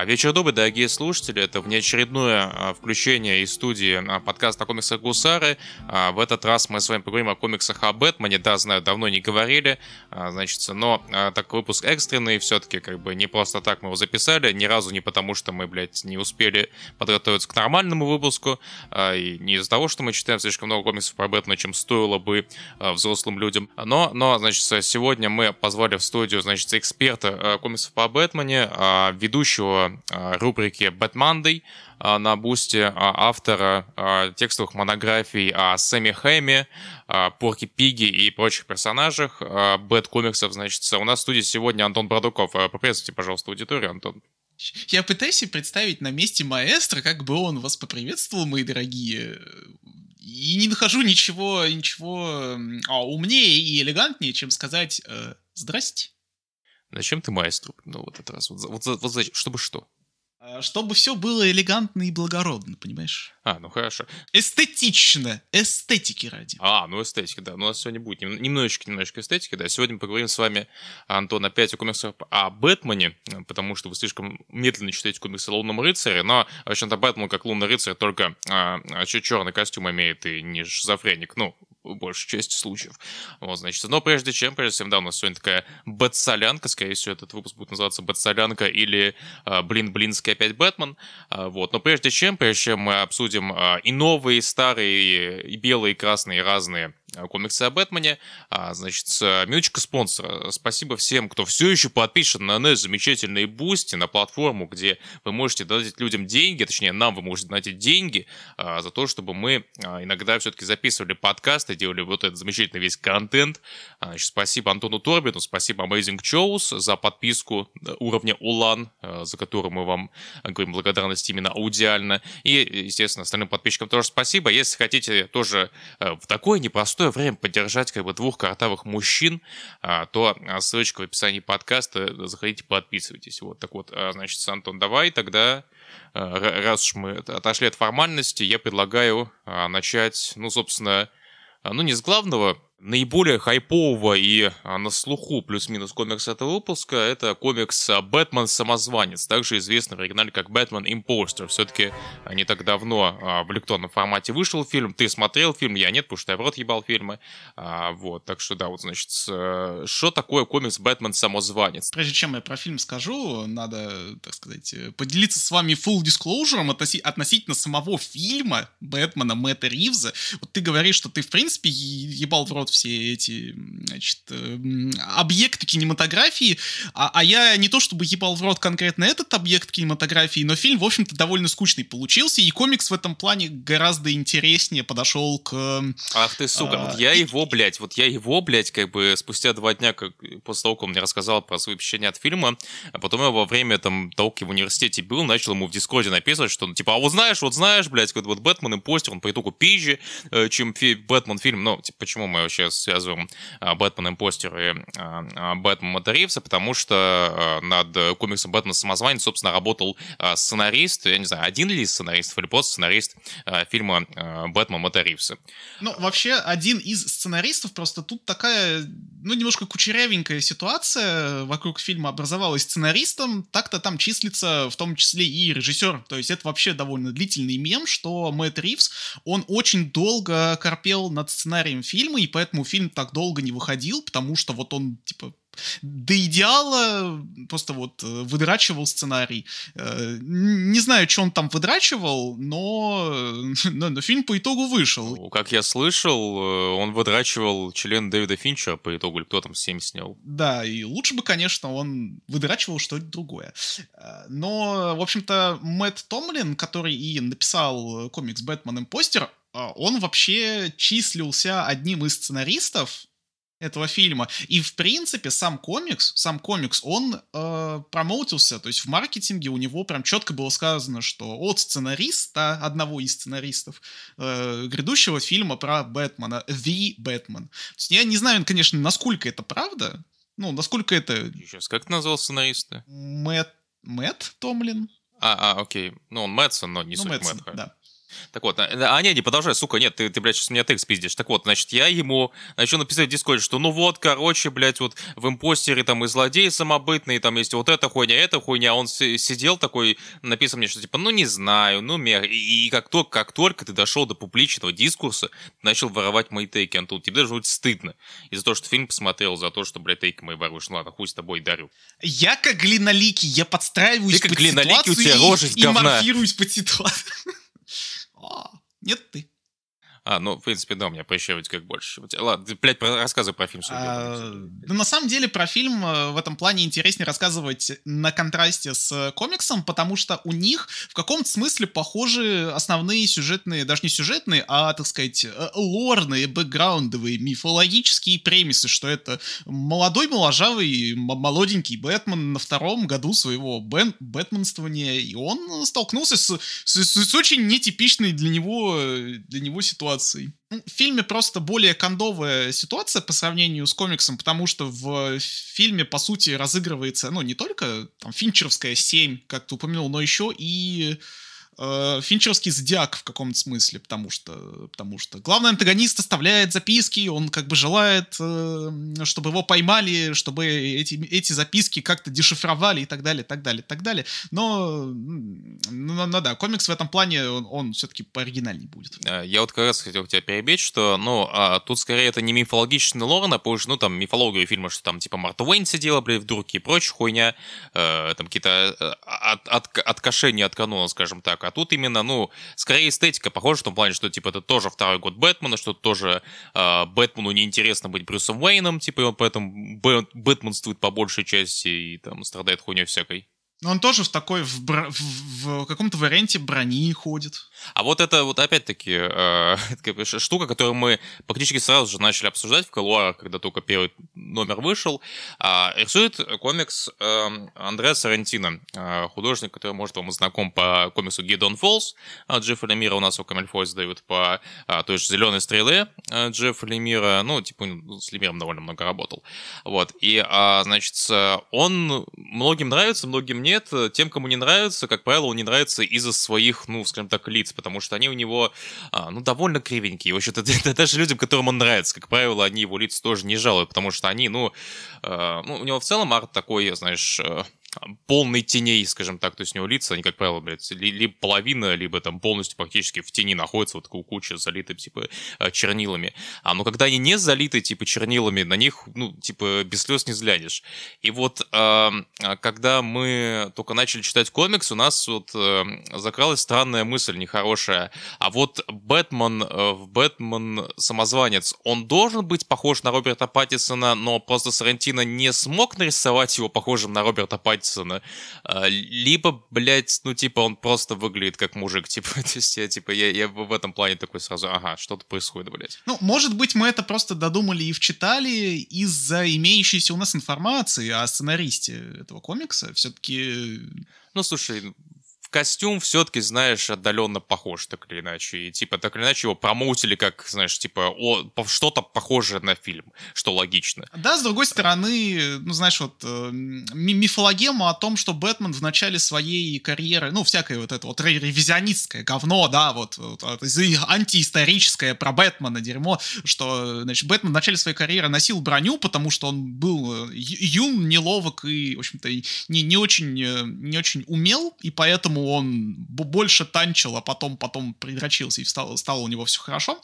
А, вечер добрый, дорогие слушатели. Это внеочередное а, включение из студии а, подкаста о комиксах Гусары. В этот раз мы с вами поговорим о комиксах о Бэтмене. Да, знаю, давно не говорили, значит, но так выпуск экстренный все-таки, как бы не просто так мы его записали, ни разу не потому, что мы, блядь, не успели подготовиться к нормальному выпуску, и не из-за того, что мы читаем слишком много комиксов про Бэтмена, чем стоило бы взрослым людям. Но, но, значит, сегодня мы позвали в студию, значит, эксперта комиксов по Бэтмене, ведущего а, рубрики Bad а, на бусте а, автора текстовых монографий о Сэме Хэме, Порки Пиги и прочих персонажах Бэт комиксов. Значит, у нас в студии сегодня Антон Бродуков. Поприветствуйте, пожалуйста, аудиторию, Антон. Я пытаюсь представить на месте маэстро, как бы он вас поприветствовал, мои дорогие. И не нахожу ничего, ничего а, умнее и элегантнее, чем сказать э, «Здрасте». Зачем ты маэстро? Ну, вот этот раз. Вот, вот, вот, вот чтобы что? А, чтобы все было элегантно и благородно, понимаешь? А, ну хорошо. Эстетично, эстетики ради. А, ну эстетика, да. Ну, у нас сегодня будет немножечко, немножечко эстетики, да. Сегодня мы поговорим с вами, Антон, опять о комиксах о Бэтмене, потому что вы слишком медленно читаете комиксы о Лунном рыцаре, но, в общем-то, Бэтмен как Лунный рыцарь только а, а черный костюм имеет и не шизофреник. Ну, большей части случаев. Вот, значит, но прежде чем, прежде всем, да, у нас сегодня такая бэтсолянка, скорее всего, этот выпуск будет называться бэтсолянка или э, блин-блинский опять Бэтмен, э, вот, но прежде чем, прежде чем мы обсудим э, и новые, и старые, и белые, и красные, и разные комиксы о Бэтмене. А, значит, минуточка спонсора. Спасибо всем, кто все еще подпишет на наш замечательный Boosty, на платформу, где вы можете дать людям деньги, точнее, нам вы можете дать деньги а, за то, чтобы мы а, иногда все-таки записывали подкасты, делали вот этот замечательный весь контент. А, значит, спасибо Антону Торбину, спасибо Amazing Shows за подписку уровня Улан, а, за которую мы вам говорим благодарность именно аудиально. И, естественно, остальным подписчикам тоже спасибо. Если хотите тоже а, в такое непростое непростое время поддержать как бы двух картавых мужчин, а, то а, ссылочка в описании подкаста, заходите, подписывайтесь. Вот так вот, а, значит, Антон, давай тогда, раз уж мы отошли от формальности, я предлагаю начать, ну, собственно, ну, не с главного, наиболее хайпового и а, на слуху плюс-минус комикс этого выпуска это комикс а, «Бэтмен Самозванец», также известный в оригинале как «Бэтмен Импостер». Все-таки а, не так давно в электронном формате вышел фильм. Ты смотрел фильм, я нет, потому что я в рот ебал фильмы. Вот, так что да, вот, значит, что такое комикс «Бэтмен Самозванец»? Прежде чем я про фильм скажу, надо, так сказать, поделиться с вами full disclosure относительно самого фильма «Бэтмена» Мэтта Ривза. Вот ты говоришь, что ты, в принципе, ебал в рот вот все эти, значит, э, объекты кинематографии, а, а я не то чтобы ебал в рот конкретно этот объект кинематографии, но фильм, в общем-то, довольно скучный получился, и комикс в этом плане гораздо интереснее подошел к... Ах ты, сука, а, вот я и... его, блядь, вот я его, блядь, как бы спустя два дня, как после того, как он мне рассказал про свои впечатления от фильма, а потом я во время там как в университете был, начал ему в Дискорде написывать, что, ну, типа, а вот знаешь, вот знаешь, блядь, вот, вот Бэтмен и постер, он по итогу пизже, э, чем Бэтмен фильм, ну, типа, почему мы вообще сейчас связываем а, Бэтмен Импостер и а, а, Бэтмен Мэтта потому что над комиксом Бэтмен Самозванец, собственно, работал сценарист, я не знаю, один ли из сценаристов или просто сценарист фильма Бэтмен Мэтта Ну, вообще, один из сценаристов, просто тут такая, ну, немножко кучерявенькая ситуация вокруг фильма образовалась сценаристом, так-то там числится в том числе и режиссер, то есть это вообще довольно длительный мем, что Мэтт Ривз, он очень долго корпел над сценарием фильма, и поэтому поэтому фильм так долго не выходил, потому что вот он, типа, до идеала просто вот э, выдрачивал сценарий. Э, не знаю, что он там выдрачивал, но, но, но фильм по итогу вышел. Ну, как я слышал, э, он выдрачивал член Дэвида Финчера по итогу, или кто там 7 снял. Да, и лучше бы, конечно, он выдрачивал что-то другое. Но, в общем-то, Мэтт Томлин, который и написал комикс «Бэтмен Импостер», а, он вообще числился одним из сценаристов этого фильма. И, в принципе, сам комикс, сам комикс, он э, промоутился, то есть в маркетинге у него прям четко было сказано, что от сценариста, одного из сценаристов э, грядущего фильма про Бэтмена, The Batman. Есть я не знаю, конечно, насколько это правда, ну, насколько это... Сейчас, как ты назвал сценариста? Мэтт, Мэтт Томлин. А, а, окей. Ну, он Мэтсон, но не ну, суть Мэтсон, Мэтт. Да. Так вот, а, а не, не продолжай, сука, нет, ты, ты блядь, сейчас меня текст пиздишь. Так вот, значит, я ему начал написать в Дискорде, что ну вот, короче, блядь, вот в импостере там и злодей самобытный, там есть вот эта хуйня, эта хуйня. Он сидел такой, написал мне, что типа, ну не знаю, ну мег. И, и как, только, как только ты дошел до публичного дискурса, ты начал воровать мои тейки, Антон. Тебе даже будет стыдно из-за того, что фильм посмотрел, за то, что, блядь, тейки мои воруешь. Ну ладно, хуй с тобой дарю. Я как глиноликий, я подстраиваюсь ты как под глиноликий, у тебя рожа и, и морфируюсь под ситуацию. Нет, ты. А, ну, в принципе, да, у меня прыщавить как больше. Ладно, блядь, рассказывай про фильм. А, ну, на самом деле, про фильм э, в этом плане интереснее рассказывать на контрасте с комиксом, потому что у них в каком-то смысле похожи основные сюжетные, даже не сюжетные, а, так сказать, э, лорные, бэкграундовые, мифологические премисы, что это молодой, моложавый, молоденький Бэтмен на втором году своего бэн бэтменствования, и он столкнулся с, с, с очень нетипичной для него, для него ситуацией ситуаций. Ну, в фильме просто более кондовая ситуация по сравнению с комиксом, потому что в фильме, по сути, разыгрывается, ну, не только там финчеровская 7, как ты упомянул, но еще и э, финчеровский зодиак в каком-то смысле, потому что, потому что главный антагонист оставляет записки, он как бы желает, э, чтобы его поймали, чтобы эти, эти записки как-то дешифровали и так далее, так далее, так далее. Но, ну, ну да, комикс в этом плане, он, он все-таки пооригинальней будет. Э, я вот как раз хотел тебя перебить, что, ну, а, тут скорее это не мифологичный лор, а позже, ну, там, мифологию фильма, что там, типа, Марта Уэйн сидела, блядь, в и прочая хуйня, э, там какие-то э, от, от, откошения от канона, скажем так, а тут именно, ну, скорее эстетика похожа в том плане, что, типа, это тоже второй год Бэтмена, что тоже э, Бэтмену неинтересно быть Брюсом Уэйном, типа, и он поэтому Бэт, бэтменствует по большей части и там страдает хуйней всякой. Но он тоже в такой, в, бро, в, в каком-то варианте брони ходит. А вот это вот опять-таки э, штука, которую мы практически сразу же начали обсуждать в Калуарах, когда только первый номер вышел. Э, рисует комикс э, Андреа Сарантино, э, художник, который, может, вам знаком по комиксу Гидон Фолс. Э, Джеффа Лемира у нас в Камельфой сдают по э, той же «Зеленой стрелы» э, Джеффа Лемира. Ну, типа, с Лемиром довольно много работал. Вот. И, э, значит, он многим нравится, многим нет. Тем, кому не нравится, как правило, он не нравится из-за своих, ну, скажем так, лиц, потому что они у него, а, ну, довольно кривенькие. В общем-то, даже людям, которым он нравится, как правило, они его лица тоже не жалуют, потому что они, ну, э, ну у него в целом арт такой, знаешь, э, полный теней, скажем так, то есть у него лица, они, как правило, блядь, либо половина, либо там полностью практически в тени находятся, вот такую кучу залиты, типа, э, чернилами. А, ну, когда они не залиты, типа, чернилами, на них, ну, типа, без слез не взглянешь. И вот, э, когда мы только начали читать комикс, у нас вот э, закралась странная мысль нехорошая. А вот Бэтмен, э, Бэтмен самозванец, он должен быть похож на Роберта Паттисона, но просто Сарантино не смог нарисовать его похожим на Роберта Паттисона, Паттисона, а, либо, блядь, ну, типа, он просто выглядит как мужик, типа, то есть я, типа, я, я в этом плане такой сразу, ага, что-то происходит, блядь. Ну, может быть, мы это просто додумали и вчитали из-за имеющейся у нас информации о сценаристе этого комикса. Все-таки... Ну, слушай, костюм все-таки, знаешь, отдаленно похож, так или иначе. И, типа, так или иначе его промоутили как, знаешь, типа, о, что-то похожее на фильм, что логично. Да, с другой стороны, ну, знаешь, вот э, мифологема о том, что Бэтмен в начале своей карьеры, ну, всякое вот это вот ревизионистское говно, да, вот, вот антиисторическое про Бэтмена дерьмо, что, значит, Бэтмен в начале своей карьеры носил броню, потому что он был э, юн, неловок и, в общем-то, не, не очень, э, не очень умел, и поэтому поэтому он больше танчил, а потом, потом придрочился и стало, стало у него все хорошо.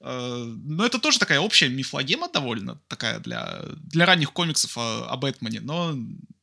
Э, но это тоже такая общая мифлогема довольно такая для, для ранних комиксов о, о Бэтмене, но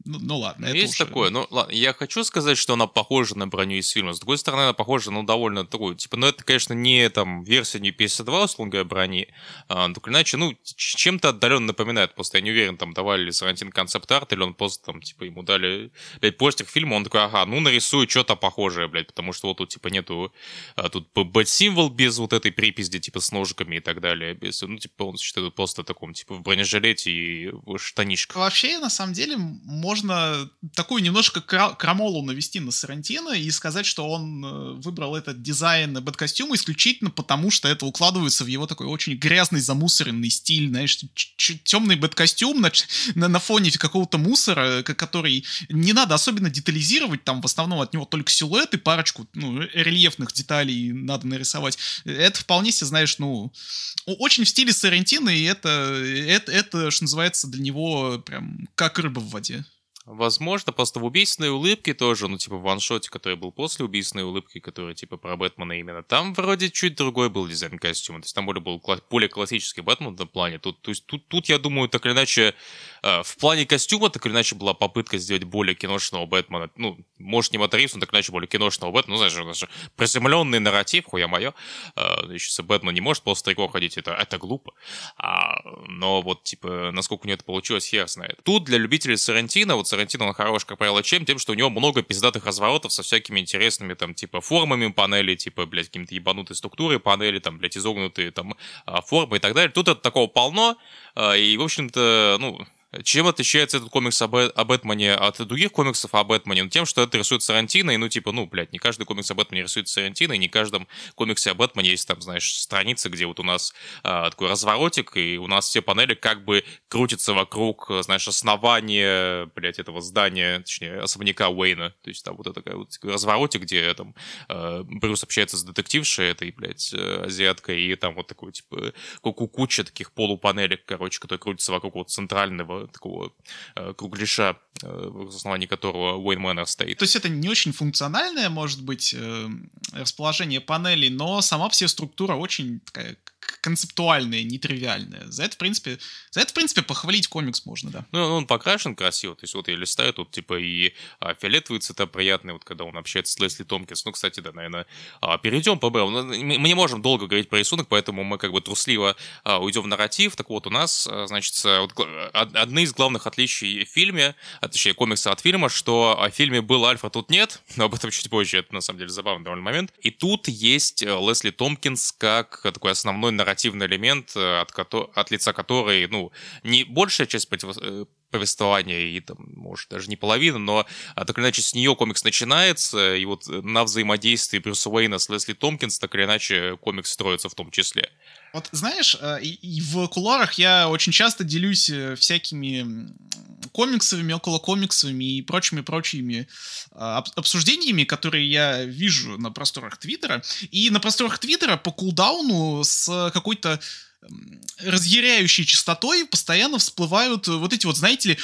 ну, ну ладно, это Есть уже... такое. Ну, ладно, я хочу сказать, что она похожа на броню из фильма. С другой стороны, она похожа, ну, довольно такую, типа, ну, это, конечно, не там версия не 52, условно говоря, брони, а, так иначе, ну, чем-то отдаленно напоминает. Просто я не уверен, там, давали ли Сарантин концепт-арт, или он просто там, типа, ему дали, блядь, постер фильма, он такой, ага, ну, нарисую что-то похожее, блядь, потому что вот тут, типа, нету, а, тут бэт-символ без вот этой приписи, типа, с ножиками и так далее. Без, ну, типа, он считает просто таком, типа, в бронежилете и в штанишках. Вообще, на самом деле, можно можно такую немножко крамолу навести на Сарантино и сказать, что он э, выбрал этот дизайн бэткостюма исключительно потому, что это укладывается в его такой очень грязный, замусоренный стиль, знаешь, темный бэткостюм на, на, на фоне какого-то мусора, который не надо особенно детализировать, там в основном от него только силуэт и парочку ну, рельефных деталей надо нарисовать. Это вполне себе, знаешь, ну, очень в стиле Сарантино, и это, это, это, что называется, для него прям как рыба в воде. Возможно, просто в «Убийственной улыбке» тоже, ну, типа, в ваншоте, который был после «Убийственной улыбки», который, типа, про Бэтмена именно, там вроде чуть другой был дизайн костюма, то есть там более был кла- более классический Бэтмен этом плане. Тут, то есть тут, тут, я думаю, так или иначе, э, в плане костюма, так или иначе, была попытка сделать более киношного Бэтмена, ну, может, не моторист, но так или иначе, более киношного Бэтмена, ну, знаешь, у нас же приземленный нарратив, хуя моё, э, еще Бэтмен не может просто тайком ходить, это, это глупо. А, но вот, типа, насколько у него это получилось, хер знает. Тут для любителей Сарантино, вот Сарантино, он хорош, как правило, чем? Тем, что у него много пиздатых разворотов со всякими интересными, там, типа, формами панели, типа, блядь, какими-то ебанутые структуры панели, там, блядь, изогнутые, там, а, формы и так далее. Тут это такого полно, а, и, в общем-то, ну, чем отличается этот комикс об, о Бэтмене от других комиксов о Бэтмене? Ну, тем, что это рисует Сарантино, и, ну, типа, ну, блядь, не каждый комикс о Бэтмене рисует Сарантино, и не каждом комиксе о Бэтмене есть, там, знаешь, страницы, где вот у нас а, такой разворотик, и у нас все панели как бы крутятся вокруг, знаешь, основания, блядь, этого здания, точнее, особняка Уэйна. То есть там вот такая вот разворотик, где там э, Брюс общается с детектившей этой, блядь, э, азиаткой, и там вот такой, типа, куча таких полупанелек, короче, которые крутятся вокруг вот центрального такого э, кругляша, э, в основании которого Уэйн Мэннер стоит. То есть это не очень функциональное, может быть, э, расположение панелей, но сама вся структура очень такая концептуальная, нетривиальная. За это, в принципе, за это, в принципе, похвалить комикс можно, да. Ну, он покрашен красиво, то есть вот я листаю, тут, типа, и а, фиолетовый цвета приятный, вот когда он общается с Лесли Томпкинс. Ну, кстати, да, наверное, а, перейдем по Б. Мы не можем долго говорить про рисунок, поэтому мы как бы трусливо а, уйдем в нарратив. Так вот, у нас, а, значит, вот, одни из главных отличий в фильме, а, точнее, комикса от фильма, что в фильме был Альфа, тут нет, но об этом чуть позже, это на самом деле забавный довольно момент. И тут есть э, Лесли Томпкинс как такой основной нарративный элемент, э, от, от лица которой, ну, не большая часть против- э, повествования, и там, может, даже не половина, но а, так или иначе с нее комикс начинается, и вот на взаимодействии Брюса Уэйна с Лесли Томпкинс так или иначе комикс строится в том числе. Вот знаешь, и, и в куларах я очень часто делюсь всякими комиксовыми, около комиксовыми и прочими-прочими обсуждениями, которые я вижу на просторах Твиттера. И на просторах Твиттера по кулдауну с какой-то разъяряющей частотой постоянно всплывают вот эти вот, знаете ли,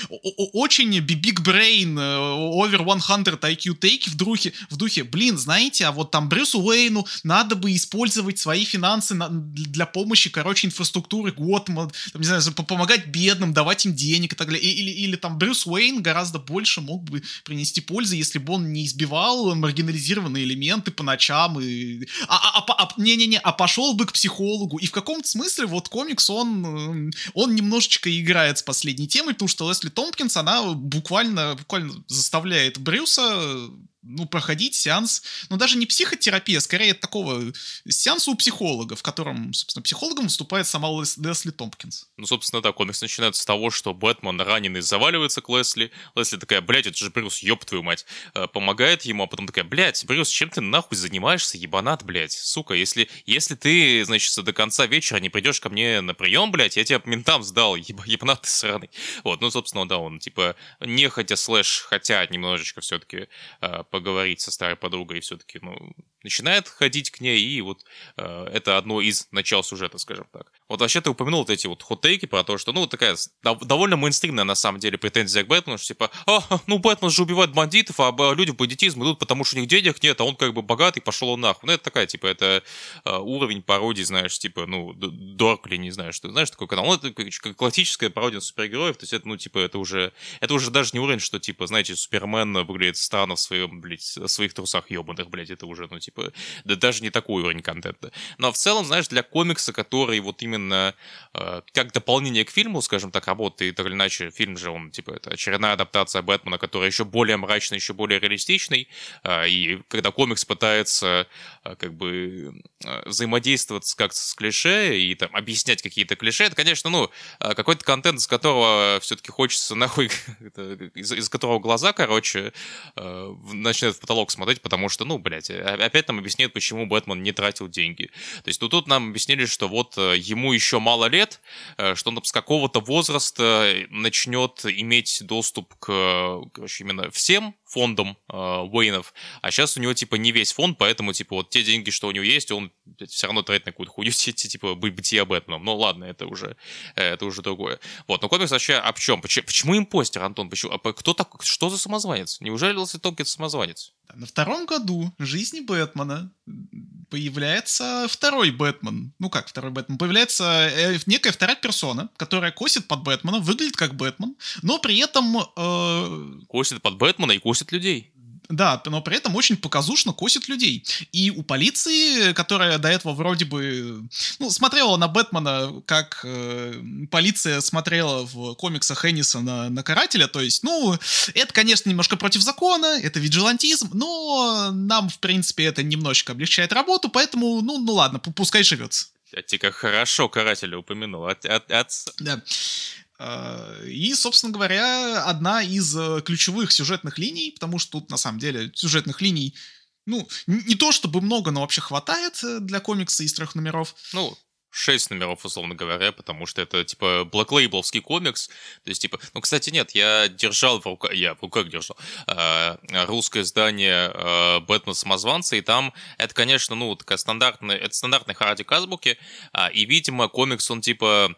очень big brain, over 100 IQ take в духе, в духе, блин, знаете, а вот там Брюсу Уэйну надо бы использовать свои финансы на, для помощи, короче, инфраструктуры Готэма, там, не знаю, помогать бедным, давать им денег и так далее. Или, или там Брюс Уэйн гораздо больше мог бы принести пользы, если бы он не избивал маргинализированные элементы по ночам и... А, а, а, а, не-не-не, а пошел бы к психологу. И в каком-то смысле вот комикс, он, он немножечко играет с последней темой, потому что Лесли Томпкинс, она буквально, буквально заставляет Брюса ну, проходить сеанс, ну, даже не психотерапия, скорее такого сеанса у психолога, в котором, собственно, психологом выступает сама Лесли Томпкинс. Ну, собственно, да, комикс начинается с того, что Бэтмен раненый заваливается к Лесли, Лесли такая, блядь, это же Брюс, ёб твою мать, э, помогает ему, а потом такая, блядь, Брюс, чем ты нахуй занимаешься, ебанат, блядь, сука, если, если ты, значит, до конца вечера не придешь ко мне на прием, блядь, я тебя ментам сдал, еб, ебанат ты сраный. Вот, ну, собственно, да, он, типа, нехотя слэш, хотя немножечко все-таки э, поговорить со старой подругой все-таки, ну, начинает ходить к ней, и вот э, это одно из начал сюжета, скажем так. Вот вообще ты упомянул вот эти вот хот-тейки про то, что, ну, такая довольно мейнстримная, на самом деле, претензия к Бэтмену, что типа, а, ну, Бэтмен же убивает бандитов, а люди бандитизм идут, потому что у них денег нет, а он как бы богатый, пошел он нахуй. Ну, это такая, типа, это э, уровень пародии, знаешь, типа, ну, Доркли, не знаю, что, знаешь, такой канал. Ну, это как классическая пародия супергероев, то есть это, ну, типа, это уже, это уже даже не уровень, что, типа, знаете, Супермен выглядит странно в своем, блядь, в своих трусах ебаных, блядь, это уже, ну, типа, типа, да даже не такой уровень контента. Но в целом, знаешь, для комикса, который вот именно э, как дополнение к фильму, скажем так, работает, так или иначе, фильм же, он, типа, это очередная адаптация Бэтмена, которая еще более мрачный, еще более реалистичный, э, и когда комикс пытается, э, как бы, э, взаимодействовать как с клише и там объяснять какие-то клише, это, конечно, ну, э, какой-то контент, из которого все-таки хочется нахуй, из, из которого глаза, короче, э, начинают в потолок смотреть, потому что, ну, блядь, опять нам объясняют, почему Бэтмен не тратил деньги. То есть, ну, тут нам объяснили, что вот э, ему еще мало лет, э, что он с какого-то возраста начнет иметь доступ к, короче, именно всем фондом э, Уэйнов, а сейчас у него, типа, не весь фонд, поэтому, типа, вот те деньги, что у него есть, он все равно тратит на какую-то хуйню, типа, бытия Бэтменом. Ну, ладно, это уже, это уже другое. Вот, но комикс вообще об чем? Почему, почему импостер, Антон? Почему, а кто так, что за самозванец? Неужели Лоси Томпкинс самозванец? На втором году жизни Бэтмена появляется второй Бэтмен. Ну как второй Бэтмен? Появляется э, некая вторая персона, которая косит под Бэтмена, выглядит как Бэтмен, но при этом... Э... Косит под Бэтмена и косит людей. Да, но при этом очень показушно косит людей. И у полиции, которая до этого вроде бы, ну, смотрела на Бэтмена, как э, полиция смотрела в комиксах Энниса на, Карателя, то есть, ну, это, конечно, немножко против закона, это виджилантизм, но нам, в принципе, это немножечко облегчает работу, поэтому, ну, ну ладно, пускай живется. Я тебе как хорошо карателя упомянул. От, от, от... Да. Э, и, собственно говоря, одна из э, ключевых сюжетных линий, потому что тут, на самом деле, сюжетных линий, ну, не то чтобы много, но вообще хватает э, для комикса из трех номеров. Ну, шесть номеров, условно говоря, потому что это, типа, блэклейбловский комикс. То есть, типа, ну, кстати, нет, я держал в руках, я в руках держал, э, русское издание э, «Бэтмен самозванца», и там это, конечно, ну, такая стандартная, это стандартный харадик азбуки, э, и, видимо, комикс, он, типа,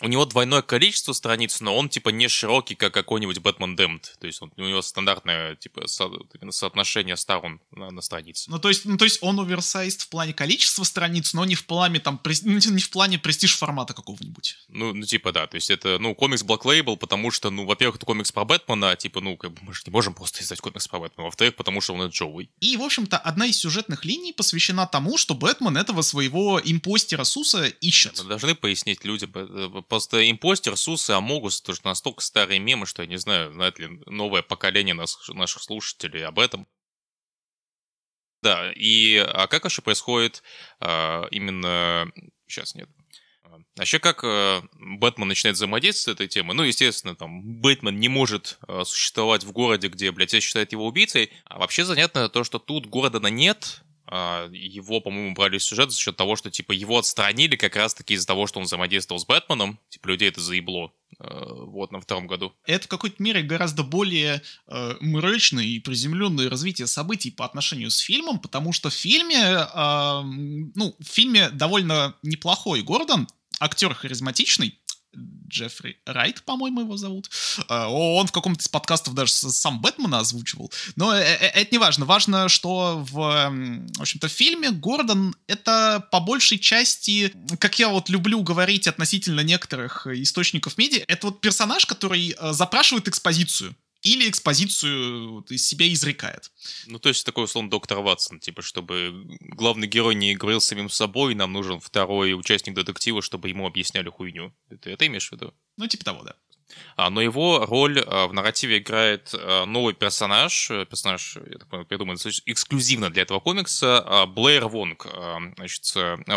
у него двойное количество страниц, но он, типа, не широкий, как какой-нибудь Batman Damned. То есть он, у него стандартное, типа, со, соотношение сторон на, на странице. Ну то, есть, ну, то есть он оверсайзд в плане количества страниц, но не в плане, там, прес, ну, не в плане престиж формата какого-нибудь. Ну, ну, типа, да. То есть это, ну, комикс Black Label, потому что, ну, во-первых, это комикс про Бэтмена, типа, ну, как бы мы же не можем просто издать комикс про Бэтмена. Во-вторых, потому что он Джоуи. И, в общем-то, одна из сюжетных линий посвящена тому, что Бэтмен этого своего импостера Суса ищет. Мы должны пояснить людям. Просто импостер Мистер Сус и Амогус тоже настолько старые мемы, что я не знаю, знает ли новое поколение нас, наших слушателей об этом. Да, и а как вообще происходит а, именно... Сейчас нет. А, вообще, как э, Бэтмен начинает взаимодействовать с этой темой? Ну, естественно, там, Бэтмен не может э, существовать в городе, где, блядь, все считают его убийцей. А вообще занятно то, что тут города нет, а, его, по-моему, брали в сюжет за счет того, что, типа, его отстранили как раз-таки из-за того, что он взаимодействовал с Бэтменом. Типа, людей это заебло. Э, вот, на втором году. Это в какой-то мере гораздо более э, мрачное и приземленное развитие событий по отношению с фильмом, потому что в фильме, э, ну, в фильме довольно неплохой Гордон, актер харизматичный, Джеффри Райт, по-моему, его зовут. А, он в каком-то из подкастов даже сам Бэтмена озвучивал. Но э, э, это не важно. Важно, что в, в общем-то, фильме Гордон — это по большей части, как я вот люблю говорить относительно некоторых источников медиа, это вот персонаж, который э, запрашивает экспозицию или экспозицию из себя изрекает. Ну, то есть такой, условно, доктор Ватсон, типа, чтобы главный герой не говорил самим собой, нам нужен второй участник детектива, чтобы ему объясняли хуйню. Это, это имеешь в виду? Ну, типа того, да. А, но его роль а, в нарративе играет а, новый персонаж, э, персонаж, я так понимаю, придуман эксклюзивно для этого комикса, Блэйр Вонг, значит,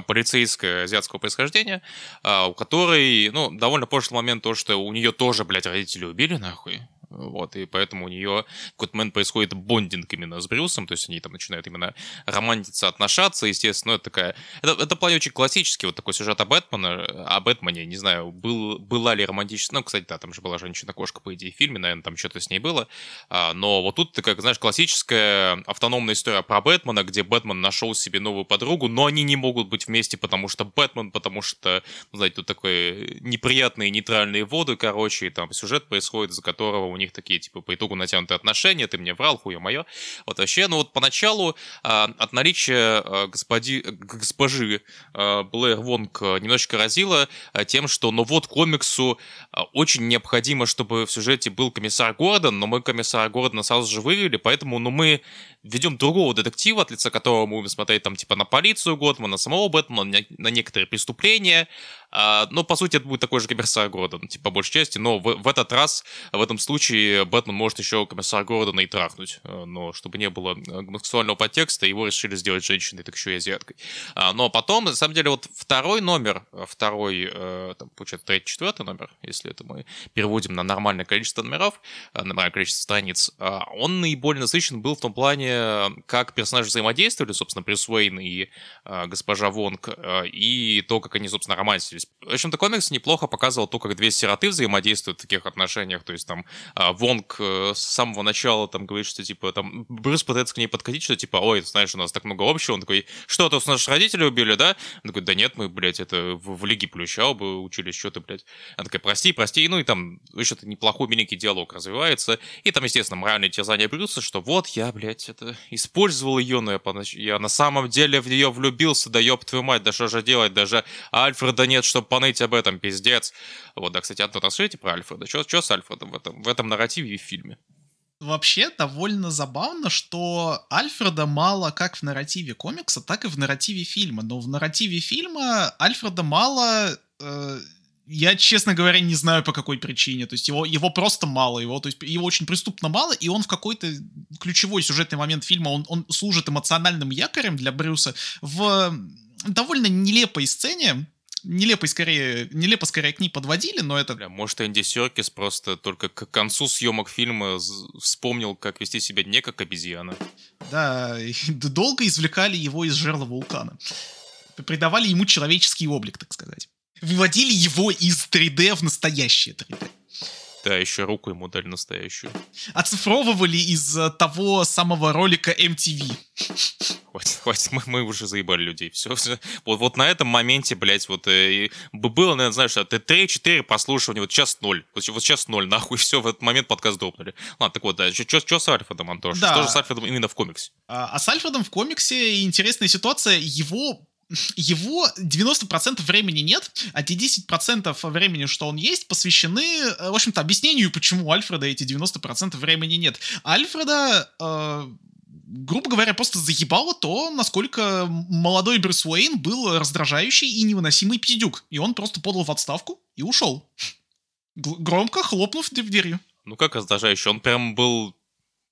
полицейское азиатского происхождения, у которой, ну, довольно пошлый момент то, что у нее тоже, блядь, родители убили, нахуй, вот, и поэтому у нее в какой-то момент происходит бондинг именно с Брюсом, то есть они там начинают именно романтиться, отношаться, естественно, ну, это такая... Это, это в плане очень классический вот такой сюжет о Бэтмена, о Бэтмене, не знаю, был, была ли романтическая... Ну, кстати, да, там же была женщина-кошка, по идее, в фильме, наверное, там что-то с ней было, а, но вот тут, как, знаешь, классическая автономная история про Бэтмена, где Бэтмен нашел себе новую подругу, но они не могут быть вместе, потому что Бэтмен, потому что, ну, знаете, тут такой неприятные нейтральные воды, короче, и там сюжет происходит, из-за которого у них такие, типа, по итогу натянутые отношения, ты мне врал, хуя мое. Вот вообще, ну вот поначалу а, от наличия а, господи, госпожи а, Блэр Вонг немножечко разило а, тем, что, ну вот комиксу а, очень необходимо, чтобы в сюжете был комиссар Гордон, но мы комиссара Гордона сразу же вывели, поэтому, ну мы ведем другого детектива, от лица которого мы будем смотреть там типа на полицию Готмана, на самого Бэтмена, на, на некоторые преступления. А, но по сути это будет такой же комиссар Гордон, типа по большей части, но в, в этот раз, в этом случае, Бэтмен может еще комиссара Гордона и трахнуть. А, но чтобы не было гомосексуального подтекста, его решили сделать женщиной, так еще и азиаткой. А, но потом, на самом деле, вот второй номер, второй, э, там, получается, третий, четвертый номер, если это мы переводим на нормальное количество номеров, на нормальное количество страниц, он наиболее насыщен был в том плане, как персонажи взаимодействовали, собственно, Брюс Уэйн и э, госпожа Вонг, э, и то, как они, собственно, романсились. В общем-то, комикс неплохо показывал то, как две сироты взаимодействуют в таких отношениях, то есть там э, Вонг э, с самого начала там говорит, что типа там Брюс пытается к ней подкатить, что типа, ой, знаешь, у нас так много общего, он такой, что, то наши родители убили, да? Он такой, да нет, мы, блядь, это в, в Лиге Плюща оба учились, что ты, блядь. Она такая, прости, прости, ну и там еще-то неплохой миленький диалог развивается, и там, естественно, моральное терзание Брюса, что вот я, блядь, это использовал ее, но я, я на самом деле в нее влюбился, да ёб твою мать, да что же делать, даже Альфреда нет, чтобы поныть об этом, пиздец. Вот, да, кстати, Антон, расскажите про Альфреда, что с Альфредом в этом, в этом нарративе и в фильме? Вообще довольно забавно, что Альфреда мало как в нарративе комикса, так и в нарративе фильма. Но в нарративе фильма Альфреда мало э, я, честно говоря, не знаю по какой причине. То есть его, его просто мало, его, то есть его очень преступно мало, и он в какой-то ключевой сюжетный момент фильма, он, он служит эмоциональным якорем для Брюса в довольно нелепой сцене, нелепо скорее, нелепо скорее к ней подводили, но это... Бля, может, Энди Серкис просто только к концу съемок фильма вспомнил, как вести себя не как обезьяна. Да, долго извлекали его из жерла вулкана. Придавали ему человеческий облик, так сказать выводили его из 3D в настоящее 3D. Да, еще руку ему дали настоящую. Оцифровывали из э, того самого ролика MTV. Хватит, хватит, мы, мы уже заебали людей. Все, все. Вот, вот на этом моменте, блядь, вот э, было, наверное, знаешь, ты 3-4 прослушивания, вот сейчас 0. Вот, вот сейчас 0, нахуй, все, в этот момент подкаст дропнули. Ладно, так вот, да, что с Альфредом, Антош? Да. Что же с Альфредом именно в комиксе? А, а с Альфредом в комиксе интересная ситуация, его его 90% времени нет, а те 10% времени, что он есть, посвящены, э, в общем-то, объяснению, почему Альфреда эти 90% времени нет. Альфреда, э, грубо говоря, просто заебало то, насколько молодой Брюс Уэйн был раздражающий и невыносимый пиздюк. И он просто подал в отставку и ушел. Громко хлопнув дверью. Ну как раздражающий? Он прям был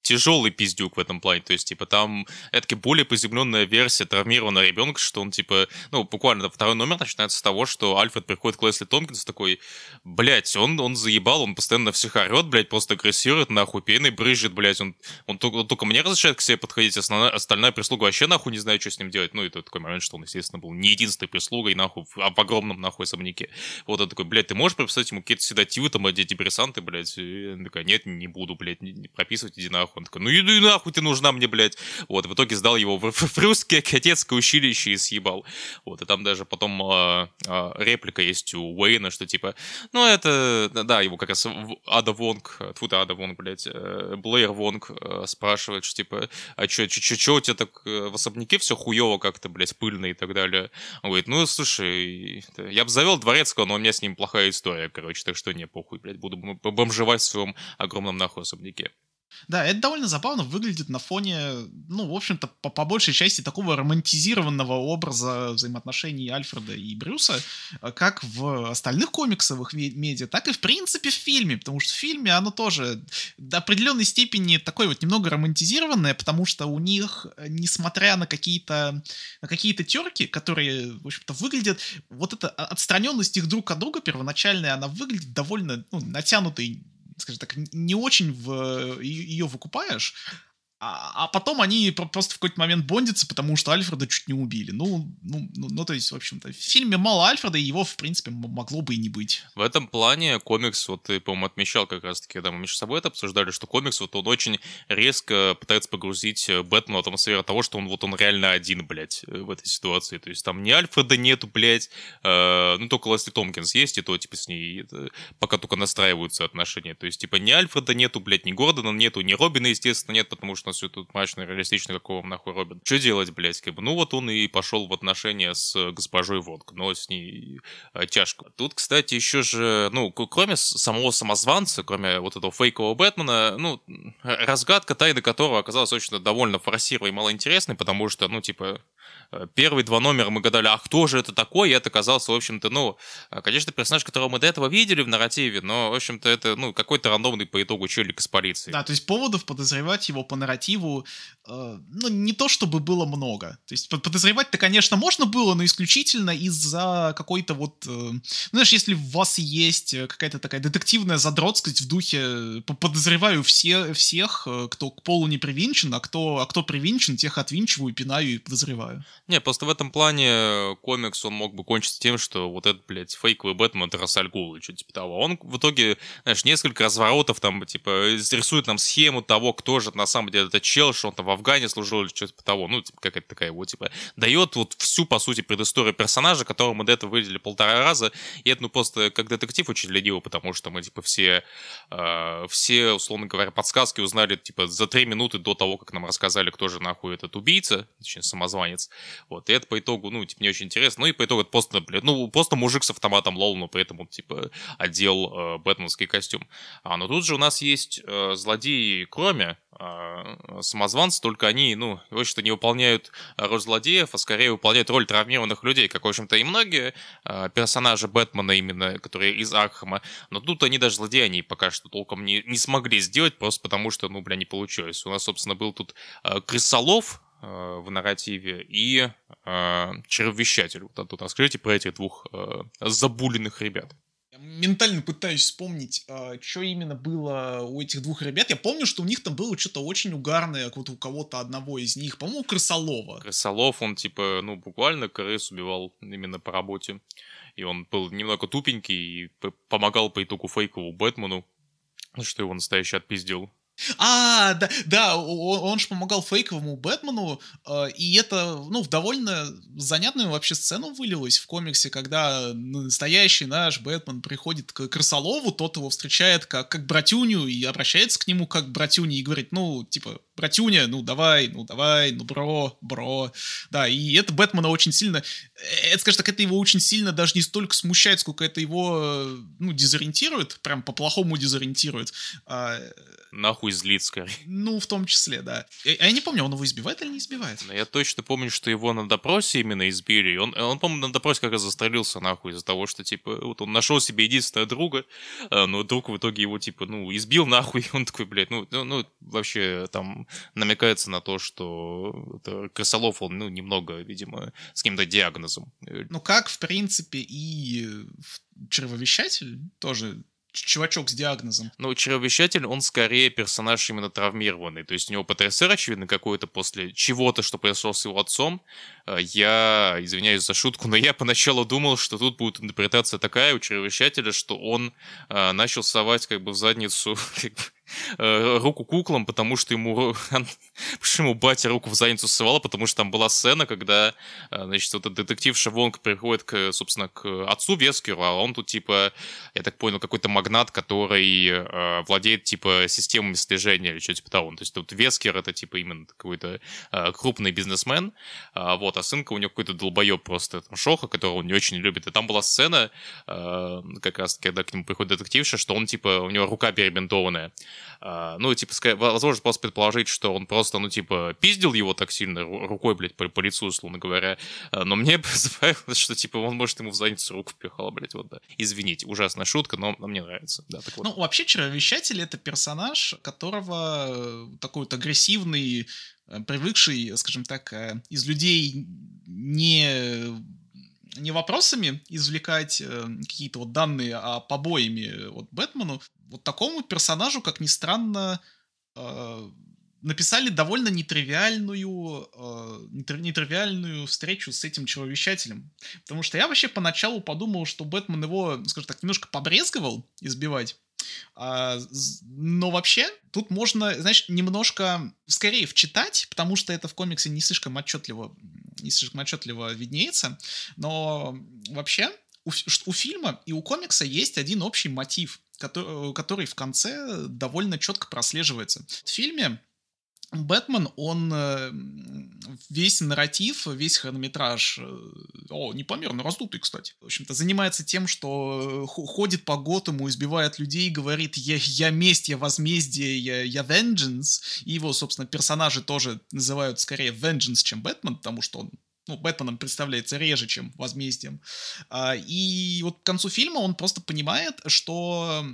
тяжелый пиздюк в этом плане. То есть, типа, там это более поземленная версия травмированного ребенка, что он, типа, ну, буквально второй номер начинается с того, что Альфред приходит к Лесли Томпкинс такой, блядь, он, он заебал, он постоянно всех орет, блядь, просто агрессирует, нахуй, пеной брызжет, блядь, он, он, только, он только мне разрешает к себе подходить, основная, остальная прислуга вообще нахуй не знает, что с ним делать. Ну, это такой момент, что он, естественно, был не единственной прислугой, нахуй, в, в огромном, нахуй, особняке. Вот он такой, блядь, ты можешь прописать ему какие-то седативы, там, антидепрессанты, блядь? И он такой, нет, не буду, блядь, не, не прописывать, иди нахуй. Он такой, ну иди нахуй ты нужна мне, блядь. Вот, в итоге сдал его в, в русское кадетское училище и съебал. Вот, и там даже потом э, э, реплика есть у Уэйна, что типа, ну это, да, его как раз Ада Вонг, тьфу Ада Вонг, блядь, э, Блэйр Вонг э, спрашивает, что типа, а чё, чё, чё, чё у тебя так э, в особняке все хуево как-то, блядь, пыльно и так далее. Он говорит, ну, слушай, я бы завел дворецкого, но у меня с ним плохая история, короче, так что не, похуй, блядь, буду бомжевать в своем огромном нахуй особняке. Да, это довольно забавно выглядит на фоне, ну, в общем-то, по, по большей части такого романтизированного образа взаимоотношений Альфреда и Брюса, э, как в остальных комиксовых медиа, так и, в принципе, в фильме, потому что в фильме оно тоже до определенной степени такое вот немного романтизированное, потому что у них, э, несмотря на какие-то на какие-то терки, которые, в общем-то, выглядят, вот эта отстраненность их друг от друга первоначальная, она выглядит довольно ну, натянутой скажем так, не очень в, ее выкупаешь, а, а потом они просто в какой-то момент бондятся, потому что Альфреда чуть не убили. Ну, ну, ну, ну, то есть, в общем-то, в фильме мало Альфреда, и его, в принципе, могло бы и не быть. В этом плане комикс, вот ты, по-моему, отмечал как раз-таки, когда мы между собой это обсуждали, что комикс, вот он очень резко пытается погрузить э, Бэтмена в атмосферу того, что он вот он реально один, блядь, э, в этой ситуации. То есть там ни Альфреда нету, блядь, э, ну, только Лесли Томпкинс есть, и то, типа, с ней это, пока только настраиваются отношения. То есть, типа, ни Альфреда нету, блядь, ни Гордона нету, ни Робина, естественно, нет, потому что все тут мрачно реалистично, какого нахуй Робин. Что делать, блядь, как бы? Ну вот он и пошел в отношения с госпожой Вонг, но с ней э, тяжко. Тут, кстати, еще же, ну, кроме самого самозванца, кроме вот этого фейкового Бэтмена, ну, разгадка тайны которого оказалась очень довольно форсированной и малоинтересной, потому что, ну, типа, Э, первые два номера мы гадали, а кто же это такой? И это оказался, в общем-то, ну, э, конечно, персонаж, которого мы до этого видели в нарративе, но, в общем-то, это, ну, какой-то рандомный по итогу челик из полиции. Да, то есть поводов подозревать его по нарративу, э, ну, не то чтобы было много. То есть подозревать-то, конечно, можно было, но исключительно из-за какой-то вот... Э, ну, знаешь, если у вас есть какая-то такая детективная задротскость в духе э, подозреваю все, всех, кто к полу не привинчен, а кто, а кто привинчен, тех отвинчиваю, пинаю и подозреваю. Не, просто в этом плане комикс, он мог бы кончиться тем, что вот этот, блядь, фейковый Бэтмен — это Рассаль Гул и что типа того. Он в итоге, знаешь, несколько разворотов там, типа, рисует нам схему того, кто же на самом деле это чел, что он там в Афгане служил или что-то типа того. Ну, типа, какая-то такая вот, типа, дает вот всю, по сути, предысторию персонажа, которого мы до этого видели полтора раза. И это, ну, просто как детектив очень лениво, потому что мы, типа, все, э, все, условно говоря, подсказки узнали, типа, за три минуты до того, как нам рассказали, кто же нахуй этот убийца, точнее, самозванец. Вот, и это по итогу, ну, типа, не очень интересно. Ну, и по итогу это просто, блядь, ну, просто мужик с автоматом лол, но при этом он, типа, одел э, бэтменский костюм. А, но тут же у нас есть э, злодеи, кроме э, самозванца, только они, ну, в общем-то, не выполняют роль злодеев, а скорее выполняют роль травмированных людей, как, в общем-то, и многие э, персонажи Бэтмена именно, которые из Архама. Но тут они даже злодеи, они пока что толком не, не смогли сделать, просто потому что, ну, бля, не получилось. У нас, собственно, был тут э, Крысолов, Э, в нарративе, и э, черввещатель. Вот тут расскажите про этих двух э, забуленных ребят. Ментально пытаюсь вспомнить, э, что именно было у этих двух ребят. Я помню, что у них там было что-то очень угарное, вот у кого-то одного из них, по-моему, Крысолова. Крысолов, он типа, ну, буквально крыс убивал именно по работе. И он был немного тупенький и помогал по итогу фейковому Бэтмену, что его настоящий отпиздил. А, да, да, он, он же помогал фейковому Бэтмену, э, и это, ну, в довольно занятную вообще сцену вылилось в комиксе, когда настоящий наш Бэтмен приходит к Крысолову, тот его встречает как, как братюню и обращается к нему как братюни и говорит, ну, типа, братюня, ну, давай, ну, давай, ну, бро, бро. Да, и это Бэтмена очень сильно, э, это, скажем так, это его очень сильно даже не столько смущает, сколько это его, ну, дезориентирует, прям по-плохому дезориентирует. А, нахуй злит скорее. Ну, в том числе, да. А я не помню, он его избивает или не избивает? Но я точно помню, что его на допросе именно избили. Он, он по-моему, на допросе как раз застрелился нахуй из-за того, что, типа, вот он нашел себе единственного друга, а, но друг в итоге его, типа, ну, избил нахуй, и он такой, блядь, ну, ну, ну вообще там намекается на то, что это Крысолов, он, ну, немного, видимо, с каким-то диагнозом. Ну, как, в принципе, и червовещатель тоже чувачок с диагнозом. Ну, чревовещатель, он скорее персонаж именно травмированный. То есть у него ПТСР, очевидно, какой-то после чего-то, что произошло с его отцом. Э, я, извиняюсь за шутку, но я поначалу думал, что тут будет интерпретация такая у чревовещателя, что он э, начал совать как бы в задницу как бы, Э, руку куклам, потому что ему, почему батя руку в задницу ссывала, потому что там была сцена, когда, э, значит, вот этот детектив Шавонг приходит, к, собственно, к отцу Вескеру, а он тут, типа, я так понял, какой-то магнат, который э, владеет, типа, системами слежения или что-то типа того. То есть тут Вескер это, типа, именно какой-то крупный бизнесмен, вот, а сынка у него какой-то долбоеб просто, там, Шоха, которого он не очень любит. И там была сцена, как раз, когда к нему приходит детективша, что он, типа, у него рука перебинтованная. А, ну, типа, возможно, просто предположить, что он просто, ну, типа, пиздил его так сильно рукой, блядь, по, по лицу, условно говоря. А, но мне забавилось, что, типа, он, может, ему в задницу руку пихал, блядь, вот, да. Извините, ужасная шутка, но, но мне нравится, да, так вот. Ну, вообще, Чаровещатель — это персонаж, которого э, такой вот агрессивный, э, привыкший, скажем так, э, из людей не не вопросами извлекать э, какие-то вот данные, а побоями вот Бэтмену, вот такому персонажу, как ни странно, э, написали довольно нетривиальную, э, нетривиальную встречу с этим человечателем. Потому что я вообще поначалу подумал, что Бэтмен его, скажем так, немножко побрезговал избивать. А, но вообще, тут можно, знаешь, немножко скорее вчитать, потому что это в комиксе не слишком отчетливо, не слишком отчетливо виднеется. Но вообще, у, у фильма и у комикса есть один общий мотив, который, который в конце довольно четко прослеживается. В фильме Бэтмен, он э, весь нарратив, весь хронометраж, э, о, непомерно раздутый, кстати, в общем-то, занимается тем, что ходит по Готэму, избивает людей, говорит «я, я месть, я возмездие, я, я vengeance», и его, собственно, персонажи тоже называют скорее vengeance, чем Бэтмен, потому что он ну, Бэтменом представляется реже, чем возмездием. А, и вот к концу фильма он просто понимает, что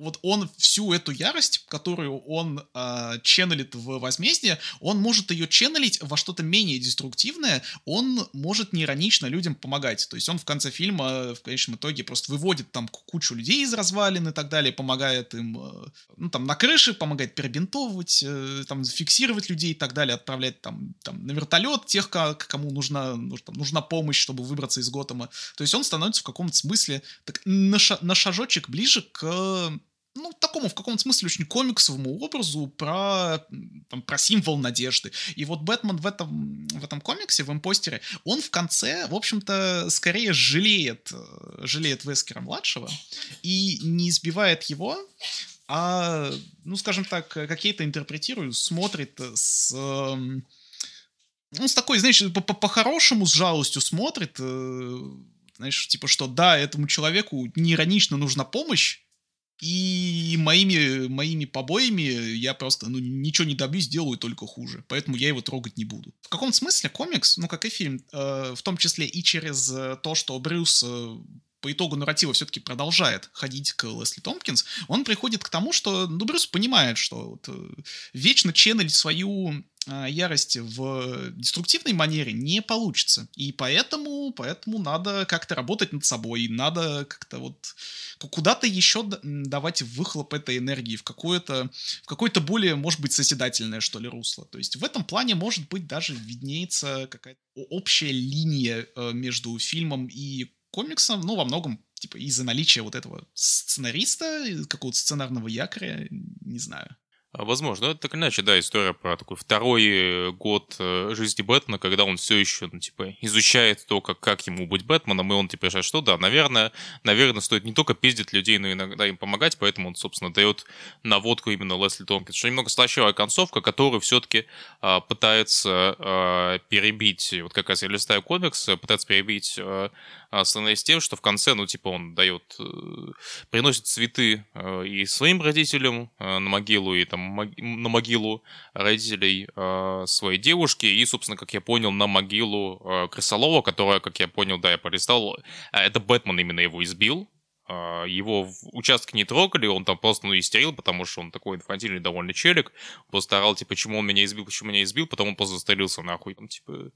вот он всю эту ярость, которую он э, ченнелит в возмездие, он может ее ченнелить во что-то менее деструктивное, он может неиронично людям помогать. То есть он в конце фильма в конечном итоге просто выводит там кучу людей из развалин и так далее, помогает им, э, ну там на крыше, помогает перебинтовывать, э, там фиксировать людей и так далее, отправлять там, там на вертолет тех, кому нужна, нужна, нужна помощь, чтобы выбраться из Готэма. То есть он становится в каком-то смысле так, на, ша на шажочек ближе к ну, такому, в каком-то смысле, очень комиксовому образу про, там, про символ надежды. И вот Бэтмен в этом, в этом комиксе, в импостере, он в конце, в общем-то, скорее жалеет, э, жалеет Вескера-младшего и не избивает его, а, ну, скажем так, какие-то интерпретирую, смотрит с... Эм, ну, с такой, знаешь, по-хорошему, с жалостью смотрит, э, знаешь, типа, что да, этому человеку неиронично нужна помощь, и моими, моими побоями я просто ну, ничего не добьюсь, делаю только хуже. Поэтому я его трогать не буду. В каком смысле комикс, ну как и фильм, э, в том числе и через э, то, что Брюс э, по итогу нарратива все-таки продолжает ходить к Лесли Томпкинс, он приходит к тому, что ну, Брюс понимает, что вот, э, вечно ченнелить свою а, ярость в деструктивной манере не получится. И поэтому, поэтому надо как-то работать над собой, надо как-то вот куда-то еще давать выхлоп этой энергии в какое-то в какое-то более, может быть, созидательное, что ли, русло. То есть в этом плане, может быть, даже виднеется какая-то общая линия э, между фильмом и комиксом, ну, во многом типа из-за наличия вот этого сценариста, какого-то сценарного якоря, не знаю. А, возможно, это так иначе, да, история про такой второй э, год э, жизни Бэтмена, когда он все еще, ну, типа, изучает то, как, как ему быть Бэтменом, и он, типа, решает, что да, наверное, наверное, стоит не только пиздить людей, но иногда им помогать, поэтому он, собственно, дает наводку именно Лесли Томпкинс, что немного слащавая концовка, которую все-таки а, пытается а, перебить, вот как раз я листаю комикс, пытается перебить а, становясь тем, что в конце, ну, типа, он дает, э, приносит цветы э, и своим родителям э, на могилу, и там на могилу родителей своей девушки, и, собственно, как я понял, на могилу Крысолова, которая, как я понял, да, я полистал, это Бэтмен именно его избил, его в участке не трогали, он там просто, ну, истерил, потому что он такой инфантильный довольно челик, просто орал, типа, почему он меня избил, почему меня избил, потом он просто застрелился нахуй, там, типа,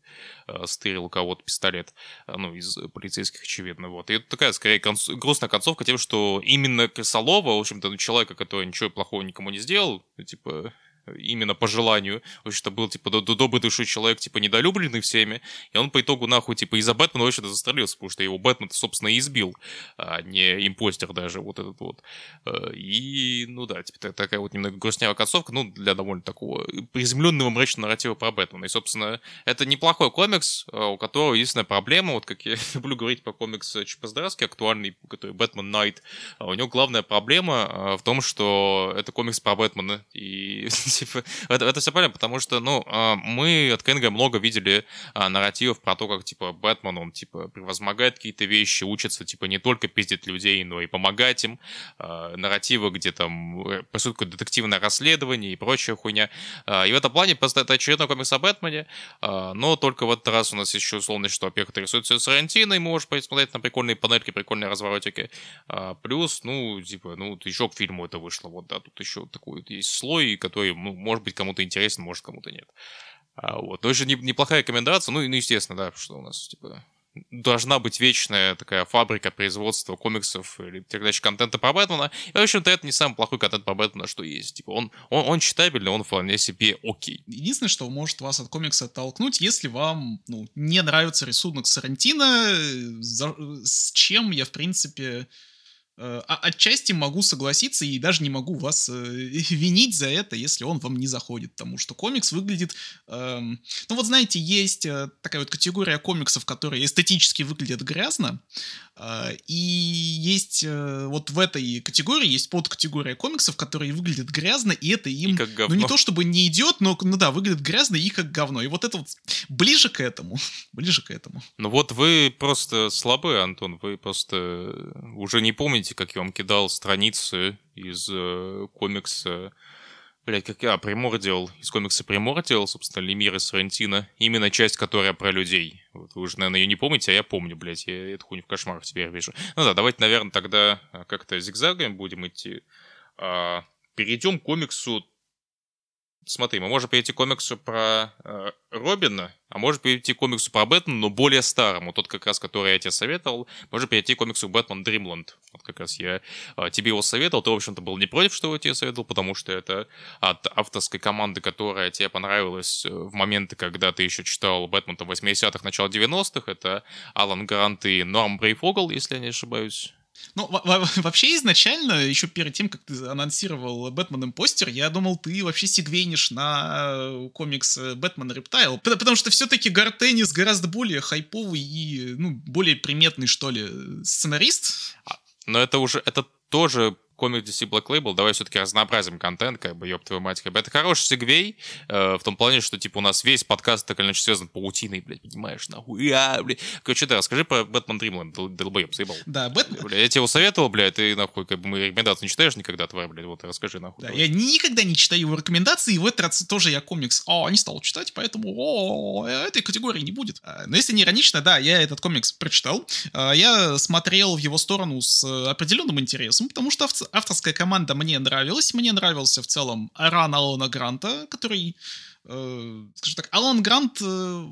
а, стырил у кого-то пистолет, а, ну, из полицейских, очевидно, вот. И это такая, скорее, конц... грустная концовка тем, что именно Крысолова, в общем-то, ну, человека, который ничего плохого никому не сделал, ну, типа, именно по желанию. В общем-то, был, типа, добрый душой человек, типа, недолюбленный всеми, и он по итогу, нахуй, типа, из-за Бэтмена вообще-то застрелился, потому что его Бэтмен, собственно, и избил, а не импостер даже, вот этот вот. Э, и, ну да, типа, такая вот немного грустнявая концовка, ну, для довольно такого приземленного мрачного нарратива про Бэтмена. И, собственно, это неплохой комикс, э, у которого единственная проблема, вот как я люблю говорить про комикс Чипа Здрасски, актуальный, который Бэтмен Найт, у него главная проблема э, в том, что это комикс про Бэтмена, и типа, это, это все понятно, потому что, ну, а, мы от Кенга много видели а, нарративов про то, как, типа, Бэтмен, он, типа, превозмогает какие-то вещи, учится, типа, не только пиздить людей, но и помогать им. А, нарративы, где там э, происходит какое-то детективное расследование и прочая хуйня. И в этом плане просто это очередной комикс о Бэтмене, но только в этот раз у нас еще условно, что, во-первых, это рисуется с Рентино, и можешь посмотреть на прикольные панельки, прикольные разворотики. Плюс, ну, типа, ну, еще к фильму это вышло, вот, да, тут еще такой вот есть слой, который ну, может быть, кому-то интересен, может, кому-то нет. А, вот. Но это же не, неплохая рекомендация. Ну, и, ну, естественно, да, что у нас, типа, должна быть вечная такая фабрика производства комиксов или передач контента про Бэтмена. И, в общем-то, это не самый плохой контент про Бэтмена, что есть. Типа, он, он, он читабельный, он вполне себе окей. Единственное, что может вас от комикса оттолкнуть, если вам ну, не нравится рисунок Сарантино, за, с чем я, в принципе, Э, а отчасти могу согласиться и даже не могу вас э, винить за это, если он вам не заходит, потому что комикс выглядит... Эм, ну вот знаете, есть э, такая вот категория комиксов, которые эстетически выглядят грязно, э, и есть э, вот в этой категории есть подкатегория комиксов, которые выглядят грязно, и это им... И как говно. Ну не то чтобы не идет, но ну да, выглядит грязно и как говно. И вот это вот ближе к этому. ближе к этому. Ну вот вы просто слабы, Антон, вы просто уже не помните, помните, как я вам кидал страницы из э, комикса Блять, как я, Примордиал, из комикса Примордиал, собственно, Лемир из Сарантино. Именно часть, которая про людей. Вот вы уже, наверное, ее не помните, а я помню, блядь, я эту хуйню в кошмарах теперь вижу. Ну да, давайте, наверное, тогда э, как-то зигзагами будем идти. А, перейдем к комиксу смотри, мы можем перейти к комиксу про э, Робина, а можем перейти к комиксу про Бэтмена, но более старому, тот как раз, который я тебе советовал. Можем перейти к комиксу Бэтмен Дримланд. Вот как раз я э, тебе его советовал, ты, в общем-то, был не против, что я тебе советовал, потому что это от авторской команды, которая тебе понравилась э, в моменты, когда ты еще читал Бэтмен 80-х, начало 90-х. Это Алан Грант и Норм Брейфогл, если я не ошибаюсь. Ну, вообще изначально, еще перед тем, как ты анонсировал Бэтмен постер, я думал, ты вообще сигвейнишь на э, комикс э, Бэтмен Рептайл, потому что все-таки Гартеннис гораздо более хайповый и, ну, более приметный, что ли, сценарист. А, но это уже, это тоже комик DC Black Label, давай все-таки разнообразим контент, как бы, ёб твою мать, как бы. Это хороший сегвей, э, в том плане, что, типа, у нас весь подкаст так или иначе связан паутиной, блядь, понимаешь, нахуй, а, блядь. Короче, да, расскажи про Бэтмен Дримленд, долбоеб, заебал. Да, Бэтмен... Бля, я тебе его советовал, блядь, ты, нахуй, как бы, мы рекомендации не читаешь никогда, твоя, блядь, вот, расскажи, нахуй. Да, давай. я никогда не читаю его рекомендации, и в этот раз тоже я комикс, о, не стал читать, поэтому, о, этой категории не будет. А, но если не иронично, да, я этот комикс прочитал, а, я смотрел в его сторону с определенным интересом, потому что авторская команда мне нравилась. Мне нравился в целом ран Алана Гранта, который, э, скажем так, Алан Грант, э,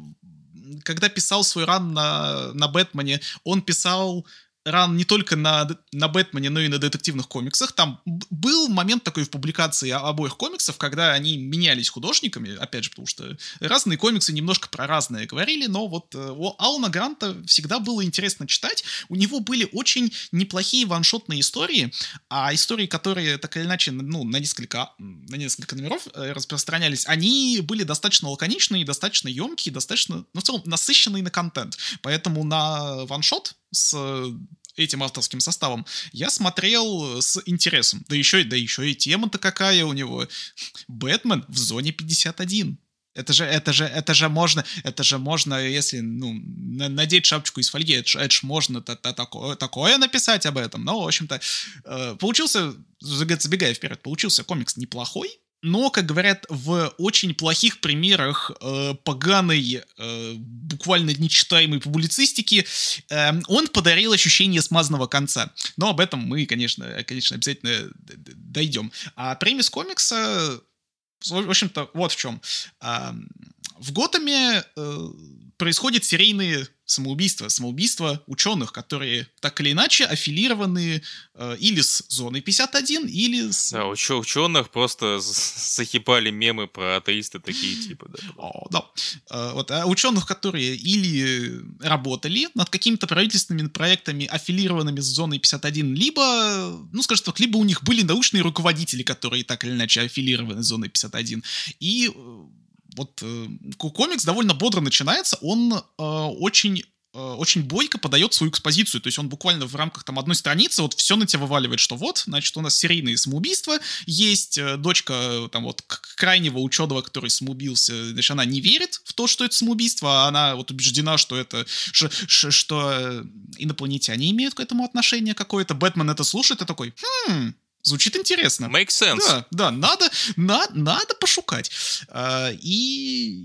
когда писал свой ран на, на Бэтмене, он писал ран не только на, на Бэтмене, но и на детективных комиксах. Там был момент такой в публикации обоих комиксов, когда они менялись художниками, опять же, потому что разные комиксы немножко про разное говорили, но вот э, у Алана Гранта всегда было интересно читать. У него были очень неплохие ваншотные истории, а истории, которые так или иначе ну, на, несколько, на несколько номеров э, распространялись, они были достаточно лаконичные, достаточно емкие, достаточно, ну, в целом, насыщенные на контент. Поэтому на ваншот с этим авторским составом, я смотрел с интересом. Да еще, да еще и тема-то какая у него. Бэтмен в зоне 51. Это же, это же, это же можно, это же можно, если, ну, надеть шапочку из фольги, это же, это же можно -то, -то такое, такое написать об этом. Но, в общем-то, э, получился, забегая вперед, получился комикс неплохой, но, как говорят, в очень плохих примерах э, поганой, э, буквально нечитаемой публицистики, э, он подарил ощущение смазанного конца. Но об этом мы, конечно, конечно обязательно дойдем. А премис комикса, в общем-то, вот в чем. Э, в Готэме э, происходят серийные самоубийства, самоубийства ученых, которые так или иначе аффилированы э, или с зоной 51, или с... Да, уч- ученых просто захипали мемы про атеисты такие типа, да. О, да. Э, вот, а ученых, которые или работали над какими-то правительственными проектами, аффилированными с зоной 51, либо, ну, скажем так, либо у них были научные руководители, которые так или иначе аффилированы с зоной 51, и э, вот э, комикс довольно бодро начинается, он э, очень э, очень бойко подает свою экспозицию. То есть он буквально в рамках там одной страницы вот все на тебя вываливает, что вот, значит, у нас серийные самоубийства, есть дочка там вот крайнего ученого, который самоубился, значит, она не верит в то, что это самоубийство, а она вот убеждена, что это, что, что инопланетяне имеют к этому отношение какое-то. Бэтмен это слушает и такой, хм, Звучит интересно. Make sense. Да, да, надо, на, надо пошукать. А, и,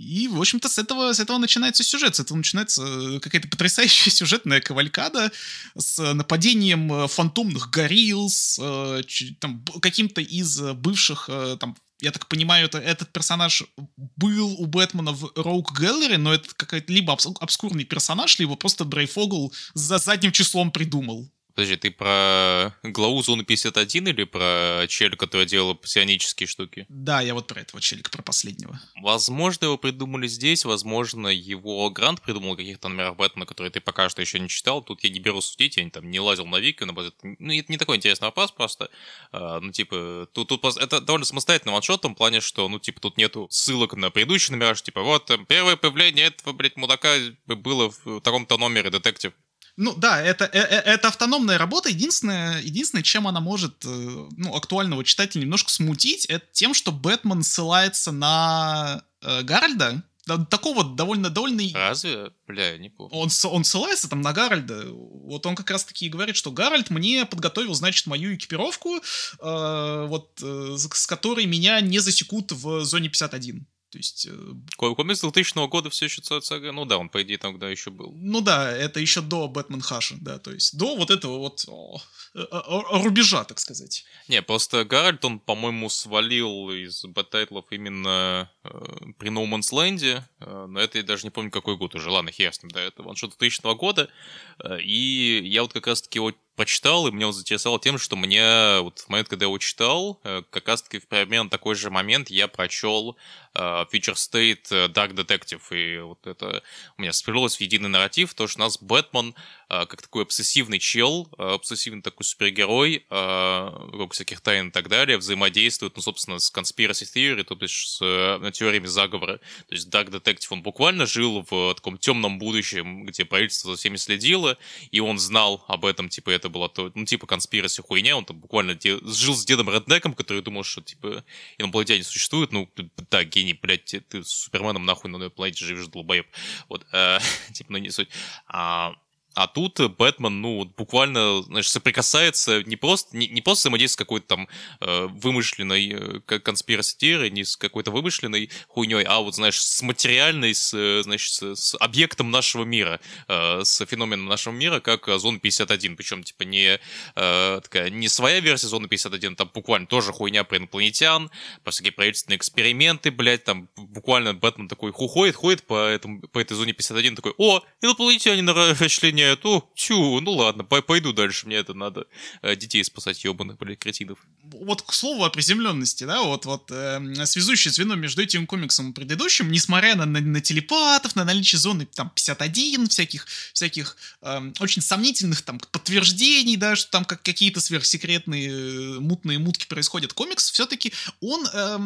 и, в общем-то, с этого, с этого начинается сюжет. С этого начинается э, какая-то потрясающая сюжетная кавалькада с нападением э, фантомных горилл, с э, там, каким-то из бывших там, я так понимаю, это, этот персонаж был у Бэтмена в Rogue Gallery, но это какой-то либо обскурный персонаж, либо просто Брейфогл за задним числом придумал. Подожди, ты про главу Зоны 51 или про челика, который делал псионические штуки? Да, я вот про этого челика, про последнего. Возможно, его придумали здесь, возможно, его Грант придумал каких-то номерах Бэтмена, которые ты пока что еще не читал. Тут я не беру судить, я не, там, не лазил на Вики, но ну, это не такой интересный вопрос просто. А, ну, типа, тут, тут это довольно самостоятельный ваншот в том плане, что, ну, типа, тут нету ссылок на предыдущие номера, что, типа, вот, первое появление этого, блядь, мудака было в таком-то номере, детектив. Ну да, это, это, э, это автономная работа. Единственное, единственное, чем она может э, ну, актуального читателя немножко смутить, это тем, что Бэтмен ссылается на э, Гарольда, такого довольно довольно разве? Бля не помню. Он он ссылается там на Гарольда. Вот он как раз таки говорит что Гарольд мне подготовил значит мою экипировку э, вот э, с которой меня не засекут в зоне 51 то есть... Э, комикс 2000 года все еще ЦГ, ну да, он, по идее, тогда еще был. Ну да, это еще до Бэтмен Хаша, да, то есть до вот этого вот о, о, о, рубежа, так сказать. Не, просто Гарольд, он, по-моему, свалил из бэт-тайтлов именно э, при No Man's Land, э, но это я даже не помню, какой год уже, ладно, хер с ним, да, это он что-то 2000 года, э, и я вот как раз-таки его прочитал, и меня он заинтересовал тем, что мне вот в момент, когда я его читал, э, как раз-таки примерно такой же момент я прочел uh, Future State э, Dark Detective, и вот это у меня сплелось в единый нарратив, то, что у нас Бэтмен как такой обсессивный чел, uh, обсессивный такой супергерой, uh, всяких тайн и так далее, взаимодействует, ну, собственно, с conspiracy theory, то есть с теориями заговора. То есть Dark Detective, он буквально жил в таком темном будущем, где правительство за всеми следило, и он знал об этом, типа, это была, то, ну, типа, конспираси хуйня, он там буквально де- жил с дедом Реднеком, который думал, что, типа, инопланетяне существуют, ну, да, гений, блядь, ты с Суперменом нахуй на планете живешь, долбоеб. Вот, э, типа, ну, не суть. А, а тут Бэтмен, ну, буквально, знаешь, соприкасается не просто, не, не просто взаимодействует с какой-то там э, вымышленной э, конспирации не с какой-то вымышленной хуйней, а вот, знаешь, с материальной, с, э, значит, с, с объектом нашего мира, э, с феноменом нашего мира, как Зона 51. Причем, типа, не э, такая, не своя версия Зоны 51, там буквально тоже хуйня про инопланетян, про всякие правительственные эксперименты, блядь, там буквально Бэтмен такой хуходит, ходит по, этому, по этой Зоне 51, такой, о, инопланетяне нашли нет, о, тю, ну ладно, пойду дальше, мне это надо э, детей спасать, ебаных, блядь, кретинов. Вот к слову о приземленности, да, вот, вот э, связующее звено между этим комиксом и предыдущим, несмотря на, на, на телепатов, на наличие зоны там 51, всяких, всяких э, очень сомнительных там подтверждений, да, что там как какие-то сверхсекретные э, мутные мутки происходят, комикс все-таки, он, э,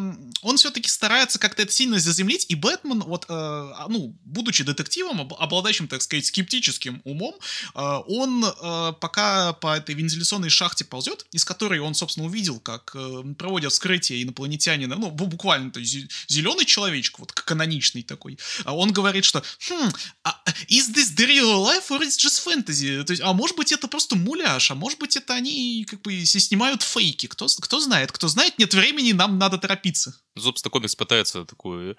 он все-таки старается как-то это сильно заземлить, и Бэтмен, вот, э, а, ну, будучи детективом, обладающим, так сказать, скептическим умом, умом, а, он а, пока по этой вентиляционной шахте ползет, из которой он, собственно, увидел, как э, проводят вскрытие инопланетянина, ну, буквально, то есть зеленый человечек, вот каноничный такой, а он говорит, что хм, is this the real life or it's just fantasy? То есть, а может быть, это просто муляж, а может быть, это они как бы снимают фейки, кто, кто знает, кто знает, нет времени, нам надо торопиться. Собственно, комикс пытается такую...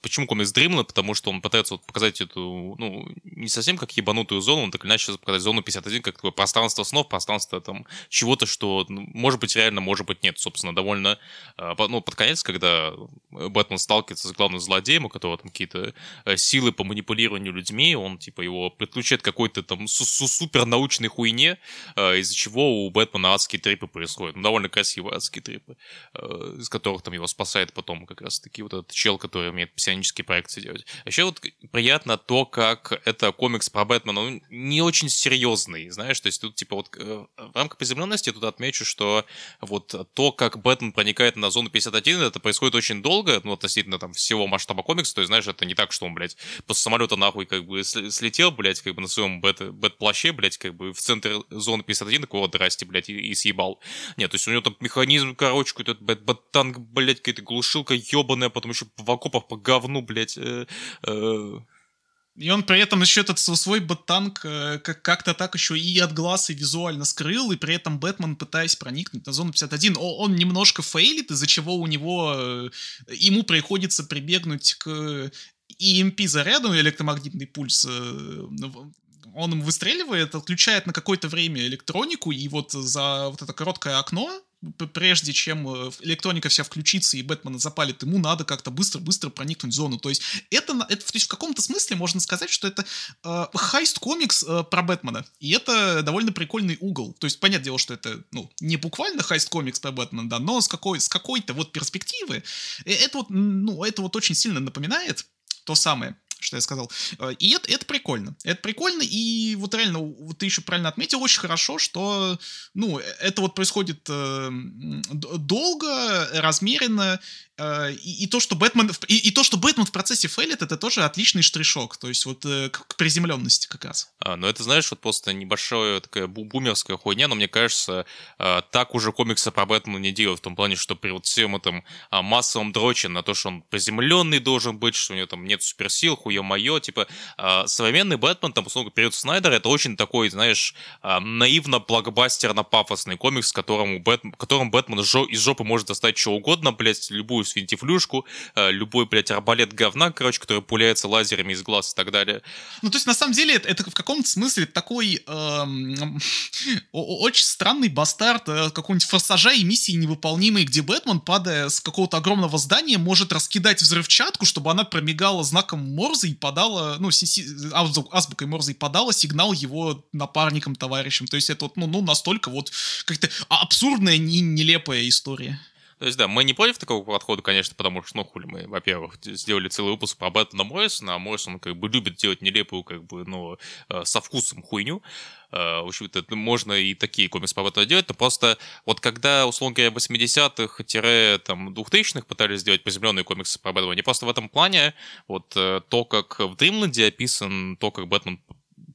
Почему комикс Дримлы? Потому что он пытается вот показать эту, ну, не совсем как ебанутую зону, он так или иначе показать зону 51 как такое пространство снов, пространство там чего-то, что ну, может быть реально, может быть нет. Собственно, довольно... Ну, под конец, когда Бэтмен сталкивается с главным злодеем, у которого там какие-то э, силы по манипулированию людьми, он, типа, его подключает какой-то там супер научной хуйне, э, из-за чего у Бэтмена адские трипы происходят. Ну, довольно красивые адские трипы, э, из которых там его спасает потом как раз-таки вот этот чел, который умеет псионические проекты делать. Еще вот приятно то, как это комикс про Бэтмена, он не очень серьезный, знаешь, то есть тут типа вот э, в рамках приземленности тут отмечу, что вот то, как Бэтмен проникает на зону 51, это происходит очень долго, ну, относительно там всего масштаба комикса, то есть, знаешь, это не так, что он, блядь, после самолета нахуй как бы слетел, блядь, как бы на своем бэт-плаще, блядь, как бы в центр зоны 51, такой, вот, здрасте, блядь, и, и съебал. Нет, то есть у него там механизм, короче, какой-то бэт-танк, блядь, какая-то глушилка ебаная, потом еще в окопах по говну, блядь. Э, э. И он при этом еще этот свой бэттанк э, как-то так еще и от глаз и визуально скрыл, и при этом Бэтмен, пытаясь проникнуть на зону 51, он немножко фейлит, из-за чего у него, ему приходится прибегнуть к EMP заряду, электромагнитный пульс, он им выстреливает, отключает на какое-то время электронику, и вот за вот это короткое окно, прежде чем э, электроника вся включится и Бэтмена запалит, ему надо как-то быстро-быстро проникнуть в зону. То есть это, это то есть в каком-то смысле можно сказать, что это э, heist комикс э, про Бэтмена. И это довольно прикольный угол. То есть, понятное дело, что это, ну, не буквально heist комикс про Бэтмена, да, но с, какой, с какой-то вот перспективы. Это вот, ну, это вот очень сильно напоминает то самое что я сказал. Э, и это, это прикольно. Это прикольно, и вот реально, вот ты еще правильно отметил, очень хорошо, что, ну, это вот происходит э, долго, размеренно, Э, и, и то, что Бэтмен и, и то, что Бэтмен в процессе фейлит, это тоже отличный штришок, то есть вот э, к, к приземленности как раз. А, ну это знаешь, вот просто небольшая такая бумерская хуйня, но мне кажется, а, так уже комиксы про Бэтмена не делают в том плане, что при вот всем этом а, массовом дроче на то, что он приземленный должен быть, что у него там нет суперсил, хуе мое, типа а, современный Бэтмен, там, условно, период Снайдера, это очень такой, знаешь, а, наивно-блокбастерно-пафосный комикс, которому Бэт... которым Бэтмен из жопы может достать что угодно, блядь, любую свинтифлюшку, э, любой, блядь, арбалет говна, короче, который пуляется лазерами из глаз и так далее. Ну, то есть, на самом деле, это, это в каком-то смысле такой эм, очень странный бастард э, какого-нибудь форсажа и миссии невыполнимой, где Бэтмен, падая с какого-то огромного здания, может раскидать взрывчатку, чтобы она промигала знаком Морзе и подала, ну, азбукой Морзе и подала сигнал его напарникам, товарищам. То есть, это вот, ну, ну настолько вот как-то абсурдная и нелепая история. То есть, да, мы не против такого подхода, конечно, потому что, ну, хули мы, во-первых, сделали целый выпуск по Бэтмена Моррисона, а Моррисон, как бы, любит делать нелепую, как бы, ну, э, со вкусом хуйню. Э, в общем-то, можно и такие комиксы по Бэтмену делать, но просто вот когда, условно говоря, 80-х-2000-х пытались сделать приземленные комиксы по Бэтмену, они просто в этом плане, вот э, то, как в Дримленде описан, то, как Бэтмен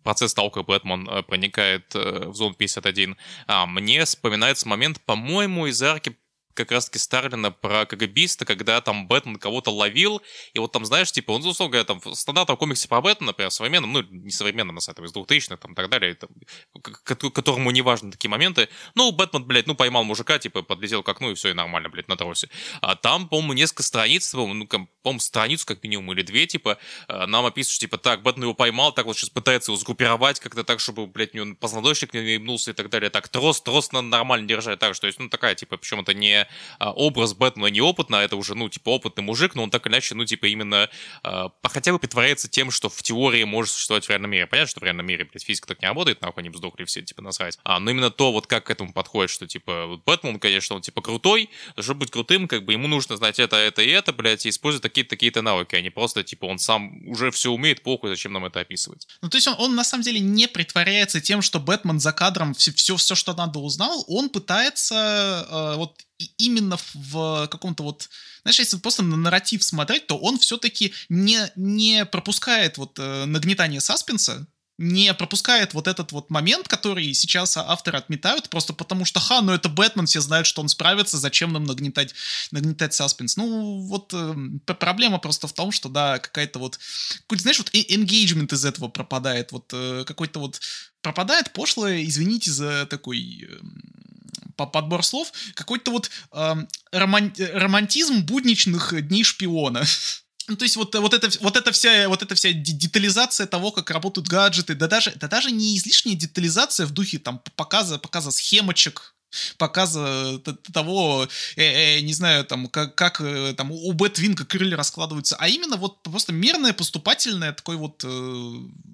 процесс того, как Бэтмен проникает в зону 51, а, мне вспоминается момент, по-моему, из арки как раз-таки Старлина про КГБиста, когда там Бэтмен кого-то ловил, и вот там, знаешь, типа, он, условно говоря, там, в стандартном комиксе про Бэтмена, например, современном, ну, не современном, на самом деле, из 2000-х, там, и так далее, там, которому не важны такие моменты, ну, Бэтмен, блядь, ну, поймал мужика, типа, подлетел к окну, и все, и нормально, блядь, на тросе. А там, по-моему, несколько страниц, по-моему, ну, по-моему, страницу, как минимум, или две, типа, э, нам описывают, что, типа, так, Бэтмен его поймал, так вот сейчас пытается его сгруппировать как-то так, чтобы, блядь, у него позвоночник не ебнулся и так далее, так, трос, трос надо нормально держать, так, что, есть, ну, такая, типа, причем это не а, образ Бэтмена неопытно, а это уже, ну, типа, опытный мужик, но он так или иначе, ну, типа, именно э, хотя бы притворяется тем, что в теории может существовать в реальном мире. Понятно, что в реальном мире, блядь, физика так не работает, нахуй они бы сдохли все, типа, насрать. А, но именно то, вот как к этому подходит, что, типа, вот Бэтмен, конечно, он, типа, крутой, чтобы быть крутым, как бы, ему нужно знать это, это и это, блядь, и использовать такие-то, такие-то навыки, а не просто, типа, он сам уже все умеет, похуй, зачем нам это описывать. Ну, то есть он, он на самом деле не притворяется тем, что Бэтмен за кадром все, все, что надо, узнал, он пытается э, вот именно в каком-то вот... Знаешь, если просто на нарратив смотреть, то он все-таки не, не пропускает вот э, нагнетание саспенса, не пропускает вот этот вот момент, который сейчас авторы отметают, просто потому что, ха, ну это Бэтмен, все знают, что он справится, зачем нам нагнетать, нагнетать саспенс. Ну, вот э, проблема просто в том, что, да, какая-то вот, знаешь, вот engagement из этого пропадает, вот э, какой-то вот пропадает пошлое, извините за такой э, подбор слов, какой-то вот э, роман, романтизм будничных дней шпиона. Ну, то есть вот, вот, это, вот, это вся, вот эта вся детализация того, как работают гаджеты, да даже, да даже не излишняя детализация в духе там показа, показа схемочек, показа того, э, э, не знаю, там, как, как э, там у Бэтвинга крылья раскладываются, а именно вот просто мерное, поступательное, такое вот, э,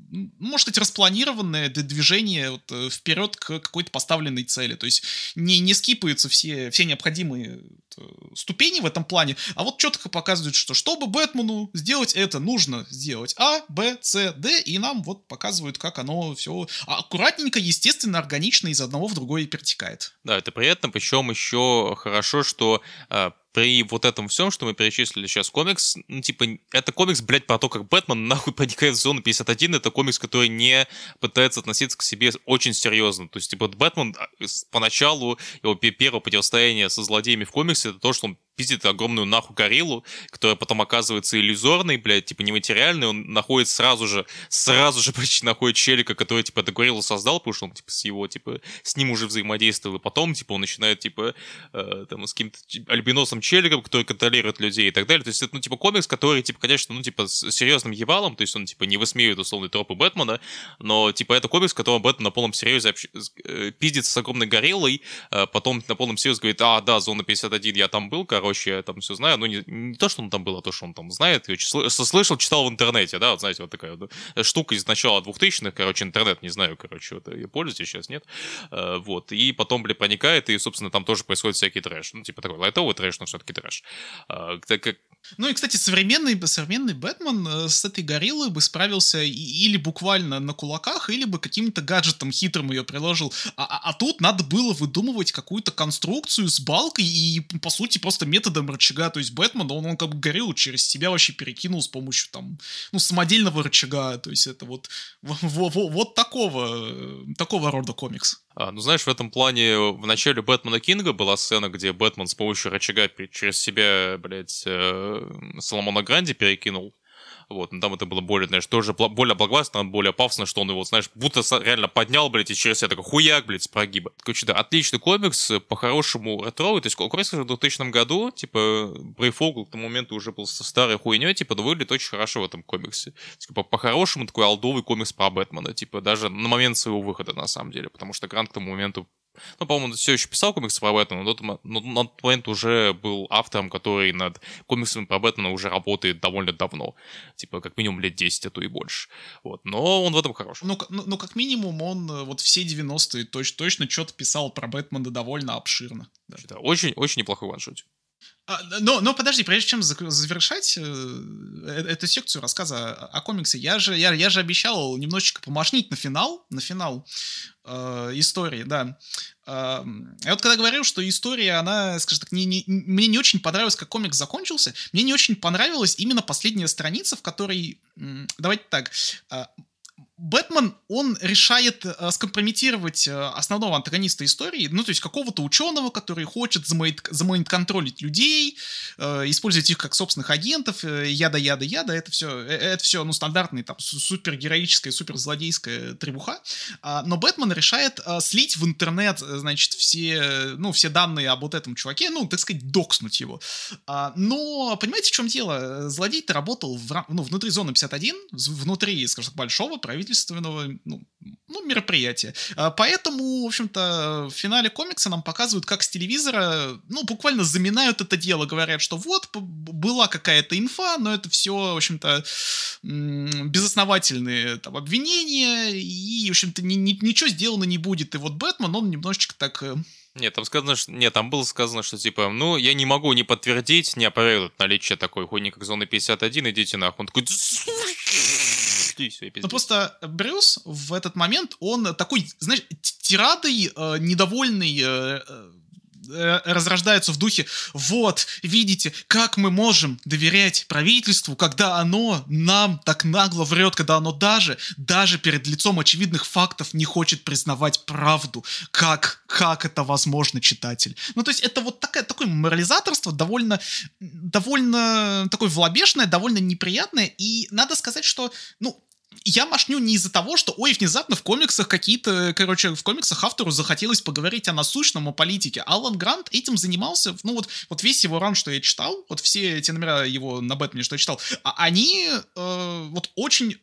может быть, распланированное движение вот, э, вперед к какой-то поставленной цели. То есть не, не скипаются все, все необходимые э, ступени в этом плане, а вот четко показывают, что чтобы Бэтмену сделать это, нужно сделать А, Б, С, Д, и нам вот показывают, как оно все аккуратненько, естественно, органично из одного в другое перетекает. Да, это приятно, причем еще хорошо, что э, при вот этом всем, что мы перечислили сейчас комикс, ну, типа, это комикс, блядь, про то, как Бэтмен нахуй проникает в зону 51, это комикс, который не пытается относиться к себе очень серьезно. То есть, типа, Бэтмен а, поначалу, его первое противостояние со злодеями в комиксе, это то, что он пиздит огромную нахуй гориллу, которая потом оказывается иллюзорной, блядь, типа нематериальной, он находит сразу же, сразу же почти находит челика, который, типа, эту гориллу создал, потому что он, типа, с его, типа, с ним уже взаимодействовал, и потом, типа, он начинает, типа, э, там, с каким-то альбиносом челиком, который контролирует людей и так далее. То есть это, ну, типа, комикс, который, типа, конечно, ну, типа, с серьезным ебалом, то есть он, типа, не высмеивает условные тропы Бэтмена, но, типа, это комикс, в котором Бэтмен на полном серьезе общ... э, пиздится с огромной гориллой, э, потом на полном серьезе говорит, а, да, зона 51, я там был, короче, я там все знаю, ну, не, не то, что он там был, а то, что он там знает, сл- слышал, читал в интернете, да, вот, знаете, вот такая вот штука из начала 2000-х, короче, интернет, не знаю, короче, вот, я пользуюсь сейчас, нет, э, вот, и потом, бля, проникает, и, собственно, там тоже происходит всякий трэш, ну, типа такой лайтовый трэш, но все-таки трэш. Э, так как ну и, кстати, современный, современный Бэтмен э, с этой гориллой бы справился или буквально на кулаках, или бы каким-то гаджетом хитрым ее приложил. А, а, а тут надо было выдумывать какую-то конструкцию с балкой и, по сути, просто методом рычага. То есть Бэтмен, он, он как бы гориллу через себя вообще перекинул с помощью там, ну, самодельного рычага. То есть это вот, вот, вот такого, э, такого рода комикс. А, ну, знаешь, в этом плане в начале Бэтмена Кинга была сцена, где Бэтмен с помощью рычага через себя, блядь, э, Соломона Гранди перекинул. Вот, но там это было более, знаешь, тоже более благословенно, более пафосно, что он его, знаешь, будто реально поднял, блядь, и через себя такой хуяк, блядь, с прогиба. Короче, да, отличный комикс, по-хорошему ретровый, то есть комикс в 2000 году, типа, Брейфогл к тому моменту уже был со старой хуйней, типа, но выглядит очень хорошо в этом комиксе. Типа, по-хорошему такой алдовый комикс про Бэтмена, типа, даже на момент своего выхода, на самом деле, потому что Грант к тому моменту ну, по-моему, все еще писал комиксы про Бэтмена, но тот, но на тот момент уже был автором, который над комиксами про Бэтмена уже работает довольно давно. Типа, как минимум лет 10, а то и больше. Вот. Но он в этом хорош. Ну, ну, ну как минимум, он э, вот все 90-е точ, точно что-то писал про Бэтмена довольно обширно. Да. Да, очень, очень неплохой ваншот. А, но, но подожди, прежде чем завершать э, э, эту секцию рассказа о, комиксе, я же, я, я же обещал немножечко помашнить на финал, на финал э, истории, да. Э, я вот когда говорил, что история, она, скажем так, не, не, мне не очень понравилось, как комикс закончился, мне не очень понравилась именно последняя страница, в которой, давайте так, э, Бэтмен, он решает э, скомпрометировать э, основного антагониста истории, ну, то есть какого-то ученого, который хочет замейн-контролить людей, э, использовать их как собственных агентов, э, яда-яда-яда, это все, э, это все, ну, стандартная там супергероическая, суперзлодейская требуха, а, но Бэтмен решает э, слить в интернет, значит, все, ну, все данные об вот этом чуваке, ну, так сказать, докснуть его. А, но, понимаете, в чем дело? Злодей-то работал в, ну, внутри зоны 51, внутри, скажем так, большого правительства, правительственного ну, ну, мероприятия. А, поэтому, в общем-то, в финале комикса нам показывают, как с телевизора, ну, буквально заминают это дело, говорят, что вот, была какая-то инфа, но это все, в общем-то, безосновательные там, обвинения, и, в общем-то, ни, ни, ничего сделано не будет. И вот Бэтмен, он немножечко так э, нет, там сказано, что... Нет, там было сказано, что типа, ну, я не могу не подтвердить, не опровергнуть наличие такой хуйни, как зона 51, идите нахуй. Он такой... Ну просто Брюс в этот момент, он такой, знаешь, тирадой э, недовольный э, э Э, разрождаются в духе «Вот, видите, как мы можем доверять правительству, когда оно нам так нагло врет, когда оно даже, даже перед лицом очевидных фактов не хочет признавать правду. Как, как это возможно, читатель?» Ну, то есть это вот такое, такое морализаторство довольно, довольно такое влобешное, довольно неприятное, и надо сказать, что, ну, я машню не из-за того, что, ой, внезапно в комиксах какие-то, короче, в комиксах автору захотелось поговорить о насущном, о политике. Алан Грант этим занимался, ну вот, вот весь его ран, что я читал, вот все эти номера его на Бэтмене, что я читал, а они э, вот очень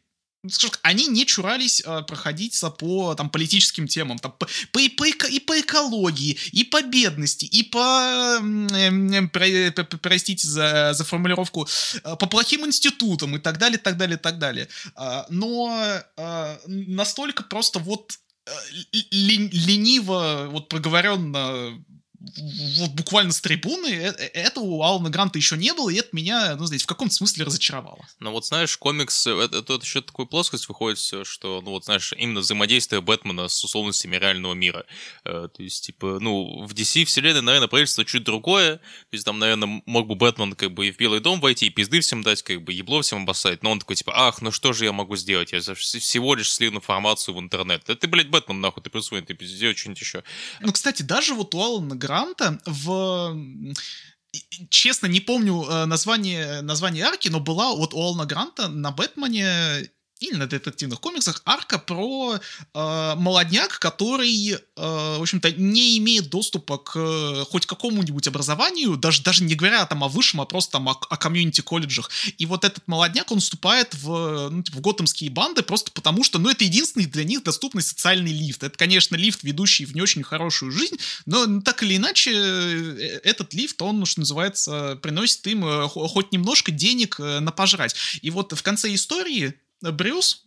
скажем, они не чурались э, проходиться по там политическим темам, там по, по, и, по, и по экологии, и по бедности, и по, э, про, простите за, за формулировку, э, по плохим институтам и так далее, так далее, так далее. Э, но э, настолько просто вот э, лениво, вот проговоренно вот буквально с трибуны, э, э, этого у Алана Гранта еще не было, и это меня, ну, знаете, в каком-то смысле разочаровало. Ну вот, знаешь, комикс, э, это, это еще такую плоскость выходит что, ну вот, знаешь, именно взаимодействие Бэтмена с условностями реального мира. то есть, типа, ну, в DC вселенной, наверное, правительство чуть другое, то есть там, наверное, мог бы Бэтмен как бы и в Белый дом войти, и пизды всем дать, как бы ебло всем обоссать, но он такой, типа, ах, ну что же я могу сделать, я всего лишь слил информацию в интернет. Да ты, блядь, Бэтмен, нахуй, ты присвоен, ты сделай что-нибудь еще. Ну, кстати, даже вот у Алана Гранта Гранта в честно, не помню э, название, название арки, но была вот у Алана Гранта на Бэтмене или на детективных комиксах арка про э, молодняк, который, э, в общем-то, не имеет доступа к э, хоть какому-нибудь образованию, даже, даже не говоря там о высшем, а просто там о, о комьюнити-колледжах. И вот этот молодняк, он вступает в, ну, типа, в готэмские банды просто потому, что, ну, это единственный для них доступный социальный лифт. Это, конечно, лифт, ведущий в не очень хорошую жизнь, но ну, так или иначе, э, этот лифт, он, что называется, приносит им э, хоть немножко денег на пожрать. И вот в конце истории Брюс,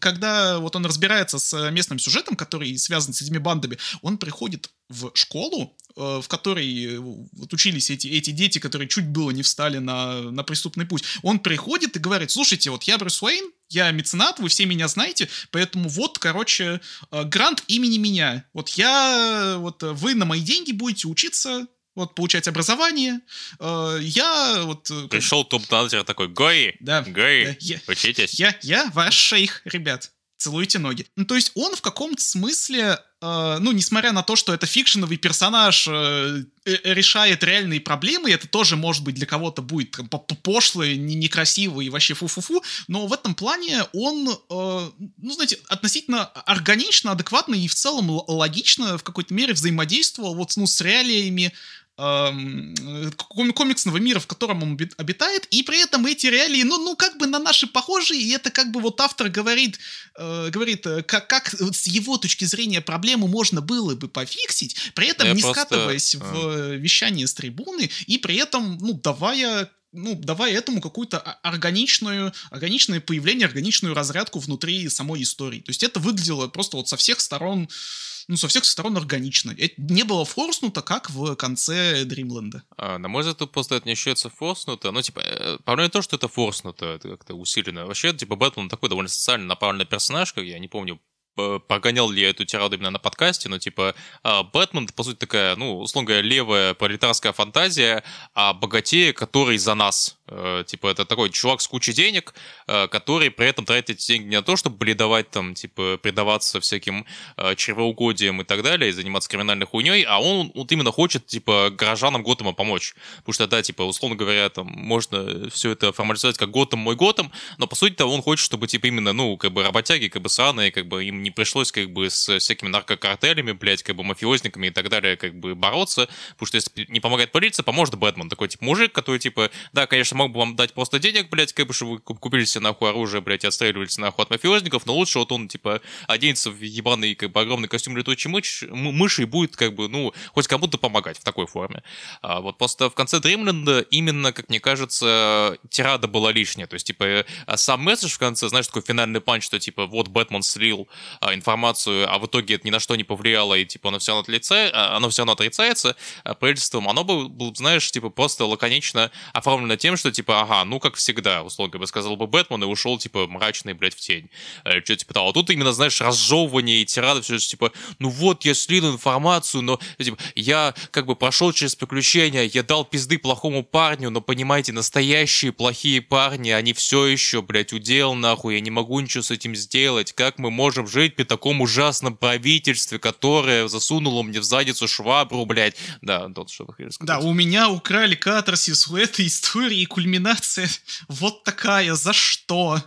когда вот он разбирается с местным сюжетом, который связан с этими бандами, он приходит в школу, э, в которой вот учились эти, эти дети, которые чуть было не встали на, на преступный путь. Он приходит и говорит, слушайте, вот я Брюс Уэйн, я меценат, вы все меня знаете, поэтому вот, короче, э, грант имени меня. Вот я, вот вы на мои деньги будете учиться вот, получать образование. Э, я вот... Э, Пришел топ-менеджер такой, Гои, да, Гои, да, я, учитесь. Я, я ваш шейх, ребят. Целуйте ноги. Ну, то есть он в каком-то смысле, э, ну, несмотря на то, что это фикшеновый персонаж э, э, решает реальные проблемы, это тоже, может быть, для кого-то будет там, пошлый, некрасивый и вообще фу-фу-фу, но в этом плане он, э, ну, знаете, относительно органично, адекватно и в целом логично в какой-то мере взаимодействовал вот ну, с реалиями комиксного мира, в котором он обитает, и при этом эти реалии, ну, ну, как бы на наши похожи, и это как бы вот автор говорит, э, говорит, э, как, как с его точки зрения проблему можно было бы пофиксить, при этом Я не просто... скатываясь а. в вещание с трибуны, и при этом, ну, давая ну, давая этому какую-то органичную, органичное появление, органичную разрядку внутри самой истории. То есть это выглядело просто вот со всех сторон ну, со всех сторон органично. Это не было форснуто, как в конце Дримленда. А, на мой взгляд, просто это не ощущается форснуто. Ну, типа, э, проблема не то, что это форснуто, это как-то усиленно. Вообще, типа, Бэтмен такой довольно социально направленный персонаж, как я не помню, погонял ли я эту тираду именно на подкасте, но типа а, Бэтмен, по сути, такая, ну, условно говоря, левая пролетарская фантазия о богатее, который за нас. Э, типа, это такой чувак с кучей денег, э, который при этом тратит эти деньги не на то, чтобы бледовать там, типа, предаваться всяким э, чревоугодиям и так далее, и заниматься криминальной хуйней, а он вот именно хочет, типа, горожанам Готэма помочь. Потому что, да, типа, условно говоря, там, можно все это формализовать как Готэм мой Готэм, но, по сути-то, он хочет, чтобы, типа, именно, ну, как бы, работяги, как бы, сраные, как бы, им не пришлось, как бы, с всякими наркокартелями, блядь, как бы, мафиозниками и так далее, как бы, бороться, потому что если не помогает полиция, поможет Бэтмен. Такой, типа, мужик, который, типа, да, конечно, мог бы вам дать просто денег, блядь, как бы, чтобы вы купили себе нахуй оружие, блядь, и отстреливались нахуй от мафиозников, но лучше вот он, типа, оденется в ебаный, как бы, огромный костюм летучей мышь, мыши и будет, как бы, ну, хоть кому-то помогать в такой форме. А вот просто в конце Дримленда именно, как мне кажется, тирада была лишняя, то есть, типа, а сам месседж в конце, знаешь, такой финальный панч, что, типа, вот Бэтмен слил а, информацию, а в итоге это ни на что не повлияло, и, типа, оно все равно отрицается, оно все равно отрицается а, правительством, оно было, знаешь, типа, просто лаконично оформлено тем, что, типа, ага, ну, как всегда, условно бы сказал бы Бэтмен, и ушел, типа, мрачный, блядь, в тень. Или что типа того. А тут именно, знаешь, разжевывание и тирады, все типа, ну вот, я слил информацию, но, типа, я, как бы, прошел через приключения, я дал пизды плохому парню, но, понимаете, настоящие плохие парни, они все еще, блядь, удел, нахуй, я не могу ничего с этим сделать. Как мы можем жить при таком ужасном правительстве, которое засунуло мне в задницу швабру, блядь. Да, тот что вы сказать. Да, у меня украли катарсис у этой истории, кульминация вот такая. За что?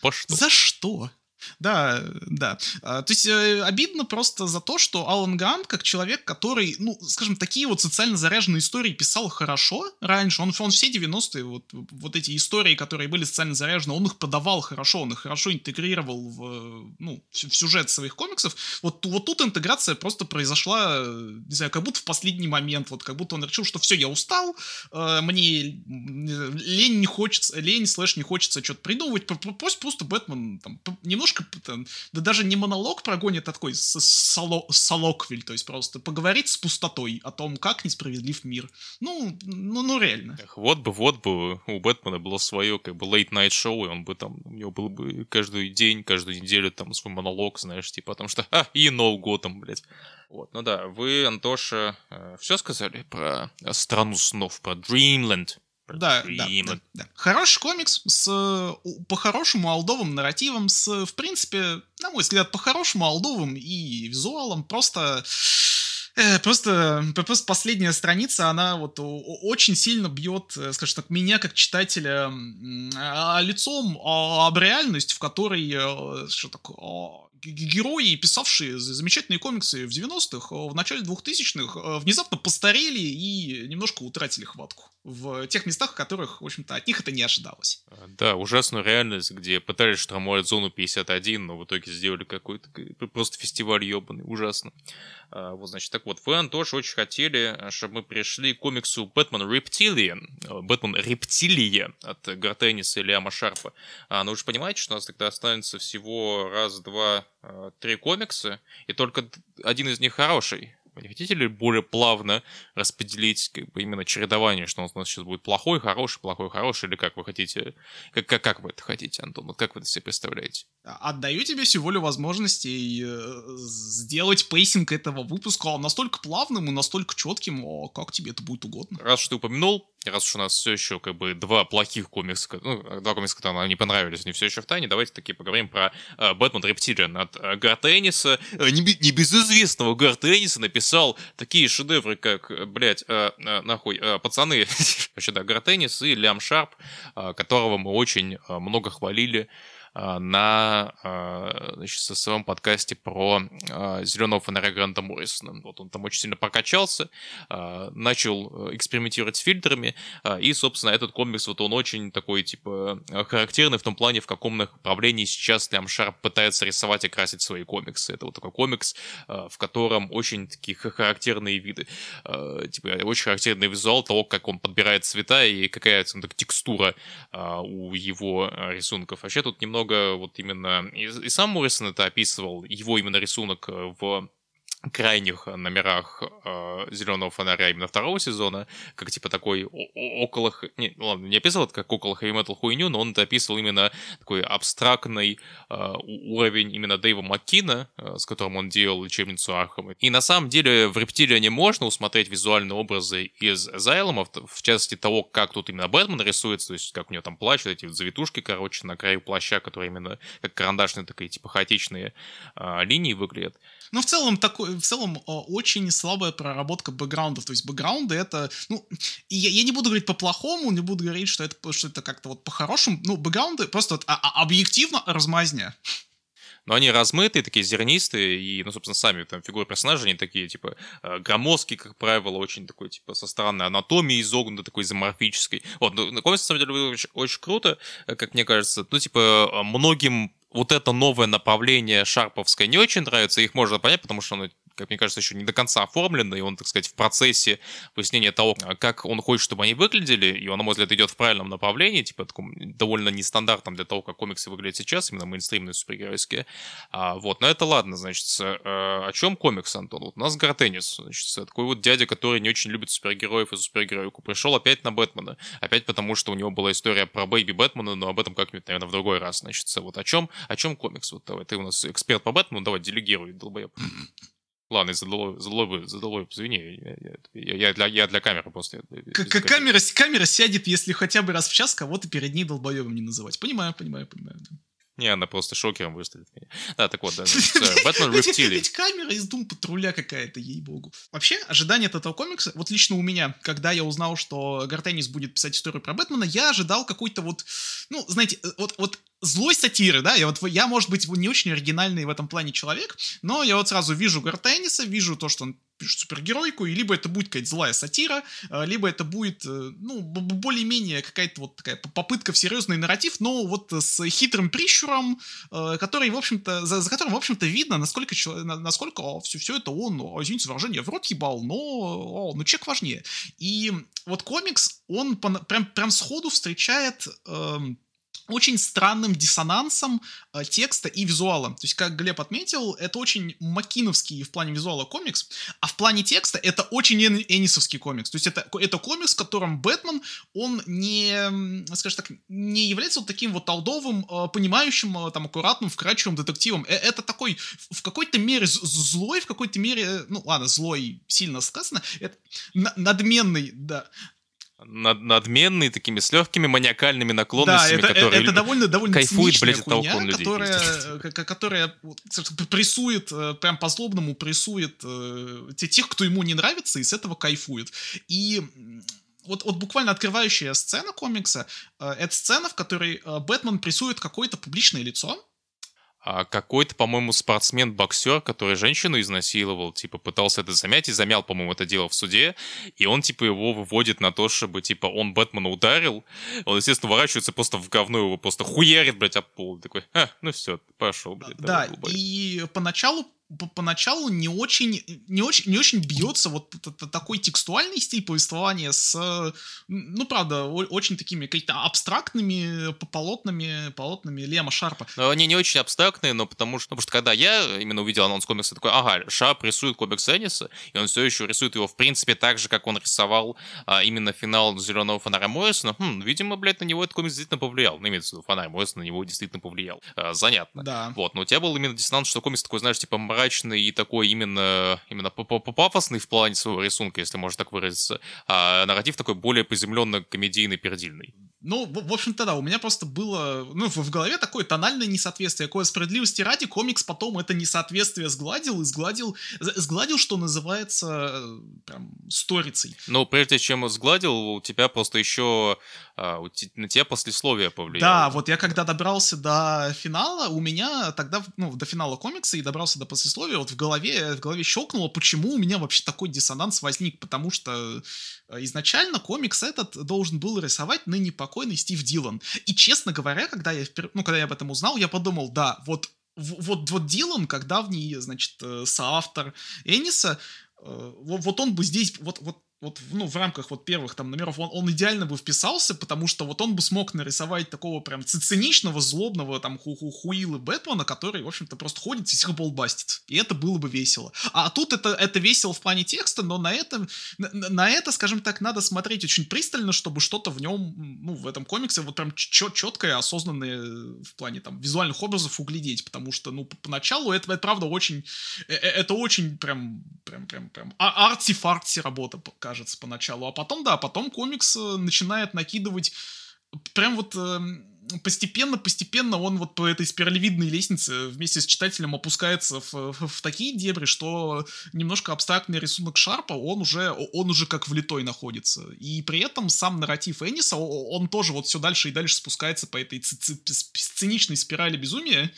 По что? За что? Да, да. А, то есть э, обидно просто за то, что Алан Грант, как человек, который, ну, скажем, такие вот социально заряженные истории писал хорошо раньше, он, он все 90-е, вот, вот эти истории, которые были социально заряжены, он их подавал хорошо, он их хорошо интегрировал в, ну, в, сюжет своих комиксов. Вот, вот тут интеграция просто произошла, не знаю, как будто в последний момент, вот как будто он решил, что все, я устал, э, мне лень не хочется, лень слэш не хочется что-то придумывать, пусть просто Бэтмен там немножко немножко, да даже не монолог прогонит, а такой соло, солоквиль, то есть просто поговорить с пустотой о том, как несправедлив мир. Ну, ну, ну реально. Эх, вот бы, вот бы у Бэтмена было свое, как бы, late-night шоу, и он бы там, у него был бы каждый день, каждую неделю там свой монолог, знаешь, типа, потому что, а, и No Gotham, блядь. Вот, ну да, вы, Антоша, э, все сказали про страну снов, про Dreamland? Да, да, да, да. Хороший комикс с по-хорошему алдовым нарративом, с, в принципе, на мой взгляд, по-хорошему алдовым и визуалом. Просто Э, просто, просто последняя страница, она вот очень сильно бьет, э, скажем так, меня как читателя а, лицом об реальность, в которой, э, что так, герои, писавшие замечательные комиксы в 90-х, в начале 2000-х, внезапно постарели и немножко утратили хватку в тех местах, в которых, в общем-то, от них это не ожидалось. Да, ужасную реальность, где пытались штурмовать зону 51, но в итоге сделали какой-то просто фестиваль ебаный, ужасно. А, вот, значит, так вот, фэн тоже очень хотели, чтобы мы пришли к комиксу Бэтмен Рептилиан, Бэтмен Рептилия от Гартенниса и Лиама Шарпа. А, но вы же понимаете, что у нас тогда останется всего раз, два, а, три комикса, и только один из них хороший. Вы не хотите ли более плавно распределить как бы, именно чередование, что у нас сейчас будет плохой, хороший, плохой, хороший, или как вы хотите, как, как, как вы это хотите, Антон, вот как вы это себе представляете? Отдаю тебе всю волю возможностей э, сделать pacing этого выпуска настолько плавным и настолько четким, как тебе это будет угодно. Раз что ты упомянул, раз уж у нас все еще как бы два плохих комикса, ну, два комикса, которые нам не понравились, они все еще в тайне, давайте таки поговорим про э, Бэтмен Рептилиан от э, Гарта Энниса, небезызвестного Гарт Эннис написал такие шедевры, как, э, блядь, э, э, нахуй, э, пацаны, вообще, да, Гарт Эннис и Лиам Шарп, э, которого мы очень э, много хвалили на а, значит, своем подкасте про а, зеленого фонаря Гранта Моррисона. Вот он там очень сильно прокачался, начал э, экспериментировать с фильтрами, и, собственно, этот комикс, вот он очень такой, типа, характерный в том плане, в каком направлении сейчас Лям Шарп пытается рисовать и красить свои комиксы. Это вот такой комикс, в котором очень такие характерные виды, типа, очень характерный визуал того, как он подбирает цвета и какая так, текстура у его рисунков. Вообще тут немного много вот именно... И, и сам Моррисон это описывал, его именно рисунок э, в крайних номерах э, зеленого фонаря именно второго сезона, как типа такой около... Не, ладно, не описывал это как около хэви метал хуйню, но он это описывал именно такой абстрактный э, уровень именно Дэйва Маккина, э, с которым он делал лечебницу Архама. И на самом деле в Рептилиане можно усмотреть визуальные образы из Зайлома, в частности того, как тут именно Бэтмен рисуется, то есть как у него там плащ, эти вот завитушки, короче, на краю плаща, которые именно как карандашные такие типа хаотичные э, линии выглядят. Но в целом такой в целом очень слабая проработка бэкграундов. То есть бэкграунды это, ну, я, я не буду говорить по-плохому, не буду говорить, что это, что это как-то вот по-хорошему. Ну, бэкграунды просто вот, а, а, объективно размазня. Но они размытые, такие зернистые, и, ну, собственно, сами там фигуры персонажей, они такие, типа, э, громоздкие, как правило, очень такой, типа, со странной анатомией изогнутой, такой изоморфической. Вот, ну, на самом деле, очень, очень круто, э, как мне кажется. Ну, типа, э, многим вот это новое направление шарповское не очень нравится, их можно понять, потому что оно как мне кажется, еще не до конца оформлено, и он, так сказать, в процессе пояснения того, как он хочет, чтобы они выглядели, и он, на мой взгляд, идет в правильном направлении, типа, таком довольно нестандартном для того, как комиксы выглядят сейчас, именно мейнстримные супергеройские. А, вот, но это ладно, значит, э, о чем комикс, Антон? Вот у нас Гартеннис, значит, такой вот дядя, который не очень любит супергероев и супергероику, пришел опять на Бэтмена, опять потому, что у него была история про Бэйби Бэтмена, но об этом как-нибудь, наверное, в другой раз, значит, вот о чем, о чем комикс? Вот давай, ты у нас эксперт по Бэтмену, давай, делегируй, долбоеб. Ладно, задало, задало, задало, извини, я, я, для, я для камеры просто. Как камера, камера сядет, если хотя бы раз в час кого-то перед ней долбоебом не называть. Понимаю, понимаю, понимаю. Не, она просто шокером выстрелит меня. Да, так вот, да. Бэтмен Рептилий. Ведь камера из Doom патруля какая-то, ей-богу. Вообще, ожидание от этого комикса, вот лично у меня, когда я узнал, что Гартеннис будет писать историю про Бэтмена, я ожидал какой-то вот, ну, знаете, вот, вот злой сатиры, да, я вот, я, может быть, не очень оригинальный в этом плане человек, но я вот сразу вижу Гартенниса, вижу то, что он супергеройку, и либо это будет какая-то злая сатира, э, либо это будет, э, ну, более-менее какая-то вот такая попытка в серьезный нарратив, но вот с хитрым прищуром, э, который, в общем-то, за, за которым, в общем-то, видно, насколько, насколько все, все это он, извините за выражение, в рот ебал, но, о, ну, чек важнее. И вот комикс, он прям, прям сходу встречает... Эм, очень странным диссонансом э, текста и визуала. То есть, как Глеб отметил, это очень макиновский в плане визуала комикс, а в плане текста это очень эн энисовский комикс. То есть, это, это комикс, в котором Бэтмен, он не, скажем так, не является вот таким вот толдовым, э, понимающим, э, там, аккуратным, вкрадчивым детективом. Э, это такой, в какой-то мере злой, в какой-то мере, ну, ладно, злой сильно сказано, это надменный, да, над, надменный, такими с легкими маниакальными наклонностями, да, это, которые это довольно, довольно кайфует, блядь, от хуйня, толком людей. Которая, которая прессует, э, прям по-злобному прессует э, тех, кто ему не нравится, и с этого кайфует. И вот, вот буквально открывающая сцена комикса, э, это сцена, в которой э, Бэтмен прессует какое-то публичное лицо, какой-то, по-моему, спортсмен-боксер, который женщину изнасиловал, типа, пытался это замять и замял, по-моему, это дело в суде, и он, типа, его выводит на то, чтобы, типа, он Бэтмена ударил, он, естественно, ворачивается просто в говно, его просто хуярит, блядь, об пол, такой, а, ну все, пошел, блядь. Да, и поначалу поначалу не очень, не очень, не очень бьется вот такой текстуальный стиль повествования с, ну, правда, очень такими какими-то абстрактными полотнами, полотнами Лема Шарпа. Но они не очень абстрактные, но потому что, потому что когда я именно увидел анонс комикса, такой, ага, Шарп рисует комикс Энниса, и он все еще рисует его, в принципе, так же, как он рисовал а, именно финал Зеленого фонаря Моррисона, хм, видимо, блядь, на него этот комикс действительно повлиял. Ну, имеется в виду, фонарь Моррисона на него действительно повлиял. А, занятно. Да. Вот, но у тебя был именно диссонанс, что комикс такой, знаешь, типа мрачный и такой именно, именно пафосный в плане своего рисунка, если можно так выразиться, а нарратив такой более поземленно-комедийный, пердильный. Ну, в, общем-то, да, у меня просто было, ну, в, голове такое тональное несоответствие. Какое справедливости ради, комикс потом это несоответствие сгладил и сгладил, сгладил, что называется, прям, сторицей. Ну, прежде чем сгладил, у тебя просто еще а, te, на тебя послесловие повлияло. Да, вот я когда добрался до финала, у меня тогда, ну, до финала комикса и добрался до послесловия, вот в голове, в голове щелкнуло, почему у меня вообще такой диссонанс возник, потому что э, изначально комикс этот должен был рисовать ныне покойный Стив Дилан. И, честно говоря, когда я, ну, когда я об этом узнал, я подумал, да, вот вот, вот Дилан, как давний, значит, э, соавтор Энниса, э, вот он бы здесь, вот, вот вот ну, в рамках вот первых там номеров он, он идеально бы вписался, потому что вот он бы смог нарисовать такого прям циничного, злобного там ху ху хуилы Бэтмена, который, в общем-то, просто ходит и всех бастит. И это было бы весело. А тут это, это весело в плане текста, но на это, на, на это, скажем так, надо смотреть очень пристально, чтобы что-то в нем, ну, в этом комиксе вот прям четкое, осознанное в плане там визуальных образов углядеть, потому что, ну, поначалу это, это правда очень, э, э, это очень прям, прям, прям, прям а, арти-фарти работа, кажется, поначалу. А потом, да, потом комикс э, начинает накидывать прям вот постепенно-постепенно эм, он вот по этой спиралевидной лестнице вместе с читателем опускается в, в, в такие дебри, что немножко абстрактный рисунок Шарпа, он уже, он уже как влитой находится. И при этом сам нарратив Энниса, он тоже вот все дальше и дальше спускается по этой циничной спирали безумия.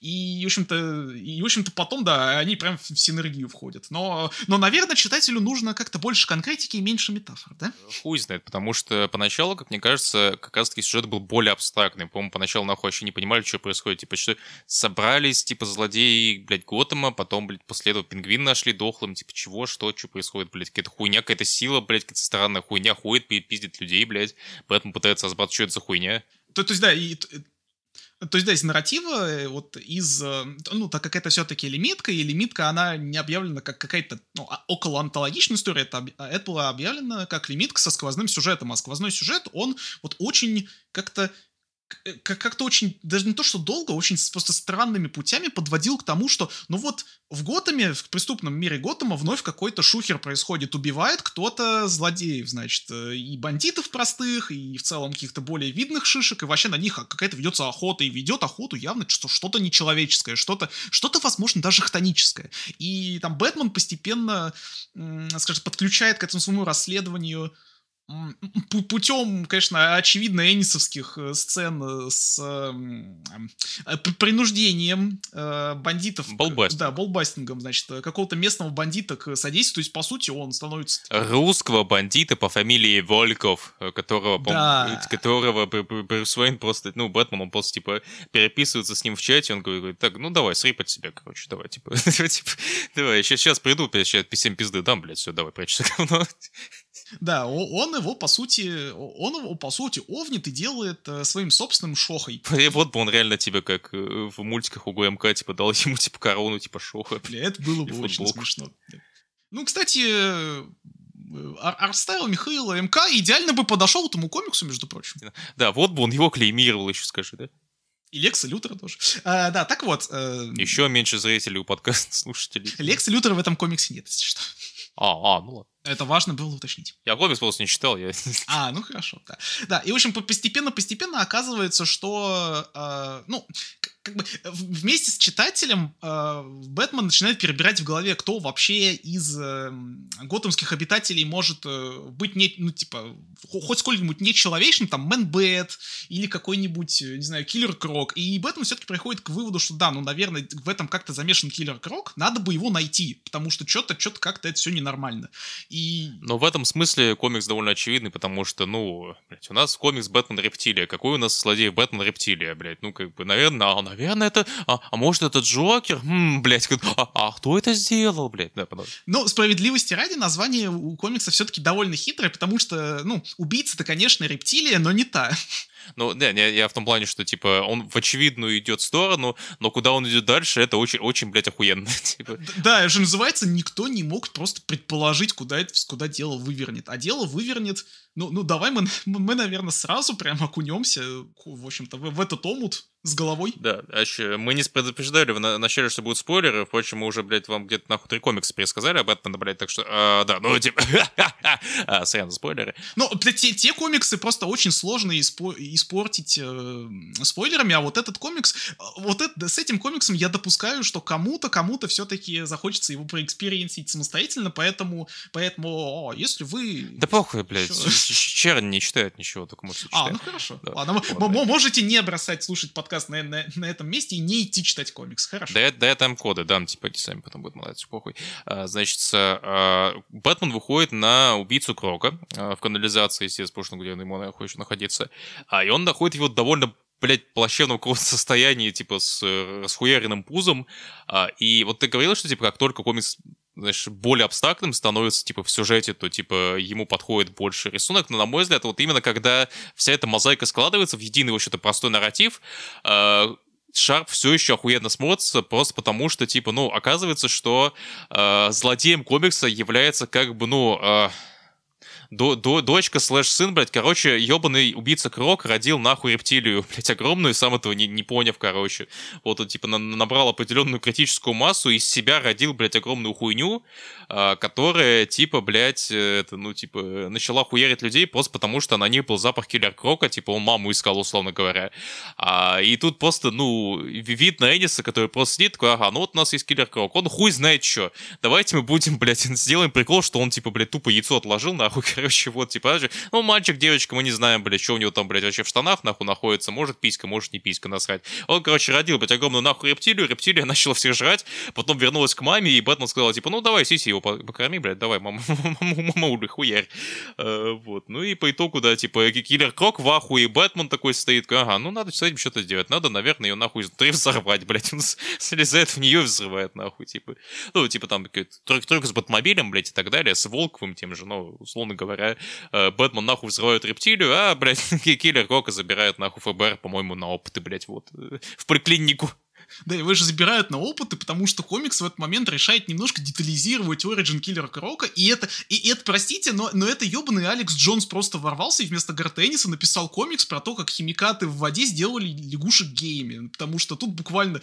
И, в общем-то, и, в общем-то, потом, да, они прям в синергию входят. Но, но, наверное, читателю нужно как-то больше конкретики и меньше метафор, да? Хуй знает, потому что поначалу, как мне кажется, как раз-таки сюжет был более абстрактный. По-моему, поначалу нахуй вообще не понимали, что происходит. Типа, что собрались, типа, злодеи, блядь, Готэма, потом, блядь, после этого пингвин нашли дохлым, типа, чего, что, что происходит, блядь, какая-то хуйня, какая-то сила, блядь, какая-то странная хуйня ходит, пиздит людей, блядь, поэтому пытается разбираться, что это за хуйня. То, то есть, да, и то есть, да, из нарратива, э, вот из, э, ну, так как это все-таки лимитка, и лимитка, она не объявлена как какая-то, ну, а, около антологичная история, это, а, это было объявлено как лимитка со сквозным сюжетом, а сквозной сюжет, он вот очень как-то как-то очень, даже не то, что долго, очень просто странными путями подводил к тому, что, ну вот, в Готэме, в преступном мире Готэма вновь какой-то шухер происходит, убивает кто-то злодеев, значит, э, и бандитов простых, и в целом каких-то более видных шишек, и вообще на них какая-то ведется охота, и ведет охоту явно что, что-то нечеловеческое, что-то, что-то, возможно, даже хтоническое. И там Бэтмен постепенно, скажем, подключает к этому своему расследованию путем, конечно, очевидно, эннисовских э, сцен э, с э, принуждением э, бандитов. Болбастинг. Да, болбастингом, значит, какого-то местного бандита к содействию. То есть, по сути, он становится... Русского бандита по фамилии Вольков, которого, да. которого Брюс Уэйн просто, ну, Бэтмен, он просто, типа, переписывается с ним в чате, он говорит, так, ну, давай, под себя, короче, давай, типа, типа давай, сейчас, сейчас приду, сейчас всем пизды дам, блядь, все, давай, прячься говно. Да, он его, по сути, он его, по сути, овнит и делает э, своим собственным шохой. Вот бы он реально тебе, как э, в мультиках у ГМК, типа, дал ему, типа, корону, типа, шоха. Бля, это было бы очень смешно. Ну, кстати, э, арстайл Михаила МК идеально бы подошел этому комиксу, между прочим. Да, вот бы он его клеймировал еще, скажи, да? И Лекса Лютера тоже. А, да, так вот. Э, Еще меньше зрителей у подкаста слушателей. Лекса Лютера в этом комиксе нет, если что. А, а, ну ладно. Это важно было уточнить. Я комикс просто не читал, я... А, ну хорошо, да. Да, и, в общем, постепенно-постепенно оказывается, что, э, ну, как бы вместе с читателем э, Бэтмен начинает перебирать в голове, кто вообще из э, готэмских обитателей может э, быть, не, ну, типа, хоть сколько-нибудь нечеловечным, там, Мэн-Бэт или какой-нибудь, э, не знаю, Киллер Крок. И Бэтмен все-таки приходит к выводу, что да, ну, наверное, в этом как-то замешан Киллер Крок, надо бы его найти, потому что что-то, что-то как-то это все ненормально. И... Но в этом смысле комикс довольно очевидный, потому что, ну, блядь, у нас комикс Бэтмен Рептилия. Какой у нас злодей Бэтмен Рептилия, блядь? Ну, как бы, наверное, а, наверное, это... А, а может, это Джокер? Хм, блядь, а, а кто это сделал, блядь? Да. Ну, справедливости ради, название у комикса все-таки довольно хитрое, потому что, ну, убийца-то, конечно, рептилия, но не та. Ну, не, не, я в том плане, что, типа, он в очевидную идет сторону, но куда он идет дальше, это очень, очень, блядь, охуенно. типа. Да, это же называется, никто не мог просто предположить, куда, это, куда дело вывернет. А дело вывернет ну, ну давай мы, мы, наверное, сразу прям окунемся, в общем-то, в, в этот омут с головой. Да, а еще мы не предупреждали в начале, что будут спойлеры, впрочем, мы уже, блядь, вам где-то нахуй три комикса пересказали об этом, блядь, так что, а, да, ну, типа, а, сорян, спойлеры. Ну, те, те комиксы просто очень сложно испо- испортить э, спойлерами, а вот этот комикс, вот это, с этим комиксом я допускаю, что кому-то, кому-то все-таки захочется его проэкспериенсить самостоятельно, поэтому, поэтому, о, если вы... Да похуй, блядь, Черн не читает ничего, только можете читать. А, ну хорошо. Да. Ладно, вот, да. можете не бросать слушать подкаст на, на, на этом месте и не идти читать комикс. Хорошо. Да, да я там коды дам, типа, эти сами потом будут молодцы, похуй. А, значит, а, Бэтмен выходит на убийцу Крока а, в канализации, естественно, потому где ему находится находиться. А, и он находит его довольно блядь, плачевном каком состоянии, типа, с э, расхуяренным пузом. А, и вот ты говорил, что, типа, как только комикс знаешь, более абстрактным становится, типа, в сюжете, то, типа, ему подходит больше рисунок, но, на мой взгляд, вот именно когда вся эта мозаика складывается в единый, в общем-то, простой нарратив, э, Шарп все еще охуенно смотрится, просто потому что, типа, ну, оказывается, что э, злодеем комикса является, как бы, ну... Э, до, до, дочка slash сын, блядь, короче, ебаный убийца Крок родил нахуй рептилию, блядь, огромную, сам этого не, не поняв, короче. Вот он, типа, на, набрал определенную критическую массу, из себя родил, блядь, огромную хуйню, а, которая, типа, блядь, это, ну, типа, начала хуярить людей просто потому, что на них был запах Киллер Крока, типа, он маму искал, условно говоря. А, и тут просто, ну, видно Энниса, который просто сидит, такой, ага, ну вот у нас есть Киллер Крок, он хуй знает что. Давайте мы будем, блядь, сделаем прикол, что он, типа, блядь, тупо яйцо отложил, нахуй, короче, вот, типа, ну, мальчик, девочка, мы не знаем, блядь, что у него там, блядь, вообще в штанах, нахуй, находится, может писька, может не писька, насрать. Он, короче, родил, блядь, огромную нахуй рептилию, рептилия начала всех жрать, потом вернулась к маме, и Бэтмен сказал, типа, ну, давай, сиси его покорми, блядь, давай, мама, мама, мама, хуярь. Э, вот, ну и по итогу, да, типа, Киллер Крок в ахуе, Бэтмен такой стоит, ага, ну, надо с этим что-то сделать, надо, наверное, ее нахуй изнутри взорвать, блядь, он слезает в нее взрывает, нахуй, типа, ну, типа, там, трюк, трюк с Бэтмобилем, блядь, и так далее, с Волковым тем же, ну, условно говоря, э, Бэтмен нахуй взрывает рептилию, а, блядь, Киллер Крока забирает нахуй ФБР, по-моему, на опыты, блядь, вот, э, в поликлинику. Да, его же забирают на опыты, потому что комикс в этот момент решает немножко детализировать Origin Киллера Крока, и это, и это, простите, но, но это ебаный Алекс Джонс просто ворвался и вместо Гарта Энниса написал комикс про то, как химикаты в воде сделали лягушек геями, потому что тут буквально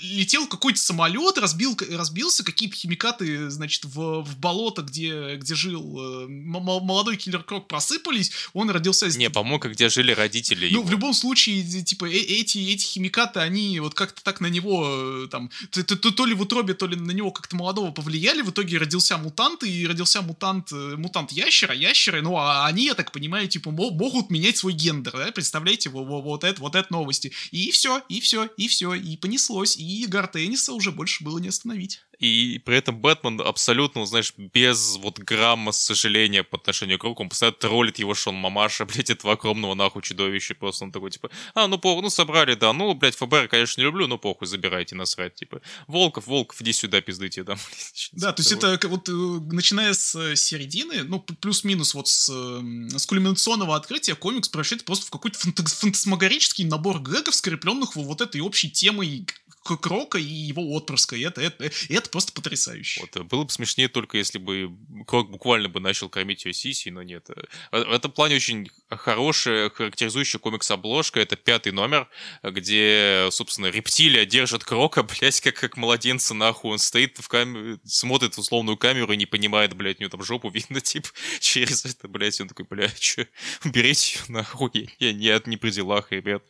летел какой-то самолет, разбил, разбился, какие-то химикаты, значит, в, в болото, где, где жил э, молодой Киллер Крок, просыпались, он родился... Не, по-моему, где жили родители Ну, его. в любом случае, типа, э эти, эти химикаты, они вот как-то так на него э, там то, то, то ли в утробе, то ли на него как-то молодого повлияли. В итоге родился мутант, и родился мутант, э, мутант ящера, ящеры, ну а они, я так понимаю, типа могут менять свой гендер, да, представляете, вот, вот, это, вот это новости. И все, и все, и все, и понеслось, и Гартениса уже больше было не остановить и при этом Бэтмен абсолютно, знаешь, без вот грамма сожаления по отношению к Року, он постоянно троллит его, что он мамаша, блядь, этого огромного нахуй чудовища, просто он такой, типа, а, ну, похуй, ну, собрали, да, ну, блядь, ФБР, конечно, не люблю, но похуй, забирайте, насрать, типа, Волков, Волков, иди сюда, да, блядь. Да, то есть это вот э, начиная с э, середины, ну, плюс-минус вот с, с кульминационного открытия комикс превращается просто в какой-то фантасмагорический набор гэгов, скрепленных вот этой общей темой Крока и его отпрыска, и это, это, это просто потрясающе. Вот, э, было бы смешнее только если бы Крок буквально бы начал кормить ее сиси, но нет. Э, в этом плане очень хорошая, характеризующая комикс-обложка, это пятый номер, где, собственно, рептилия держит Крока, блядь, как, как младенца нахуй, он стоит в камере, смотрит в условную камеру и не понимает, блядь, у него там жопу видно, типа, через это, блядь, он такой, блядь, что, уберите ее нахуй, я, я нет, не при делах, ребят.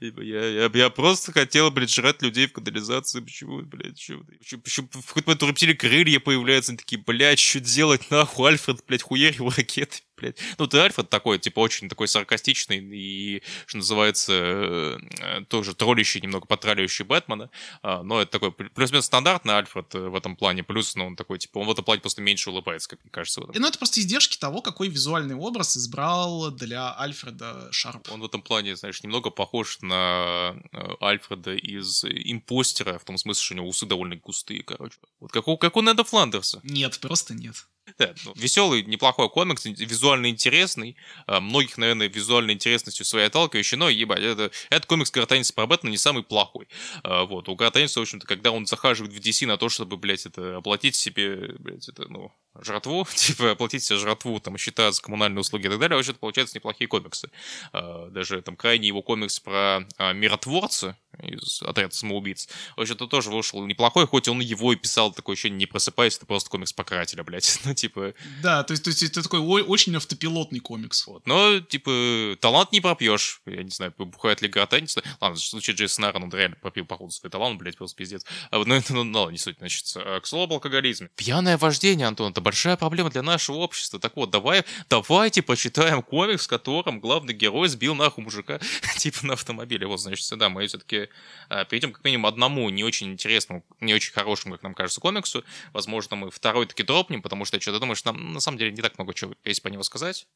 Я, я, я просто хотел, блядь, жрать людей в канализации, почему, блядь, почему, почему, почему в какой-то момент у крылья появляются, они такие, блядь, что делать, нахуй, Альфред, блядь, хуярь его ракеты блядь. Ну, ты Альфред такой, типа, очень такой саркастичный и, что называется, э, тоже троллящий, немного потраливающий Бэтмена, а, но это такой плюс-минус стандартный Альфред э, в этом плане, плюс, ну, он такой, типа, он в этом плане просто меньше улыбается, как мне кажется. Ну, это просто издержки того, какой визуальный образ избрал для Альфреда Шарп. Он в этом плане, знаешь, немного похож на э, Альфреда из Импостера, в том смысле, что у него усы довольно густые, короче. Вот как у, как у Неда Фландерса. Нет, просто нет. Да, ну, веселый, неплохой комикс, визуально интересный. А, многих, наверное, визуальной интересностью своей отталкивающий, но, ебать, это, этот комикс Каратаница про Бэтмена не самый плохой. А, вот, у Каратаница, в общем-то, когда он захаживает в DC на то, чтобы, блядь, это, оплатить себе, блядь, это, ну, жратву, типа, оплатить себе жратву, там, счета за коммунальные услуги и так далее, вообще-то получаются неплохие комиксы. А, даже, там, крайний его комикс про миротворца из отряда самоубийц, вообще-то тоже вышел неплохой, хоть он его и писал, такое ощущение, не просыпаясь, это просто комикс по карателя, блядь. Ну, типа... Да, то есть, то есть это такой очень автопилотный комикс. Вот. Но, типа, талант не пропьешь. Я не знаю, бухает ли Грота, не знаю. Ладно, в случае Джейсона Аарона он реально пропил, походу, свой талант, блядь, просто пиздец. А, ну, ну, ну, не суть, значит. А, к слову об алкоголизме. Пьяное вождение, Антон, это большая проблема для нашего общества. Так вот, давай, давайте почитаем комикс, в котором главный герой сбил нахуй мужика, типа, на автомобиле. Вот, значит, да, мы все-таки а, перейдем как минимум одному не очень интересному, не очень хорошему, как нам кажется, комиксу. Возможно, мы второй таки дропнем, потому что я что-то думаю, что нам на самом деле не так много чего есть по нему сказать.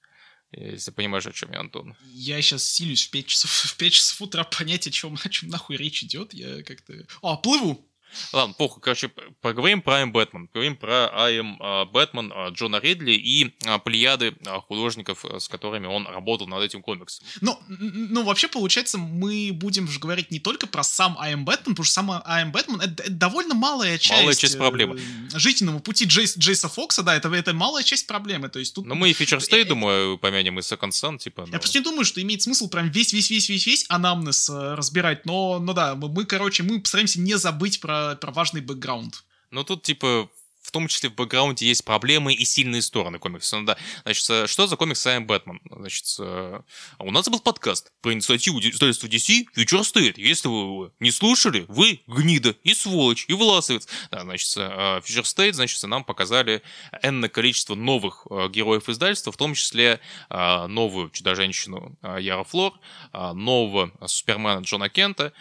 Если понимаешь, о чем я, Антон. Я сейчас силюсь в 5 часов, в 5 часов утра понять, о чем, о чем нахуй речь идет. Я как-то... А, плыву! Ладно, похуй, короче, поговорим про I'm Batman. Поговорим про I am Batman Джона Ридли и а, плеяды а, художников, с которыми он работал над этим комиксом. Ну, ну, вообще, получается, мы будем же говорить не только про сам I am Batman, потому что сам I am Batman — это, это довольно малая часть... Малая часть проблемы. Э, жизненного пути Джейс, Джейса Фокса, да, это, это малая часть проблемы. То есть тут... Ну, мы и Feature State, думаю, помянем, и Second Sun, типа... Но... Я просто не думаю, что имеет смысл прям весь-весь-весь-весь-весь анамнез э, разбирать, но, но да, мы, короче, мы постараемся не забыть про, про важный бэкграунд. Ну тут типа в том числе в бэкграунде есть проблемы и сильные стороны комикса. Ну да, значит, э, что за комикс Сайм Бэтмен? Значит, э, у нас был подкаст по инициативу издательства DC Future State. Если вы не слушали, вы гнида и сволочь, и власовец. Да, значит, э, Future State, значит, нам показали энное количество новых героев издательства, в том числе новую Чудо-женщину Яра Флор, нового Супермена Джона Кента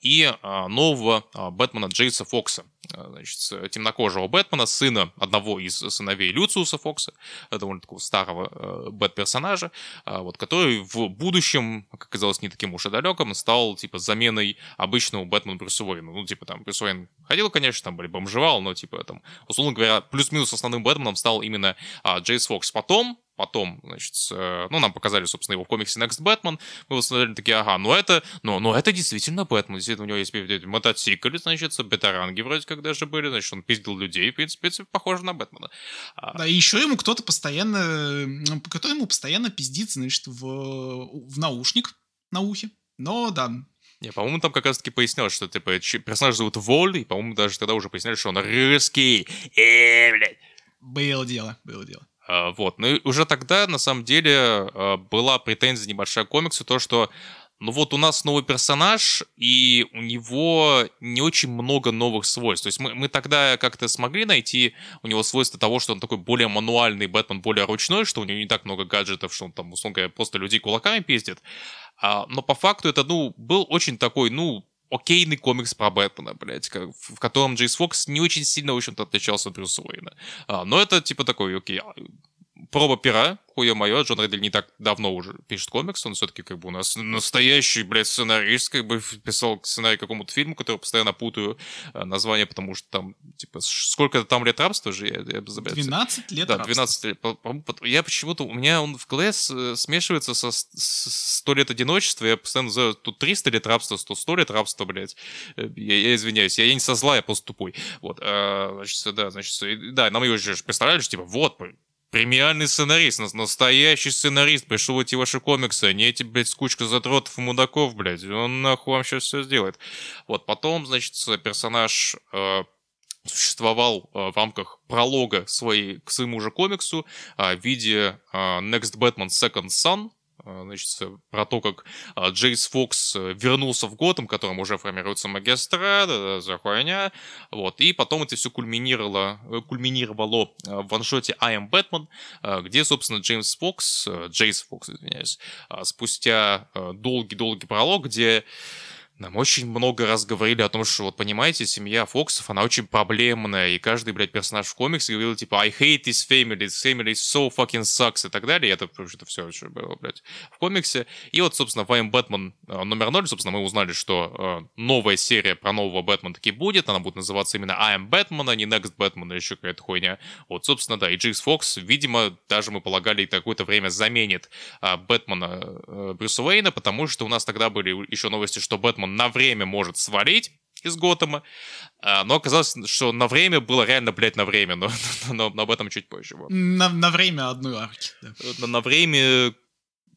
и нового Бэтмена Джейса Фокса. Э, значит, темнокожего Бэтмена, сына одного из сыновей Люциуса Фокса, э, довольно такого старого э, Бэт-персонажа, вот, который в будущем, как оказалось, не таким уж и далеком, стал, типа, заменой обычного Бэтмена Брюса Уэйна. Ну, типа, там, Брюс Уэйн ходил, конечно, там, были бомжевал, но, типа, там, условно говоря, плюс-минус основным Бэтменом стал именно а, Джейс Фокс. Потом, Потом, значит, ну, нам показали, собственно, его в комиксе Next Batman. Мы восстановили такие, ага, ну это, ну, ну это действительно Бэтмен. Действительно, у него есть мотоциклы, значит, бетаранги вроде как даже были, значит, он пиздил людей, в принципе, похоже на Бэтмена. А да, и еще ему кто-то постоянно, кто ему постоянно пиздит, значит, в, в наушник на ухе. Но, да, не, по-моему, там как раз-таки пояснялось, что, типа, персонаж зовут Воль, и, по-моему, даже тогда уже поясняли, что он русский. Э, блядь. Было дело, было дело. А, вот. Ну и уже тогда, на самом деле, а, была претензия небольшая к комиксу, то, что ну вот у нас новый персонаж, и у него не очень много новых свойств. То есть мы, мы тогда как-то смогли найти у него свойства того, что он такой более мануальный Бэтмен, более ручной, что у него не так много гаджетов, что он там, условно говоря, просто людей кулаками пиздит. А, но по факту это, ну, был очень такой, ну, окейный комикс про Бэтмена, блядь, в котором Джейс Фокс не очень сильно, в общем-то, отличался от Брюса Уэйна. А, но это, типа, такой, окей, а, проба пера, хуе мое, Джон Редли не так давно уже пишет комикс, он все-таки как бы у нас настоящий, блядь, сценарист, как бы писал сценарий какому-то фильму, который постоянно путаю э, название, потому что там, типа, сколько там лет рабства же, я, я 12 лет Да, 12 лет. Я почему-то, у меня он в КЛС смешивается со 100 лет одиночества, я постоянно называю тут 300 лет рабства, 100, 100 лет рабства, блядь. Я, я извиняюсь, я, я не со зла, я просто тупой. Вот, а, значит, да, значит, да, нам его же представляли, что, типа, вот, премиальный сценарист, настоящий сценарист, пришел эти ваши комиксы, не эти, блядь, скучка задротов и мудаков, блядь, он нахуй вам сейчас все сделает. Вот, потом, значит, персонаж э, существовал э, в рамках пролога своей, к своему же комиксу э, в виде э, Next Batman Second Son, значит, про то, как а, Джейс Фокс э, вернулся в Готэм, которым уже формируется магистрат, за хуйня, вот, и потом это все кульминировало, э, кульминировало э, в ваншоте I Am Batman, где, собственно, Джеймс Фокс, Джейс Фокс, извиняюсь, спустя долгий-долгий пролог, где нам очень много раз говорили о том, что, вот понимаете, семья Фоксов, она очень проблемная, и каждый, блядь, персонаж в комиксе говорил, типа, I hate this family, this family so fucking sucks, и так далее, и это, вообще-то, все очень было, блядь, в комиксе. И вот, собственно, в I'm Batman э, номер ноль, собственно, мы узнали, что э, новая серия про нового Бэтмена таки будет, она будет называться именно I am Batman, а не Next Batman, или еще какая-то хуйня. Вот, собственно, да, и Джейкс Фокс, видимо, даже мы полагали, какое-то время заменит э, Бэтмена э, Брюса Уэйна, потому что у нас тогда были еще новости, что Бэтмен Бэтмен на время может свалить из Готэма, а, но оказалось, что на время было реально, блядь, на время, но, но, но об этом чуть позже. Вот. На, на время одной арки. Да. На, на время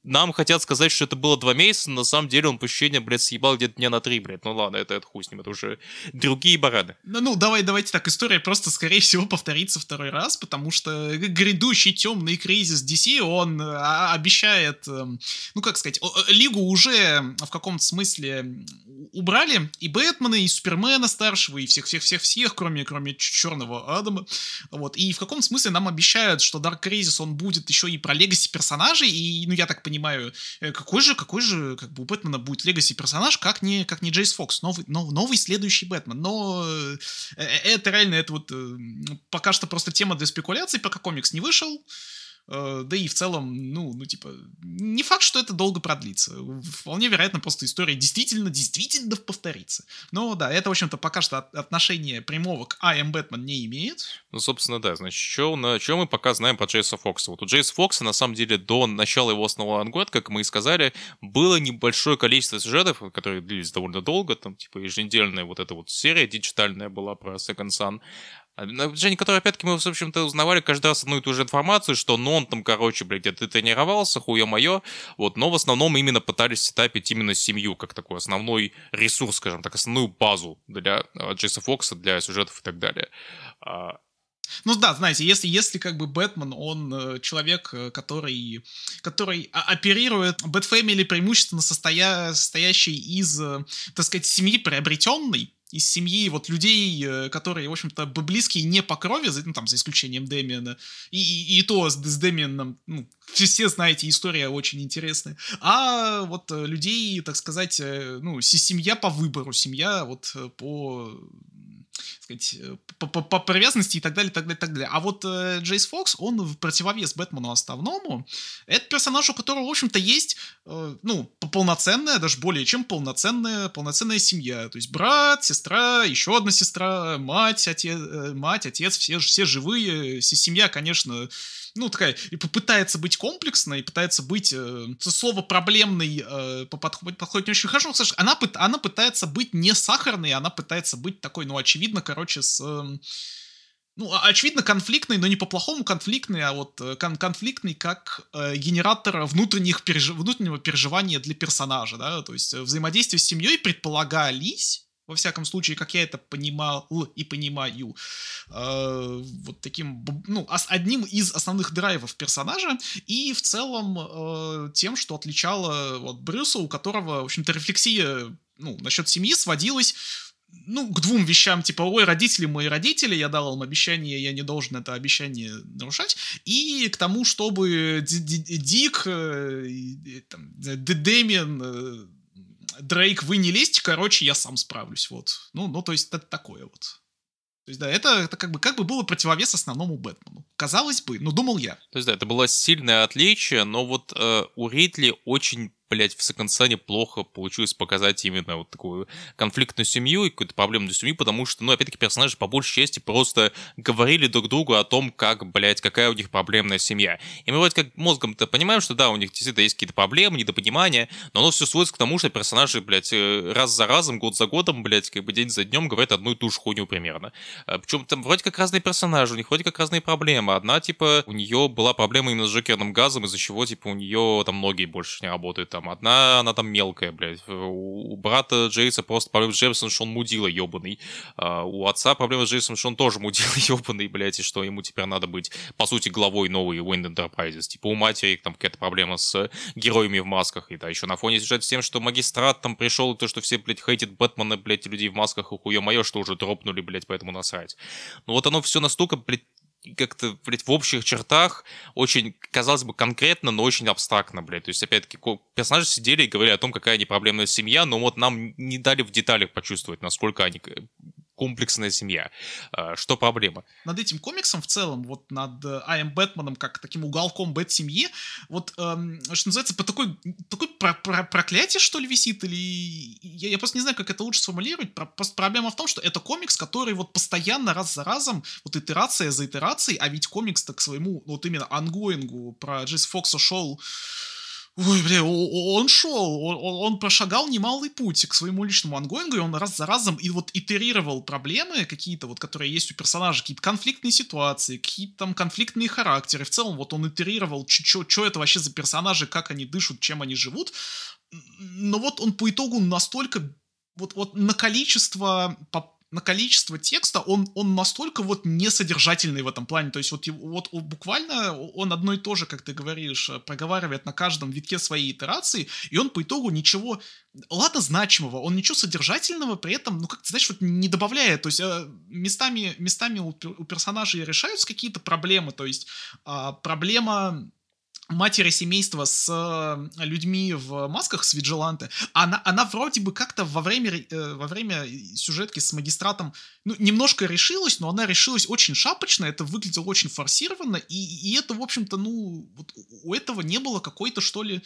нам хотят сказать, что это было два месяца, на самом деле он по ощущениям, блядь, съебал где-то дня на три, блядь. Ну ладно, это, это хуй с ним, это уже другие бараны. Ну, ну, давай, давайте так, история просто, скорее всего, повторится второй раз, потому что грядущий темный кризис DC, он а, обещает, эм, ну, как сказать, Лигу уже в каком-то смысле убрали, и Бэтмена, и Супермена старшего, и всех-всех-всех-всех, кроме, кроме Черного Адама, вот, и в каком смысле нам обещают, что Dark Crisis, он будет еще и про легаси персонажей, и, ну, я так понимаю, э, какой же, какой же, как бы у Бэтмена будет легаси персонаж, как не, как не Джейс Фокс, новый, новый, новый следующий Бэтмен. Но э, э, это реально, это вот пока что просто тема для спекуляций, пока комикс не вышел. Э, да и в целом, ну, ну, типа, не факт, что это долго продлится. Вполне вероятно, просто история действительно, действительно повторится. Но да, это, в общем-то, пока что отношение прямого к I Am Batman не имеет. Ну, собственно, да. Значит, что, на, что мы пока знаем про Джейса Фокса? Вот у Джейса Фокса, на самом деле, до начала его основного ангода, как мы и сказали, было небольшое количество сюжетов, которые длились довольно долго, там, типа, еженедельная вот эта вот серия диджитальная была про Second Sun, а, Женя, который, опять-таки, мы, в общем-то, узнавали каждый раз одну и ту же информацию, что ну, он там, короче, блядь, где-то тренировался, хуя мое, вот, но в основном именно пытались сетапить именно семью, как такой основной ресурс, скажем так, основную базу для а, Джейса Фокса, для сюжетов и так далее. А, ну да, знаете, если, если как бы Бэтмен, он э, человек, э, который, который оперирует Бэтфэмили преимущественно состоя, состоящий из, э, так сказать, семьи приобретенной, из семьи вот людей, э, которые, в общем-то, близкие не по крови, ну, там, за исключением Дэмиана, и, и, и то с, с Дэмианом, ну, все знаете, история очень интересная, а вот э, людей, так сказать, э, ну, семья по выбору, семья вот по сказать, э, по, по, привязанности и так далее, так далее, так далее. А вот э, Джейс Фокс, он в противовес Бэтмену основному, это персонаж, у которого, в общем-то, есть, э, ну, полноценная, даже более чем полноценная, полноценная семья. То есть брат, сестра, еще одна сестра, мать, отец, э, мать, отец, все, все живые. Семья, конечно, ну, такая, и попытается быть комплексной, пытается быть, э, слово проблемной э, подходит, подходит не очень хорошо, слушай, она, она пытается быть не сахарной, она пытается быть такой, ну, очевидно, короче, с... Э, ну, очевидно, конфликтный, но не по-плохому конфликтный, а вот э, кон конфликтный как э, генератор внутренних переж... внутреннего переживания для персонажа, да, то есть э, взаимодействие с семьей предполагались во всяком случае, как я это понимал и понимаю, э, вот таким, ну, одним из основных драйвов персонажа, и в целом э, тем, что отличало вот Брюса, у которого, в общем-то, рефлексия, ну, насчет семьи сводилась ну, к двум вещам, типа, ой, родители мои родители, я дал им обещание, я не должен это обещание нарушать, и к тому, чтобы Дик, э, Дэмиан, э, Дрейк, вы не лезьте, короче, я сам справлюсь, вот. Ну, ну то есть это такое вот. То есть, да, это, это как, бы, как бы было противовес основному Бэтмену. Казалось бы, ну, думал я. То есть, да, это было сильное отличие, но вот э, у Ридли очень блядь, в Секонсане плохо получилось показать именно вот такую конфликтную семью и какую-то проблемную семью, потому что, ну, опять-таки, персонажи по большей части просто говорили друг другу о том, как, блядь, какая у них проблемная семья. И мы вроде как мозгом-то понимаем, что да, у них действительно есть какие-то проблемы, недопонимания, но оно все сводится к тому, что персонажи, блядь, э, раз за разом, год за годом, блядь, как бы день за днем говорят одну и ту же хуйню примерно. А, Причем там вроде как разные персонажи, у них вроде как разные проблемы. Одна, типа, у нее была проблема именно с жокерным газом, из-за чего, типа, у нее там многие больше не работают там. Одна, она там мелкая, блядь. У брата Джейса просто проблема с Джеймсом, что он мудила ебаный. А у отца проблема с Джейсом, что он тоже мудила ебаный, блядь, и что ему теперь надо быть, по сути, главой новой Wind Enterprises. Типа у матери там какая-то проблема с героями в масках. И да, еще на фоне сюжет с тем, что магистрат там пришел, и то, что все, блядь, хейтят Бэтмена, блядь, людей в масках, и хуе мое, что уже дропнули, блядь, поэтому насрать. Ну вот оно все настолько, блядь, как-то, блядь, в общих чертах очень, казалось бы, конкретно, но очень абстрактно, блядь. То есть, опять-таки, персонажи сидели и говорили о том, какая они проблемная семья, но вот нам не дали в деталях почувствовать, насколько они комплексная семья. А, что проблема? Над этим комиксом в целом, вот над I'm Бэтменом, как таким уголком Бэт-семьи, вот, эм, что называется, по такой, такой про про проклятие, что ли, висит, или... Я, я просто не знаю, как это лучше сформулировать. Про просто проблема в том, что это комикс, который вот постоянно, раз за разом, вот итерация за итерацией, а ведь комикс-то к своему, вот именно ongoing у про Джейс Фокса шел Ой, бля, он шел, он, он прошагал немалый путь к своему личному ангоингу, и он раз за разом и вот итерировал проблемы какие-то, вот, которые есть у персонажа, какие-то конфликтные ситуации, какие-то там конфликтные характеры. В целом, вот он итерировал, что это вообще за персонажи, как они дышат, чем они живут. Но вот он по итогу настолько вот, вот на количество на количество текста, он, он настолько вот несодержательный в этом плане. То есть вот, вот буквально он одно и то же, как ты говоришь, проговаривает на каждом витке своей итерации, и он по итогу ничего, ладно, значимого, он ничего содержательного при этом, ну как ты знаешь, вот не добавляет. То есть э, местами, местами у, у персонажей решаются какие-то проблемы, то есть э, проблема матери семейства с э, людьми в масках с Виджиланте, она, она вроде бы как-то во время, э, во время сюжетки с магистратом ну, немножко решилась, но она решилась очень шапочно, это выглядело очень форсированно, и, и это, в общем-то, ну, вот у этого не было какой-то, что ли,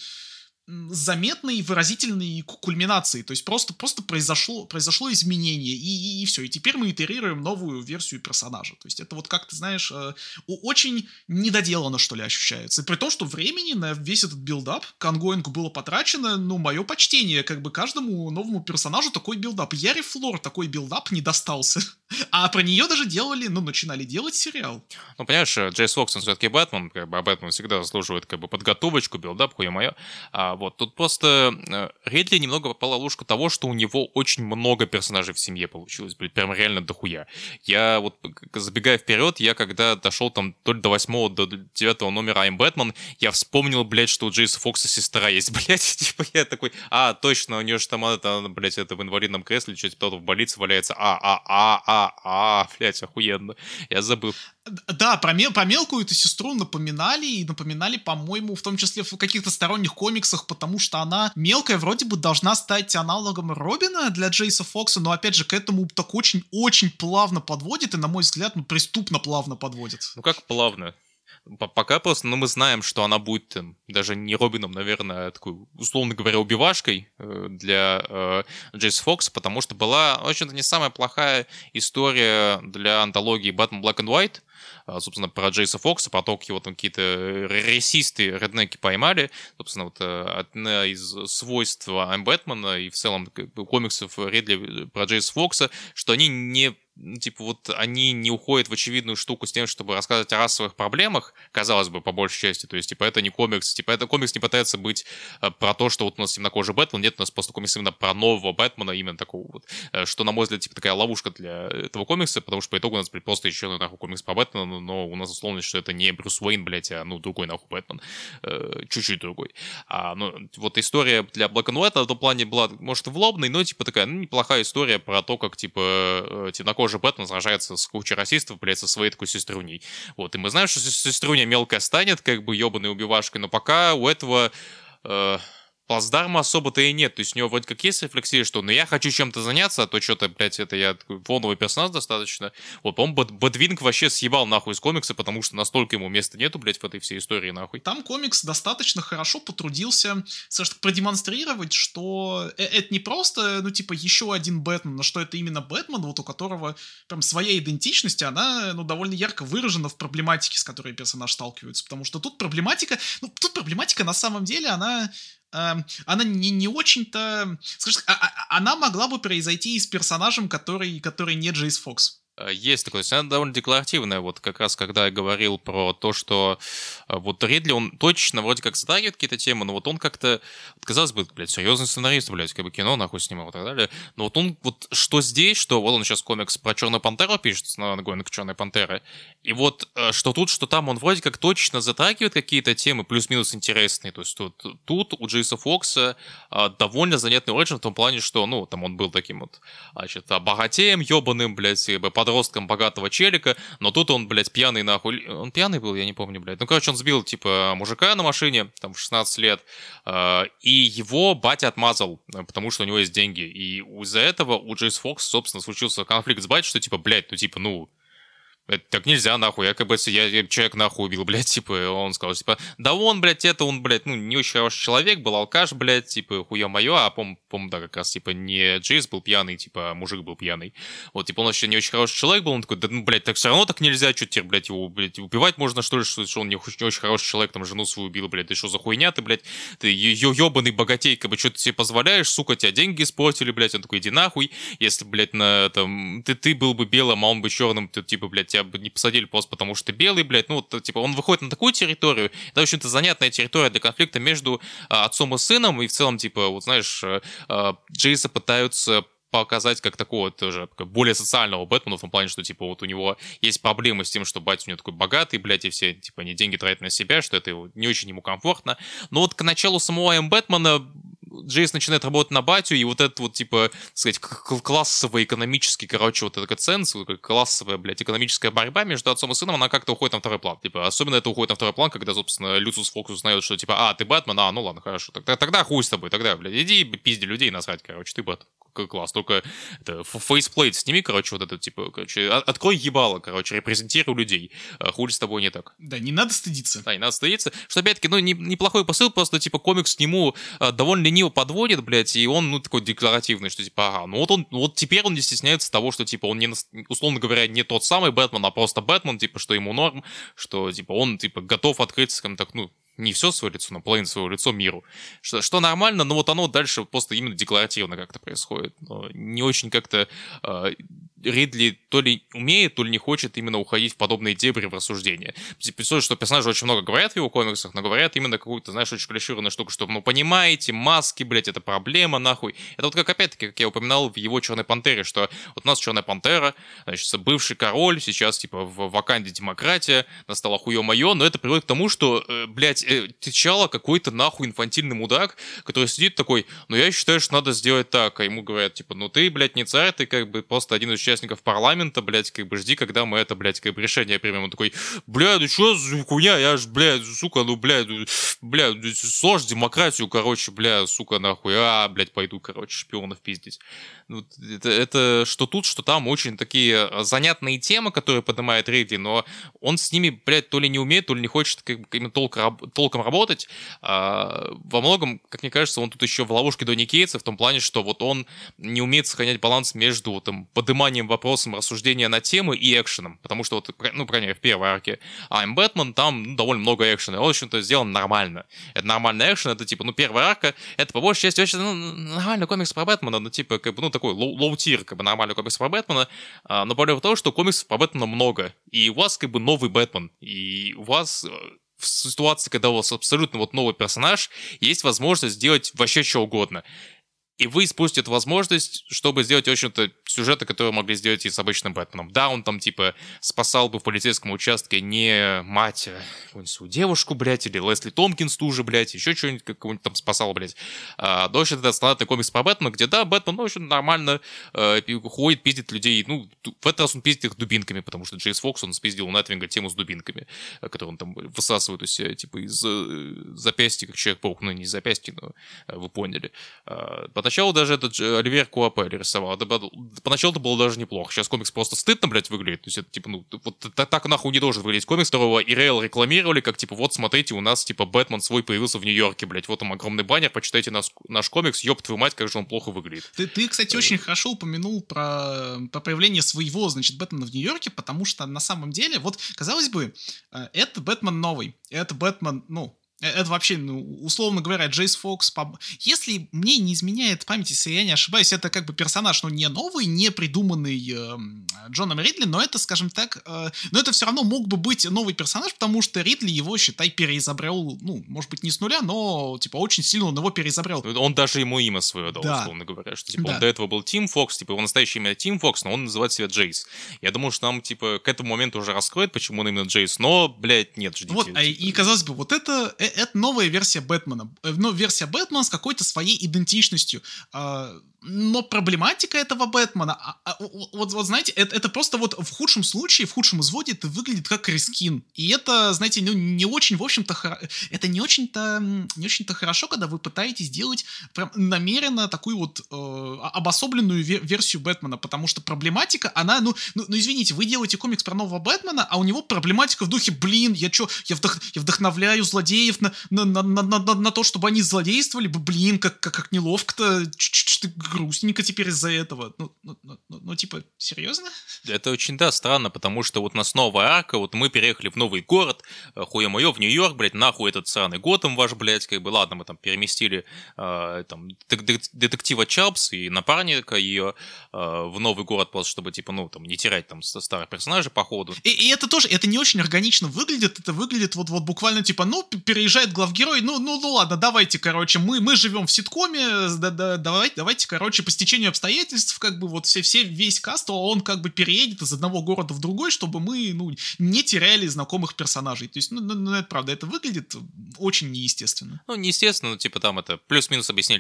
заметной выразительной кульминации. То есть просто, просто произошло, произошло изменение, и, и, и все. И теперь мы итерируем новую версию персонажа. То есть это вот как ты знаешь, э, очень недоделано, что ли, ощущается. И при том, что времени на весь этот build-up к ongoing у было потрачено, ну, мое почтение, как бы каждому новому персонажу такой build-up. Яри Флор такой build-up не достался. А про нее даже делали, ну, начинали делать сериал. Ну, понимаешь, Джейс Фокс, он все-таки Бэтмен, как бы, а Бэтмен всегда заслуживает, как бы, подготовочку, build-up, хуя мое. А вот тут просто э, Ридли немного попала в ловушку того, что у него очень много персонажей в семье получилось, блядь, прям реально дохуя. Я вот, забегая вперед, я когда дошел там то ли до восьмого, до девятого номера I'm Бэтмен, я вспомнил, блядь, что у Джейса Фокса сестра есть, блядь, типа я такой, а, точно, у нее же там, это, блядь, это в инвалидном кресле, что-то кто-то в больнице валяется, а, а, а, а, а, блядь, охуенно. Я забыл. Да, про, мел, про мелкую эту сестру напоминали, и напоминали, по-моему, в том числе в каких-то сторонних комиксах, потому что она мелкая вроде бы должна стать аналогом Робина для Джейса Фокса, но опять же к этому так очень-очень плавно подводит, и, на мой взгляд, ну, преступно плавно подводит. Ну как плавно? Пока просто, ну, мы знаем, что она будет там, даже не Робином, наверное, а такой, условно говоря, убивашкой э, для э, Джейс Фокс, потому что была, в общем-то, не самая плохая история для антологии Batman Black and White, собственно, про Джейса Фокса, поток его там какие-то ресисты, реднеки поймали. Собственно, вот э, одна из свойств Айм Бэтмена и в целом комиксов Редли про Джейса Фокса, что они не ну, типа, вот они не уходят в очевидную штуку с тем, чтобы рассказывать о расовых проблемах, казалось бы, по большей части. То есть, типа, это не комикс. Типа, это комикс не пытается быть э, про то, что вот у нас темнокожий Бэтмен. Нет, у нас просто комикс именно про нового Бэтмена, именно такого вот. Э, что, на мой взгляд, типа, такая ловушка для этого комикса, потому что по итогу у нас, блядь, просто еще нахуй комикс по Бэтмену, но у нас условно, что это не Брюс Уэйн, блядь, а, ну, другой нахуй Бэтмен. Э, чуть-чуть другой. А, ну, вот история для Black and White в том плане была, может, влобной, но, типа, такая, ну, неплохая история про то, как, типа, темнокожий темнокожий Бэтмен сражается с кучей расистов, блядь, со своей такой сеструней. Вот, и мы знаем, что сеструня мелкая станет, как бы ебаной убивашкой, но пока у этого... Э, плацдарма особо-то и нет. То есть у него вроде как есть рефлексия, что ну я хочу чем-то заняться, а то что-то, блядь, это я такой фоновый персонаж достаточно. Вот, по-моему, вообще съебал нахуй из комикса, потому что настолько ему места нету, блядь, в этой всей истории нахуй. Там комикс достаточно хорошо потрудился, скажем так, продемонстрировать, что э, это не просто, ну, типа, еще один Бэтмен, но что это именно Бэтмен, вот у которого прям своя идентичность, она, ну, довольно ярко выражена в проблематике, с которой персонаж сталкивается. Потому что тут проблематика, ну, тут проблематика на самом деле, она она не, не очень-то... Скажем, а, а, она могла бы произойти и с персонажем, который, который не Джейс Фокс. Э, есть такое, она довольно декларативная, вот как раз когда я говорил про то, что э, вот Ридли, он точно вроде как затрагивает какие-то темы, но вот он как-то, казалось бы, блядь, серьезный сценарист, блядь, как бы кино нахуй снимал и так далее, но вот он, вот что здесь, что вот он сейчас комикс про Черную Пантеру пишет, на к Черной Пантеры, и вот э, что тут, что там, он вроде как точно затрагивает какие-то темы, плюс-минус интересные, то есть тут, тут у Джейса Фокса довольно занятный оригин в том плане, что, ну, там он был таким вот, значит, богатеем, ебаным, блядь, как бы подростком богатого челика, но тут он, блядь, пьяный нахуй. Он пьяный был, я не помню, блядь. Ну, короче, он сбил, типа, мужика на машине, там, в 16 лет, э, и его батя отмазал, э, потому что у него есть деньги. И из-за этого у Джейс Фокс, собственно, случился конфликт с батей, что, типа, блядь, ну, типа, ну, это так нельзя, нахуй. Я как бы я, я человек нахуй убил, блядь, типа, он сказал, типа, да он, блядь, это он, блядь, ну, не очень хороший человек, был алкаш, блядь, типа, хуя мое, а пом, пом, да, как раз, типа, не Джейс был пьяный, типа, а мужик был пьяный. Вот, типа, он вообще не очень хороший человек был, он такой, да, ну, блядь, так все равно так нельзя, что теперь, блядь, его, блядь, убивать можно, что ли, что, что он не, не очень хороший человек, там, жену свою убил, блядь, ты что за хуйня ты, блядь, ты ебаный богатей, как бы, что ты себе позволяешь, сука, тебя деньги испортили, блядь, он такой, иди нахуй, если, блядь, на, там, ты, ты был бы белым, а он бы черным, ты, типа, блядь, тебя бы не посадили просто потому, что ты белый, блядь, ну, вот, типа, он выходит на такую территорию, это, в общем-то, занятная территория для конфликта между а, отцом и сыном, и в целом, типа, вот, знаешь, а, а Джейса пытаются показать как такого тоже более социального Бэтмена в том плане, что, типа, вот у него есть проблемы с тем, что батя у него такой богатый, блядь, и все, типа, не деньги тратят на себя, что это не очень ему комфортно. Но вот к началу самого М. Бэтмена Джейс начинает работать на батю, и вот этот вот, типа, сказать, классовый экономический, короче, вот этот ценз, классовая, блядь, экономическая борьба между отцом и сыном, она как-то уходит на второй план. Типа, особенно это уходит на второй план, когда, собственно, Люциус Фокус узнает, что, типа, а, ты Бэтмен, а, ну ладно, хорошо, тогда, тогда хуй с тобой, тогда, блядь, иди пизди людей насрать, короче, ты Бэтмен класс. Только это, faceplate сними, короче, вот это, типа, короче, открой ебало, короче, репрезентируй людей. А, хули с тобой не так. Да, не надо стыдиться. Да, не надо стыдиться. Что, опять-таки, ну, не, неплохой посыл, просто, типа, комикс к нему а, довольно лениво подводит, блядь, и он, ну, такой декларативный, что, типа, ага, ну, вот он, вот теперь он не стесняется того, что, типа, он, не, условно говоря, не тот самый Бэтмен, а просто Бэтмен, типа, что ему норм, что, типа, он, типа, готов открыться, скажем так, ну, не все свое лицо, но половину своего лицо миру. Что, что нормально, но вот оно дальше просто именно декларативно как-то происходит. Но не очень как-то э, Ридли то ли умеет, то ли не хочет именно уходить в подобные дебри в рассуждения. Представляешь, что персонажи очень много говорят в его комиксах, но говорят именно какую-то, знаешь, очень клишированную штуку, что, ну, понимаете, маски, блядь, это проблема, нахуй. Это вот как, опять-таки, как я упоминал в его Черной Пантере, что вот у нас Черная Пантера, значит, бывший король, сейчас, типа, в Ваканде демократия, настала хуё моё, но это приводит к тому, что, э, блядь, э, Тичала какой-то нахуй инфантильный мудак, который сидит такой, ну, я считаю, что надо сделать так, а ему говорят, типа, ну, ты, блядь, не царь, ты, как бы, просто один из участников парламента, блядь, как бы жди, когда мы это, блядь, как бы решение примем. Он такой, бля, ну что за хуйня, я ж, блядь, сука, ну, блядь, бля, сложь демократию, короче, бля, сука, нахуй, а, блядь, пойду, короче, шпионов пиздить. Ну, это, это что тут, что там очень такие занятные темы, которые поднимает Рейдли, но он с ними, блядь, то ли не умеет, то ли не хочет как, именно толком, толком работать. А, во многом, как мне кажется, он тут еще в ловушке Донни Кейтса в том плане, что вот он не умеет сохранять баланс между там, подниманием вопросом рассуждения на темы и экшеном, потому что вот, ну, по крайней мере, в первой арке I'm Batman, там ну, довольно много экшена, он, в общем-то, сделан нормально. Это нормальный экшен, это, типа, ну, первая арка, это, по большей части, очень ну, нормальный комикс про Бэтмена, ну, типа, как бы, ну, такой low-tier, как бы, нормальный комикс про Бэтмена, но проблема в том, что комиксов про Бэтмена много, и у вас, как бы, новый Бэтмен, и у вас э, в ситуации, когда у вас абсолютно вот новый персонаж, есть возможность сделать вообще что угодно. И вы эту возможность, чтобы сделать, в общем-то, сюжеты, которые могли сделать и с обычным Бэтменом. Да, он там, типа, спасал бы в полицейском участке не мать, а свою девушку, блядь, или Лесли Томпкинс ту же, блядь, еще что-нибудь какого-нибудь там спасал, блядь. А, но, в общем-то, это стандартный комикс про Бэтмена, где, да, Бэтмен, ну, в общем, нормально э, ходит, пиздит людей. Ну, в этот раз он пиздит их дубинками, потому что Джейс Фокс, он спиздил Найтвинга тему с дубинками, э, которую он там высасывает у себя, типа, из э, запястья, как Человек-паук, ну, не из запястья, но э, вы поняли. Поначалу даже этот э, Оливер Куапе рисовал. Поначалу это было даже неплохо. Сейчас комикс просто стыдно, блядь, выглядит. То есть это, типа, ну, вот так, так нахуй не должен выглядеть комикс, которого и Рейл рекламировали, как, типа, вот, смотрите, у нас, типа, Бэтмен свой появился в Нью-Йорке, блядь, вот там огромный баннер, почитайте наш, наш комикс, ёб твою мать, как же он плохо выглядит. Ты, ты кстати, очень хорошо упомянул про, про появление своего, значит, Бэтмена в Нью-Йорке, потому что на самом деле, вот, казалось бы, э, это Бэтмен новый, это Бэтмен, ну, Э, это вообще, ну, условно говоря, Джейс Фокс. Поб... Если мне не изменяет память, если я не ошибаюсь, это как бы персонаж, ну, не новый, не придуманный э, Джоном Ридли, но это, скажем так, э, но это все равно мог бы быть новый персонаж, потому что Ридли его, считай, переизобрел, ну, может быть, не с нуля, но, типа, очень сильно он его переизобрел. Он даже ему имя свое дал, да. условно говоря, что, типа, да. он до этого был Тим Фокс, типа, его настоящее имя Тим Фокс, но он называет себя Джейс. Я думаю, что нам, типа, к этому моменту уже раскроет, почему он именно Джейс, но, блядь, нет, ждите. Вот, а, и, казалось бы, вот это, э, это новая версия Бэтмена. Э, ну, версия Бэтмена с какой-то своей идентичностью. А, но проблематика этого Бэтмена, а, а, вот, вот знаете, это, это просто вот в худшем случае, в худшем изводе это выглядит как рескин. И это, знаете, ну, не очень, в общем-то, это не очень-то не очень-то хорошо, когда вы пытаетесь сделать прям намеренно такую вот э, обособленную вер- версию Бэтмена, потому что проблематика, она, ну, ну, ну, извините, вы делаете комикс про нового Бэтмена, а у него проблематика в духе, блин, я чё, я, вдох, я вдохновляю злодеев на, на, на, на, на, на то, чтобы они злодействовали, блин, как, как, как неловко-то, грустненько теперь из-за этого. Ну, ну, ну, ну, ну, типа, серьезно? Это очень, да, странно, потому что вот у нас новая арка, вот мы переехали в новый город, хуя моё, в Нью-Йорк, блядь, нахуй этот сраный Готэм ваш, блядь, как бы, ладно, мы там переместили э, там детектива Чапс и напарника ее э, в новый город, просто чтобы, типа, ну, там, не терять там старых персонажей по ходу. И, и это тоже, это не очень органично выглядит, это выглядит вот, вот буквально, типа, ну, переезжает главгерой, ну, ну, ну ладно, давайте, короче, мы, мы живем в ситкоме, да, да, давайте, давайте, короче, по стечению обстоятельств, как бы вот все, все весь каст, он как бы переедет из одного города в другой, чтобы мы, ну, не теряли знакомых персонажей. То есть, ну, ну, ну это правда, это выглядит очень неестественно. Ну, неестественно, ну, типа там это плюс-минус объяснили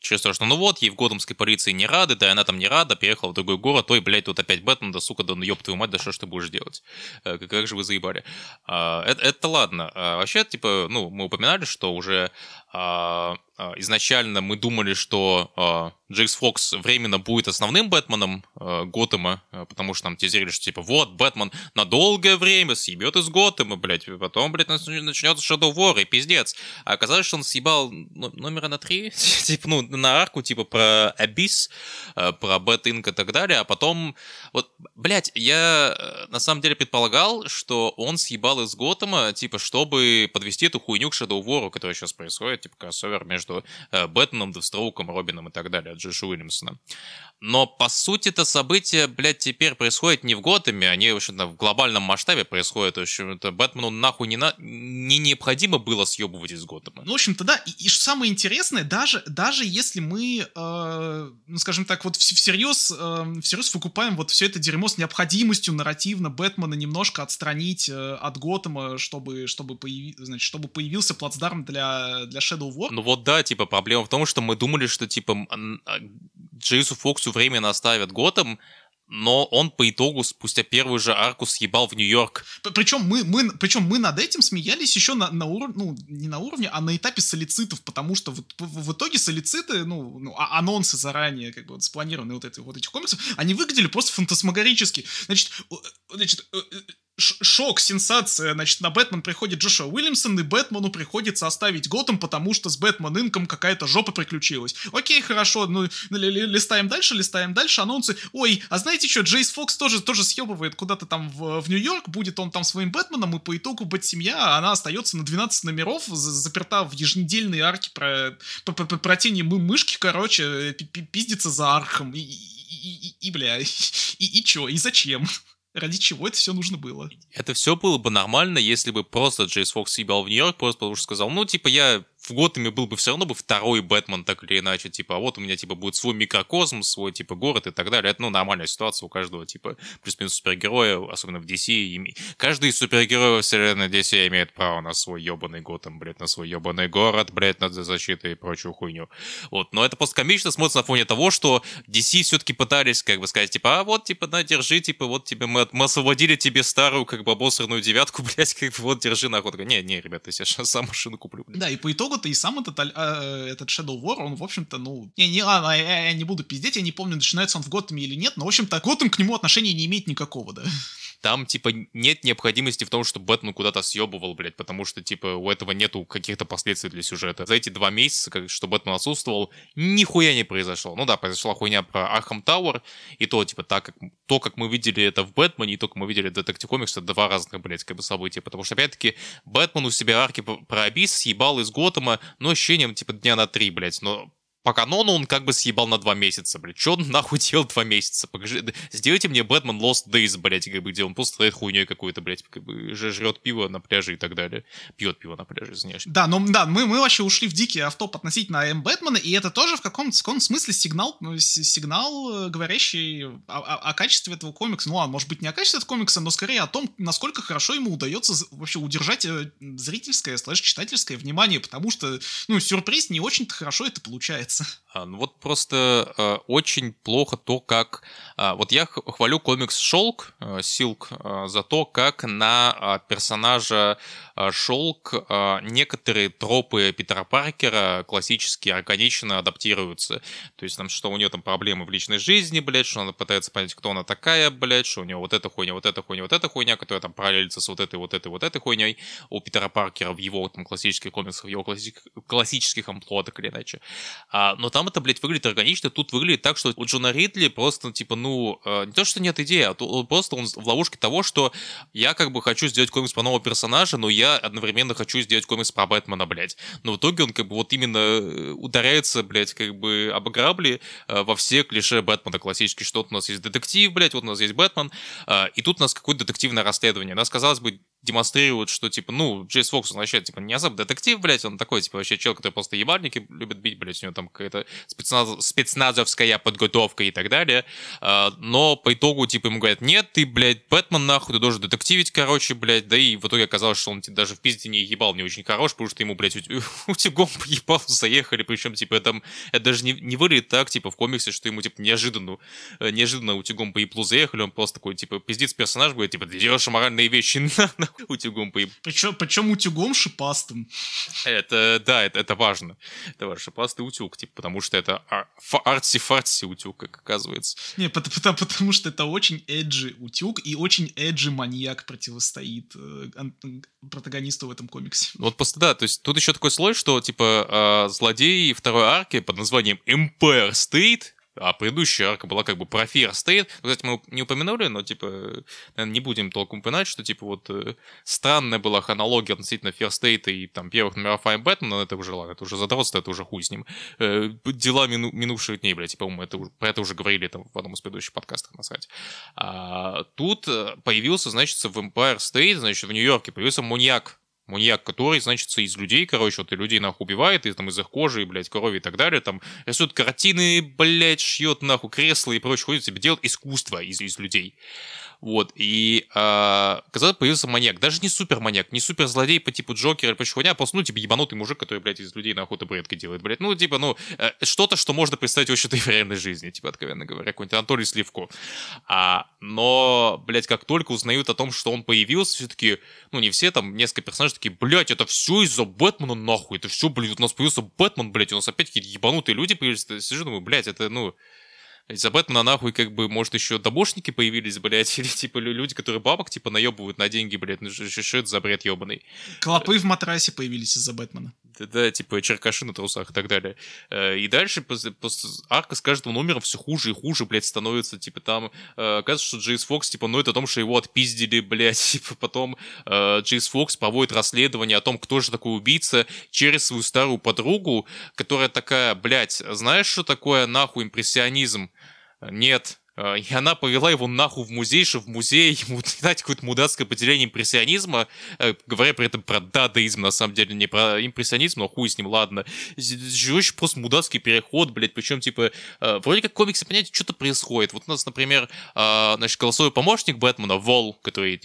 через, то, что ну вот, ей в Годомской полиции не рады, да, она там не рада, переехала в другой город, ой, блядь, тут опять Бэтмен, да, сука, да, ну ёб твою мать, да что ж ты будешь делать? Э, как, как же вы заебали? А, это, это ладно. А, вообще, типа, ну, мы упоминали, что уже изначально мы думали, что а, Джейкс Фокс временно будет основным Бэтменом а, Готэма, потому что нам тизерили, что типа вот, Бэтмен на долгое время съебет из Готэма, блядь, потом, блядь, начнется Shadow War и пиздец. А оказалось, что он съебал номера на три, типа, ну, на арку, типа, про Абис, про Бэт и так далее, а потом, вот, блядь, я э, на самом деле предполагал, что он съебал из Готэма, типа, чтобы подвести эту хуйню к Shadow War, которая сейчас происходит, типа кроссовер между э, Бэтменом, Девстроуком, Робином и так далее от Джоша Уильямсона. Но, по сути, это событие, блядь, теперь происходит не в Готэме, они, в общем-то, в глобальном масштабе происходят. В общем-то, Бэтмену нахуй не, на... не необходимо было съебывать из Готэма. Ну, в общем-то, да. И, и самое интересное, даже, даже если мы, э, ну, скажем так, вот всерьез, э, всерьез выкупаем вот все это дерьмо с необходимостью нарративно Бэтмена немножко отстранить э, от Готэма, чтобы, чтобы, появи... значит, чтобы появился плацдарм для, для Shadow War. Ну вот да, типа, проблема в том, что мы думали, что, типа, а, Джейсу Фоксу временно оставят Готэм, но он по итогу спустя первую же арку съебал в Нью-Йорк. Причем мы, мы, причем мы над этим смеялись еще на, на уровне, ну, не на уровне, а на этапе солицитов, потому что в, в, в итоге солициты, ну, ну а, анонсы заранее, как бы вот спланированные вот, эти, вот этих комиксов, они выглядели просто фантасмагорически. Значит, значит э, э, шок, сенсация, значит, на Бэтмен приходит Джошуа Уильямсон, и Бэтмену приходится оставить Готэм, потому что с Бэтмен Инком какая-то жопа приключилась. Окей, хорошо, ну, листаем дальше, листаем дальше, анонсы. Ой, а знаете что, Джейс Фокс тоже, тоже съебывает куда-то там в, в Нью-Йорк, будет он там своим Бэтменом, и по итогу Бэт-семья, она остается на 12 номеров, заперта в еженедельной арке про, про, про, про тени мышки, короче, пиздится за архом, и, и, и, и бля, и, и чё, и зачем? Ради чего это все нужно было? Это все было бы нормально, если бы просто Джейс Фокс съебал в Нью-Йорк, просто потому что сказал, ну, типа, я в Готэме был бы все равно бы второй Бэтмен, так или иначе, типа, а вот у меня, типа, будет свой микрокосм, свой, типа, город и так далее. Это, ну, нормальная ситуация у каждого, типа, плюс-минус супергероя, особенно в DC. И... Каждый из супергероев вселенной DC имеет право на свой ебаный Готэм, блядь, на свой ебаный город, блядь, на защиту и прочую хуйню. Вот, но это просто комично смотрится на фоне того, что DC все-таки пытались, как бы сказать, типа, а вот, типа, на, держи, типа, вот тебе мы, мы освободили тебе старую, как бы, обосранную девятку, блядь, как бы, вот, держи нахуй. Не, не, ребята, я сейчас сам машину куплю. Блядь. Да, и по итогу-то и сам этот, э, этот Shadow War, он, в общем-то, ну... Не, не, ладно, я, я не буду пиздеть, я не помню, начинается он в Готэме или нет, но, в общем-то, Готэм к нему отношения не имеет никакого, да. Там, типа, нет необходимости в том, что Бэтмен куда-то съебывал, блядь, потому что, типа, у этого нету каких-то последствий для сюжета. За эти два месяца, как, что Бэтмен отсутствовал, нихуя не произошло. Ну да, произошла хуйня про Arkham Tower, и то, типа, так как, то, как мы видели это в Бэтмене, и то, как мы видели в Комикс, это два разных, блядь, как бы события. Потому что, опять-таки, Бэтмен у себя арки про Абис съебал из Готэма, но ощущением, типа, дня на три, блядь. Но по канону он как бы съебал на два месяца, блядь. Че он нахуй делал два месяца? Покажи, сделайте мне Бэтмен Lost Days, блядь, как бы, где он просто стоит хуйней какой-то, блядь, как бы жрет пиво на пляже и так далее. Пьет пиво на пляже, извиняюсь. Да, но да, мы, мы вообще ушли в дикий автоп относительно М. Бэтмена, и это тоже в каком-то каком смысле сигнал, ну, сигнал, э, говорящий о, о, о качестве этого комикса. Ну ладно, может быть, не о качестве этого комикса, но скорее о том, насколько хорошо ему удается вообще удержать э, зрительское, слэш-читательское внимание, потому что, ну, сюрприз не очень-то хорошо это получается. А, ну вот просто э, очень плохо то, как... Э, вот я хвалю комикс «Шелк», «Силк» э, за то, как на э, персонажа э, «Шелк» э, некоторые тропы Питера Паркера классические органично адаптируются. То есть там, что у нее там проблемы в личной жизни, блядь, что она пытается понять, кто она такая, блядь, что у нее вот эта хуйня, вот эта хуйня, вот эта хуйня, которая там параллелится с вот этой, вот этой, вот этой хуйней у Питера Паркера в его там классических комиксах, в его классических, классических амплуа, так или иначе. А, но там там это, блядь, выглядит органично, тут выглядит так, что у Джона Ридли просто, типа, ну, э, не то, что нет идеи, а то, просто он в ловушке того, что я как бы хочу сделать комикс про нового персонажа, но я одновременно хочу сделать комикс про Бэтмена, блядь. Но в итоге он как бы вот именно э, ударяется, блядь, как бы об грабли э, во все клише Бэтмена классические, что вот у нас есть детектив, блядь, вот у нас есть Бэтмен, и тут у нас какое-то детективное расследование. Нас, казалось бы, демонстрируют, что, типа, ну, Джейс Фокс, он типа, не особо детектив, блядь, он такой, типа, вообще чел, который просто ебальники любит бить, блядь, у него там какая-то спецназ... спецназовская подготовка и так далее, а, но по итогу, типа, ему говорят, нет, ты, блядь, Бэтмен, нахуй, ты должен детективить, короче, блядь, да и в итоге оказалось, что он типа, даже в пизде не ебал не очень хорош, потому что ему, блядь, утюгом поебал, заехали, причем, типа, это, это даже не, не выглядит так, типа, в комиксе, что ему, типа, неожиданно, э, неожиданно утюгом по еплу заехали, он просто такой, типа, пиздец персонаж, говорит, типа, ты делаешь аморальные вещи, на, утюгом по Причем, причем утюгом шипастым. Это, да, это, это важно. Это важно. Шипастый утюг, типа, потому что это арти-фарти утюг, как оказывается. Не, потому, потому, что это очень эджи утюг и очень эджи маньяк противостоит э, протагонисту в этом комиксе. Вот просто, да, то есть тут еще такой слой, что, типа, э, злодей второй арки под названием Empire State а предыдущая арка была как бы про Fear State. Кстати, мы не упомянули, но, типа, наверное, не будем толком упоминать, что, типа, вот э, странная была хронология относительно Fear State и там первых номеров Бэтмена, но это уже, ладно, это уже задротство, это уже хуй с ним. Э, дела мину, минувших дней, блядь, типа, мы это, про это уже говорили там в одном из предыдущих подкастов, насрать. А, тут э, появился, значит, в Empire State, значит, в Нью-Йорке появился маньяк Маньяк, который, значит, из людей, короче, вот и людей нахуй убивает, и там из их кожи, блядь, крови и так далее, там рисует картины, блядь, шьет нахуй кресла и прочее, ходит себе, делает искусство из, из людей. Вот, и э, казалось, появился маньяк. Даже не супер маньяк, не супер злодей по типу Джокера или прочего а просто, ну, типа, ебанутый мужик, который, блядь, из людей на охоту бредки делает, блядь. Ну, типа, ну, э, что-то, что можно представить вообще-то и в реальной жизни, типа, откровенно говоря, какой-нибудь Анатолий Сливко. А, но, блядь, как только узнают о том, что он появился, все-таки, ну, не все, там, несколько персонажей такие, блядь, это все из-за Бэтмена, нахуй, это все, блядь, у нас появился Бэтмен, блядь, у нас опять какие-то ебанутые люди появились. Сижу, думаю, блядь, это, ну, из-за Бэтмена нахуй как бы, может, еще добошники появились, блядь, или типа люди, которые бабок типа наебывают на деньги, блядь, ну что это за бред ебаный. Клопы в матрасе появились из-за Бэтмена. Да, типа черкаши на трусах и так далее. Э, и дальше арка с каждым номером все хуже и хуже, блядь, становится, типа там, э, оказывается, что Джейс Фокс, типа, ну это о том, что его отпиздили, блядь, типа потом э, Джейс Фокс проводит расследование о том, кто же такой убийца через свою старую подругу, которая такая, блядь, знаешь, что такое нахуй импрессионизм? Нет, и она повела его нахуй в музей, что в музее ему дать какое-то мудацкое поделение импрессионизма, э, говоря при этом про дадаизм, на самом деле, не про импрессионизм, но хуй с ним, ладно. Очень просто мудацкий переход, блядь, причем, типа, э, вроде как комиксы, понимаете, что-то происходит. Вот у нас, например, э, значит, голосовой помощник Бэтмена, Вол, который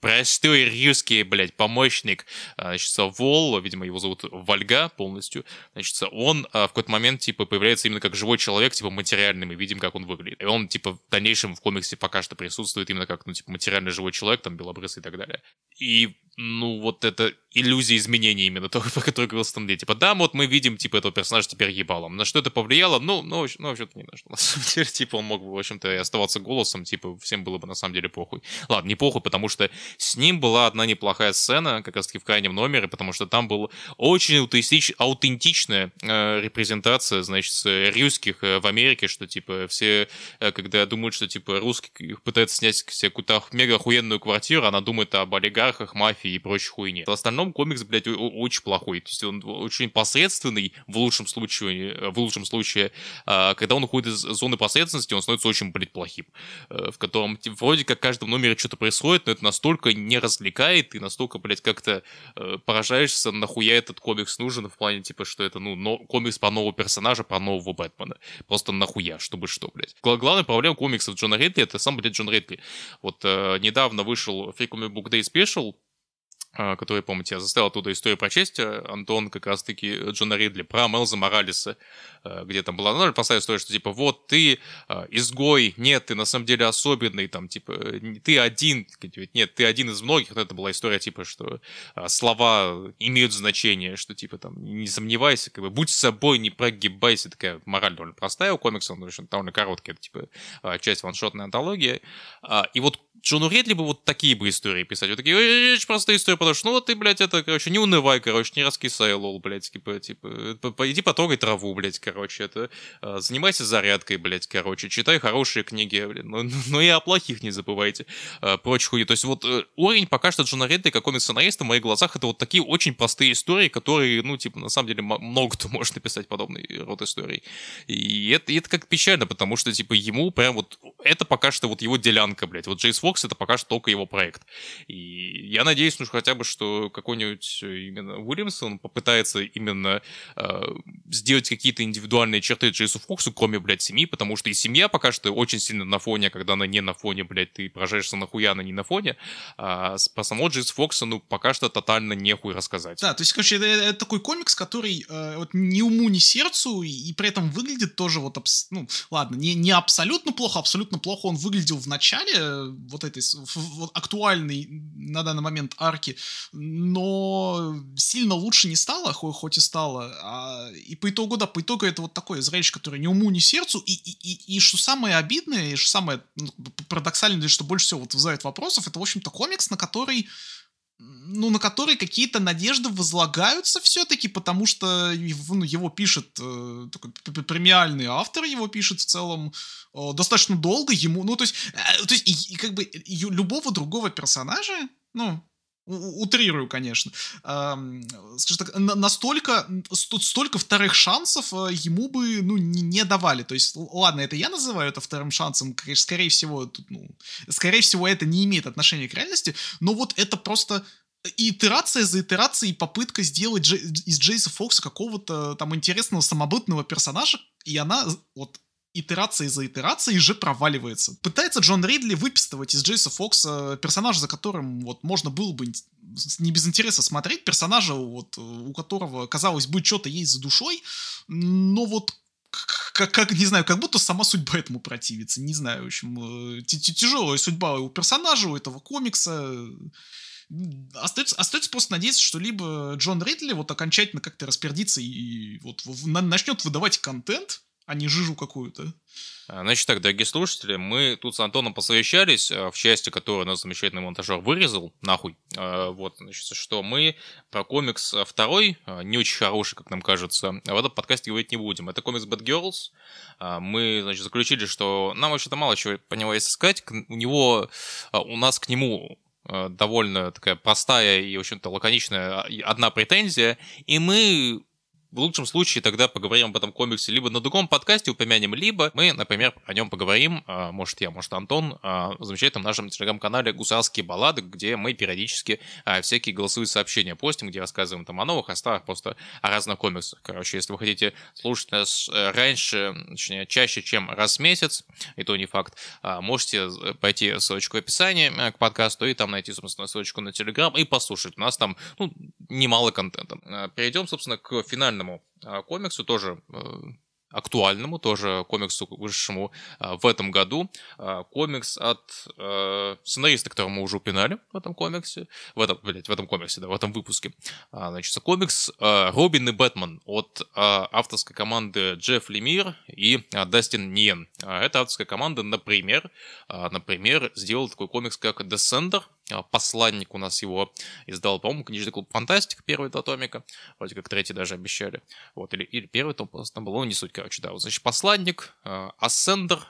простой русский, блядь, помощник, значит, Вол, видимо, его зовут Вольга полностью, значит, он в какой-то момент, типа, появляется именно как живой человек, типа, материальный, мы видим, как он выглядит. И он, типа, в дальнейшем в комиксе пока что присутствует именно как, ну, типа, материально живой человек, там, белобрысый и так далее. И ну, вот это иллюзия изменений именно, то, про которую говорил Стэнли. Типа, да, вот мы видим, типа, этого персонажа теперь ебалом. На что это повлияло? Ну, ну, ну вообще-то не на что. На самом деле, типа, он мог бы, в общем-то, и оставаться голосом, типа, всем было бы на самом деле похуй. Ладно, не похуй, потому что с ним была одна неплохая сцена, как раз-таки в крайнем номере, потому что там была очень аутентич... аутентичная э, репрезентация, значит, русских э, в Америке, что, типа, все, э, когда думают, что, типа, русских пытаются снять себе какую-то мега охуенную квартиру, она думает об олигархах, мафии и прочей хуйне. В остальном комикс, блядь, очень плохой. То есть он очень посредственный в лучшем случае, э, в лучшем случае, а, когда он уходит из зоны посредственности, он становится очень, блядь, плохим. Э, в котором вроде как в каждом номере что-то происходит, но это настолько не развлекает и настолько, блядь, как-то э, поражаешься, нахуя этот комикс нужен в плане, типа, что это, ну, комикс про нового персонажа, про нового Бэтмена. Просто нахуя, чтобы что, блядь. Главная проблема комиксов Джона Редли это сам, блядь, Джон Редли. Вот э, недавно вышел Free Comic Book Day Special, а, который, помните, я заставил оттуда историю прочесть, э, Антон как раз-таки Джона Ридли, про Мелза Моралиса, э, где там была, ну, поставила история, что типа, вот ты э, изгой, нет, ты на самом деле особенный, там, типа, ты один, нет, ты один из многих, это была история, типа, что слова имеют значение, что, типа, там, не сомневайся, как бы, будь собой, не прогибайся, такая мораль довольно простая у комикса, он довольно короткая, это, типа, часть ваншотной антологии, а, и вот Джону Редли бы вот такие бы истории писать. Вот такие очень простые истории, потому что, ну вот ты, блядь, это, короче, не унывай, короче, не раскисай, лол, блядь, типа, типа, иди потрогай траву, блядь, короче, это, а, занимайся зарядкой, блядь, короче, читай хорошие книги, блядь, но, но и о плохих не забывайте, а, прочь хуйни. То есть вот э, уровень пока что Джона он и сценарист, в моих глазах, это вот такие очень простые истории, которые, ну, типа, на самом деле, много кто может написать подобный род историй. И это, и это как печально, потому что, типа, ему прям вот, это пока что вот его делянка, блядь, вот Джейс Фокс это пока что только его проект. И я надеюсь, ну, хотя бы, что какой-нибудь э, именно Уильямсон попытается именно э, сделать какие-то индивидуальные черты Джейсу Фоксу, кроме, блядь, семьи, потому что и семья пока что очень сильно на фоне, когда она не на фоне, блядь, ты поражаешься нахуя она не на фоне, а по самому Джейсу Фоксу, ну, пока что тотально нехуй рассказать. Да, то есть, короче, это, это такой комикс, который э, вот ни уму, ни сердцу, и, и при этом выглядит тоже вот, абс... ну, ладно, не, не абсолютно плохо, абсолютно плохо он выглядел в начале э, вот этой вот актуальной на данный момент арки, но сильно лучше не стало, хоть и стало. А, и по итогу, да, по итогу это вот такое зрелище, которое ни уму, ни сердцу. И, и, и, и что самое обидное, и что самое ну, парадоксальное, что больше всего вот вызывает вопросов, это, в общем-то, комикс, на который ну, на который какие-то надежды возлагаются все-таки, потому что ну, его пишет э, такой премиальный автор, его пишет в целом э, достаточно долго ему, ну, то есть, э, то есть и, и как бы и, любого другого персонажа, ну, утрирую, конечно, скажем так, настолько, столько вторых шансов э, ему бы, ну, не, давали. То есть, ладно, это я называю это вторым шансом, скорее всего, тут, ну, скорее всего, это не имеет отношения к реальности, но вот это просто итерация за итерацией, попытка сделать из Джейса Фокса какого-то там интересного самобытного персонажа, и она вот итерацией за итерацией же проваливается. Пытается Джон Ридли выпистывать из Джейса Фокса персонажа, за которым вот можно было бы не без интереса смотреть, персонажа, вот, у которого, казалось бы, что-то есть за душой, но вот как, как, не знаю, как будто сама судьба этому противится. Не знаю, в общем, э, тяжелая судьба у персонажа, у этого комикса. Остается, остается просто надеяться, что либо Джон Ридли вот окончательно как-то распердится и вот начнет выдавать контент, а не жижу какую-то. А, значит так, дорогие слушатели, мы тут с Антоном посовещались а, в части, которую наш замечательный монтажер вырезал, нахуй. А, вот, значит, что мы про комикс второй, не очень хороший, как нам кажется, в этом подкасте говорить не будем. Это комикс Bad Girls. Мы, значит, заключили, что нам вообще-то мало чего по него есть искать. У него, у нас к нему довольно такая простая и, в общем-то, лаконичная одна претензия, и мы в лучшем случае тогда поговорим об этом комиксе либо на другом подкасте упомянем, либо мы, например, о нем поговорим, а, может я, может Антон, а, в замечательном нашем телеграм-канале «Гусарские баллады», где мы периодически а, всякие голосовые сообщения постим, где рассказываем там о новых, о старых, просто о разных комиксах. Короче, если вы хотите слушать нас э, раньше, точнее, чаще, чем раз в месяц, и то не факт, можете пойти ссылочку в описании э, к подкасту и там найти, собственно, ссылочку на телеграм и послушать. У нас там ну, немало контента. Перейдем, собственно, к финальному финальному а, комиксу, тоже э, актуальному, тоже комиксу, вышедшему а, в этом году. А, комикс от э, сценариста, которого мы уже упинали в этом комиксе. В этом, блядь, в этом комиксе, да, в этом выпуске. Значит, комикс Робин и Бэтмен от авторской команды Джефф Лемир и Дастин Нгуен. Эта авторская команда, например, например, сделала такой комикс, как а, посланник у нас его издал, по-моему, книжный клуб Фантастика, первый два томика, вроде как третий даже обещали, вот, или, или первый том там был, ну, не суть, короче, да, вот, значит, посланник, Ascender,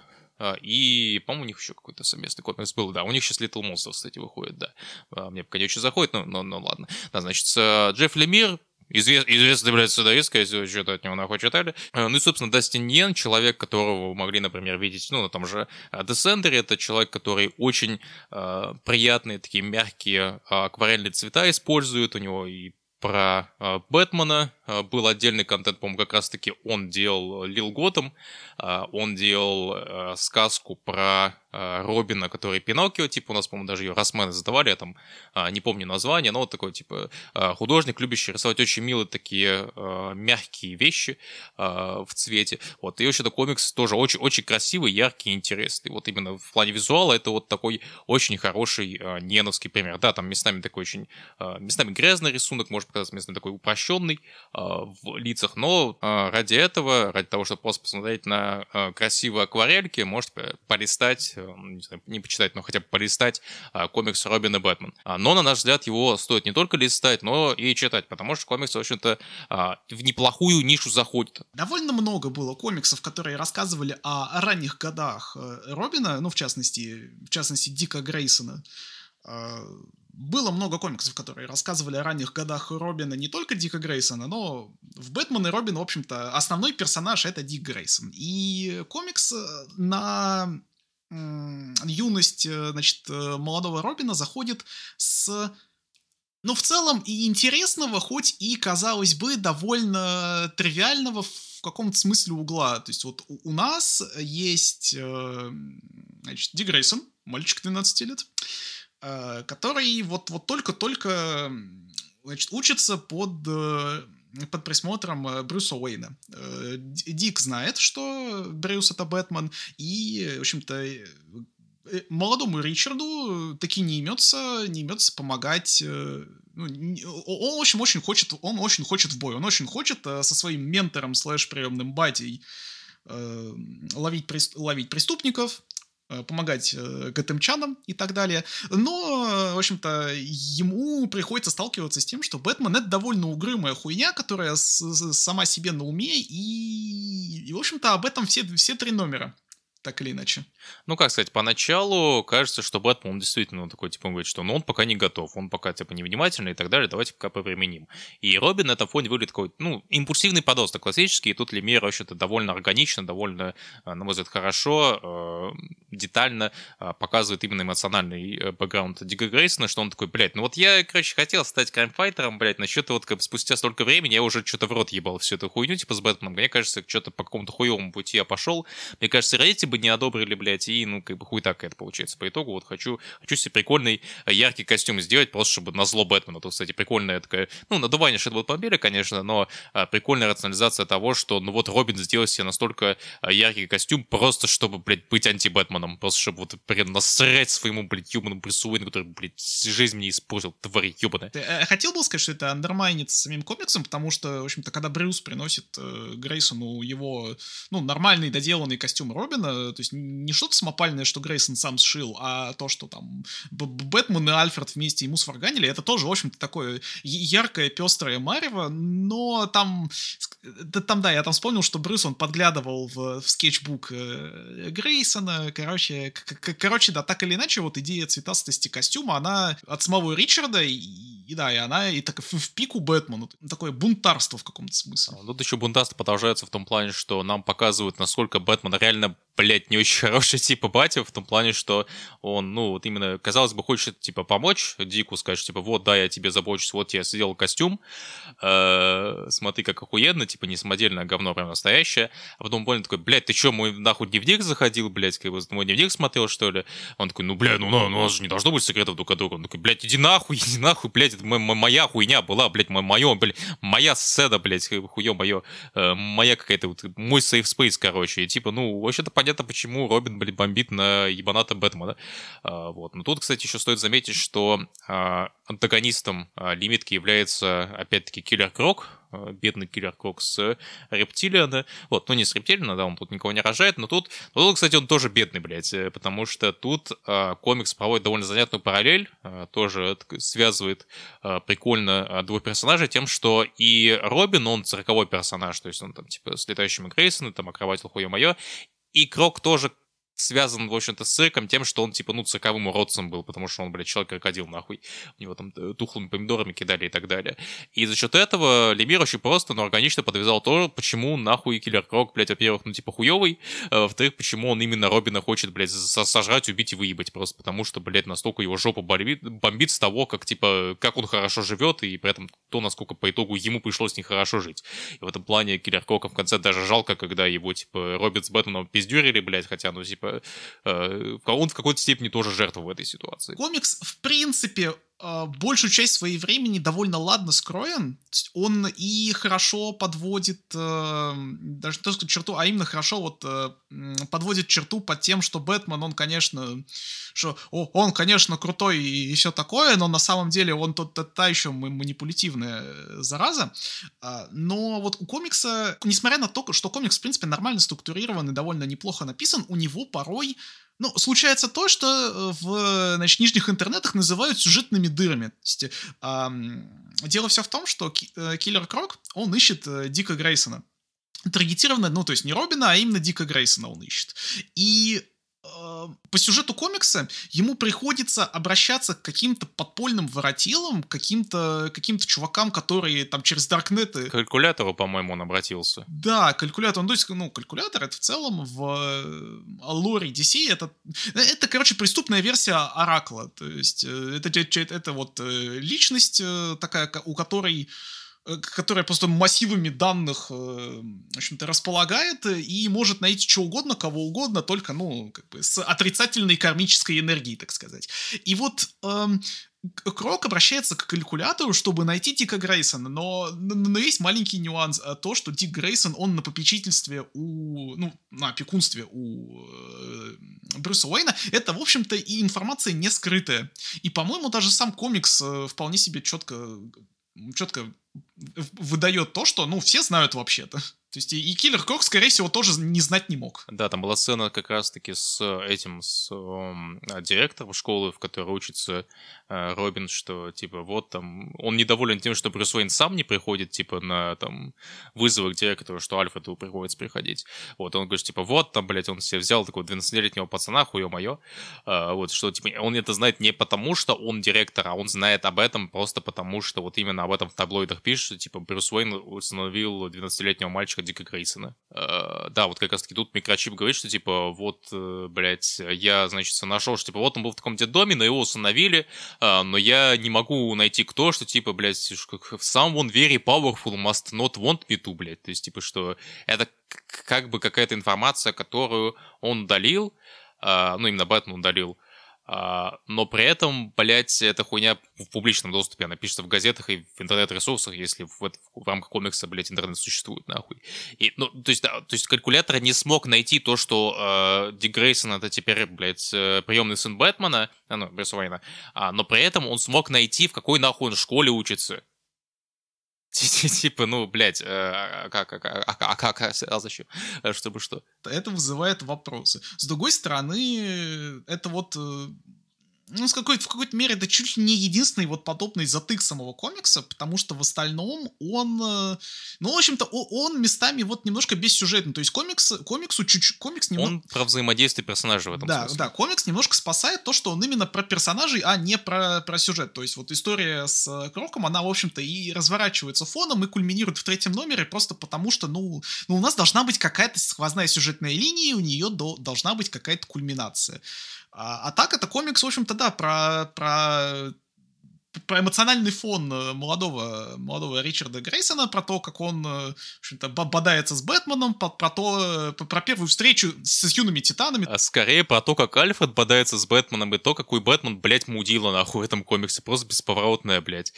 и, по-моему, у них еще какой-то совместный комикс был, да, у них сейчас Little Monsters, кстати, выходит, да, а, мне пока не очень заходит, но, но, но ладно, да, значит, Джефф Лемир, Извест, известный, блядь, сценарист, если вы что-то от него нахуй читали. Э, ну и, собственно, Дастин Йен, человек, которого вы могли, например, видеть, ну, на том же Десендере, это человек, который очень э, приятные, такие мягкие э, акварельные цвета использует, у него и про э, Бэтмена э, был отдельный контент, по-моему, как раз-таки он делал Лил Готэм, э, он делал э, сказку про э, Робина, который Пиноккио, типа у нас, по-моему, даже ее Росмены задавали, я там э, не помню название, но вот такой, типа, э, художник, любящий рисовать очень милые такие э, мягкие вещи э, в цвете. Вот, и вообще то комикс тоже очень, очень красивый, яркий, интересный. Вот именно в плане визуала это вот такой очень хороший э, неновский пример. Да, там местами такой очень, э, местами грязный рисунок, может показаться местами такой упрощенный э, в лицах, но э, ради этого, ради того, чтобы просто посмотреть на э, красивые акварельки, может полистать, э, не, знаю, не почитать, но хотя бы полистать э, комикс Робин и Бэтмен. А, но, на наш взгляд, его стоит не только листать, но и читать, потому что комикс, в общем-то, э, в неплохую нишу заходит. Довольно много было комиксов, которые рассказывали о ранних годах э, Робина, ну, в частности, в частности, Дика Грейсона было много комиксов, которые рассказывали о ранних годах Робина не только Дика Грейсона, но в Бэтмен и Робин, в общем-то, основной персонаж это Дик Грейсон. И комикс э, на юность, э, значит, э, молодого Робина заходит с ну, в целом, и интересного, хоть и, казалось бы, довольно тривиального в каком-то смысле угла. То есть вот у, нас есть, значит, Ди Грейсон, мальчик 12 лет, Э, который вот, вот только-только значит, учится под, э, под присмотром э, Брюса Уэйна. Дик знает, что Брюс — это Бэтмен, и, в общем-то, молодому Ричарду таки не имется, не имется помогать. Ну, он, в общем, очень хочет, он очень хочет в бой. Он очень хочет со своим ментором слэш приемным батей ловить, ловить преступников, Э, помогать э, гэтэмчанам и так далее. Но, в общем-то, ему приходится сталкиваться с тем, что Бэтмен — это довольно угрюмая хуйня, которая сама себе на уме, и, и в общем-то, об этом все, все три номера так или иначе. Ну, как сказать, поначалу кажется, что Бэтмен, действительно такой, типа, он говорит, что ну, он пока не готов, он пока, типа, невнимательный и так далее, давайте пока повременим. И Робин на этом фоне выглядит такой, ну, импульсивный подросток классический, и тут Лемир, вообще-то, довольно органично, довольно, э, на мой взгляд, хорошо, э, детально э, показывает именно эмоциональный бэкграунд Дига Грейсона, что он такой, блядь, ну вот я, короче, хотел стать краймфайтером, блядь, насчет вот как спустя столько времени я уже что-то в рот ебал всю эту хуйню, типа, с Бэтменом. Мне кажется, что-то по какому-то хуевому пути я пошел. Мне кажется, эти бы не одобрили, блядь, и, ну, как бы хуй так это получается. По итогу вот хочу, хочу себе прикольный э, яркий костюм сделать, просто чтобы на зло Бэтмена. Тут, кстати, прикольная такая, ну, надувание Шедбот-мобиля, конечно, но а, прикольная рационализация того, что, ну, вот Робин сделал себе настолько а, яркий костюм, просто чтобы, блядь, быть анти-Бэтменом. Просто чтобы вот прям насрать своему, блядь, юманому Брюсу Уэйну, который, блядь, жизнь мне испортил, тварь ебаная. Э, хотел бы сказать, что это андермайнит самим комиксом, потому что, в общем-то, когда Брюс приносит э, Грейсону его, ну, нормальный доделанный костюм Робина, то есть не что-то самопальное, что Грейсон сам сшил, а то, что там Бэтмен и Альфред вместе ему сварганили, это тоже, в общем-то, такое яркое, пестрое марево, но там, там, да, я там вспомнил, что Брюс, он подглядывал в, в скетчбук э, Грейсона, короче, короче, да, так или иначе, вот идея цветастости костюма, она от самого Ричарда, и, и да, и она и так в, в пику Бэтмену. Такое бунтарство в каком-то смысле. А, тут еще бунтарство продолжается в том плане, что нам показывают, насколько Бэтмен реально блядь, не очень хороший, типа, батя, в том плане, что он, ну, вот именно, казалось бы, хочет, типа, помочь Дику, сказать, типа, вот, да, я тебе забочусь, вот я сделал костюм, э, смотри, как охуенно, типа, не самодельное говно, прям настоящее, а потом понял такой, блядь, ты что, мой, нахуй, дневник заходил, блядь, как бы, мой дневник смотрел, что ли? Он такой, ну, блядь, ну, ну, у нас же не должно быть секретов друг от друга. Он такой, блядь, иди нахуй, иди нахуй, блядь, это моя хуйня была, блядь, моя, блядь, моя седа, блядь, хуё мое, э, моя какая-то, вот, мой safe space, короче, и, типа, ну, вообще-то понятно, почему Робин блин, бомбит на ебаната Бэтмена. А, вот. Но тут, кстати, еще стоит заметить, что а, антагонистом а, лимитки является, опять-таки, Киллер Крок, а, бедный Киллер Крок с Рептилиана. Вот, ну не с Рептилиана, да, он тут никого не рожает, но тут, но тут, кстати, он тоже бедный, блядь, э, потому что тут а, комикс проводит довольно занятную параллель, а, тоже связывает а, прикольно двух персонажей тем, что и Робин, он цирковой персонаж, то есть он там, типа, с летающими Грейсоном, там, акробатил хуе мое, и Крок тоже связан, в общем-то, с цирком тем, что он, типа, ну, цирковым уродцем был, потому что он, блядь, человек-крокодил, нахуй. У него там э, тухлыми помидорами кидали и так далее. И за счет этого Лемир очень просто, но органично подвязал то, почему нахуй Киллер Крок, блядь, во-первых, ну, типа, хуёвый, а во-вторых, почему он именно Робина хочет, блядь, сожрать, убить и выебать, просто потому что, блядь, настолько его жопа бомбит, бомбит с того, как, типа, как он хорошо живет, и при этом то, насколько по итогу ему пришлось нехорошо жить. И в этом плане Киллер Крока в конце даже жалко, когда его, типа, Робин с Бэтменом пиздюрили, блядь, хотя, ну, типа, типа, э, он в какой-то степени тоже жертва в этой ситуации. Комикс, в принципе, большую часть своей времени довольно ладно скроен. Он и хорошо подводит, э, даже не то, что черту, а именно хорошо вот подводит черту под тем, что Бэтмен, он, конечно, что он, конечно, крутой и, все такое, но на самом деле он тот та еще манипулятивная зараза. А, но вот у комикса, несмотря на то, что комикс, в принципе, нормально структурирован и довольно неплохо написан, у него порой ну, случается то, что э, в значит, нижних интернетах называют сюжетными дырами. Есть, эм, дело все в том, что э, Киллер Крок, он ищет э, Дика Грейсона. Таргетированно, ну, то есть не Робина, а именно Дика Грейсона он ищет. И по сюжету комикса ему приходится обращаться к каким-то подпольным воротилам, каким-то каким чувакам, которые там через Даркнеты... К калькулятору, по-моему, он обратился. Да, калькулятор. Ну, то есть, ну, калькулятор это в целом в э, лоре DC это, это, короче, преступная версия Оракла. То есть, э, это, это, это вот э, личность такая, у которой Э, которая просто массивами данных, э, в общем-то, располагает и может найти что угодно, кого угодно, только, ну, как бы с отрицательной кармической энергией, так сказать. И вот эм, Крок обращается к калькулятору, чтобы найти Дика Грейсона, но, но есть маленький нюанс, а то, что Дик Грейсон, он на попечительстве у, ну, на опекунстве у э, Брюса Уэйна, это, в общем-то, и информация не скрытая. И, по-моему, даже сам комикс э, вполне себе четко четко выдает то, что, ну, все знают вообще-то. То есть и, и Киллер Крок, скорее всего, тоже не знать не мог. Да, там была сцена как раз-таки с этим, с э, директором школы, в которой учится э, Робин, что, типа, вот там, он недоволен тем, что Брюс Уэйн сам не приходит, типа, на, там, вызовы к директору, что Альфреду приходится приходить. Вот, он говорит, типа, вот там, блядь, он себе взял такого 12-летнего пацана, хуё моё, э, вот, что, типа, он это знает не потому, что он директор, а он знает об этом просто потому, что вот именно об этом в таблоидах пишет, что, типа, Брюс Уэйн установил 12-летнего мальчика мальчика Дика Грейсона. Э, да, вот как раз таки тут микрочип говорит, что типа вот, э, блядь, я, значит, нашел, что типа вот он был в таком детдоме, но его установили, э, но я не могу найти кто, что типа, блядь, someone very powerful must not want me to, блядь. То есть, типа, что это как бы какая-то информация, которую он удалил, ну, именно Бэтмен удалил, но при этом, блядь, эта хуйня в публичном доступе, она пишется в газетах и в интернет-ресурсах, если в, в, в рамках комикса, блядь, интернет существует, нахуй. И, ну, то есть, да, то есть калькулятор не смог найти то, что э, Дик Грейсон это теперь, блядь, э, приемный сын Бэтмена, а, ну, Брюса Уэйна, а, но при этом он смог найти, в какой нахуй он школе учится. Типа, ну, блядь, а как, а, а, а как, а зачем? Чтобы что? Это вызывает вопросы. С другой стороны, это вот ну, с какой-то, в какой-то мере, это чуть ли не единственный вот подобный затык самого комикса, потому что в остальном он, э, ну, в общем-то, он местами вот немножко бессюжетный, то есть комикс, комиксу чуть-чуть, комикс немного... Он про взаимодействие персонажей в этом да, смысле. Да, комикс немножко спасает то, что он именно про персонажей, а не про, про сюжет, то есть вот история с Кроком, она, в общем-то, и разворачивается фоном, и кульминирует в третьем номере просто потому, что, ну, ну у нас должна быть какая-то сквозная сюжетная линия, и у нее до, должна быть какая-то кульминация. А, а так это комикс, в общем-то, да, про, про про эмоциональный фон э, молодого, молодого Ричарда Грейсона, про то, как он, э, в общем-то, бодается с Бэтменом, про, про то, э, про первую встречу с юными титанами. А скорее про то, как Альфред бодается с Бэтменом, и то, какой Бэтмен, блядь, мудила, нахуй, в этом комиксе. Просто бесповоротная, блядь.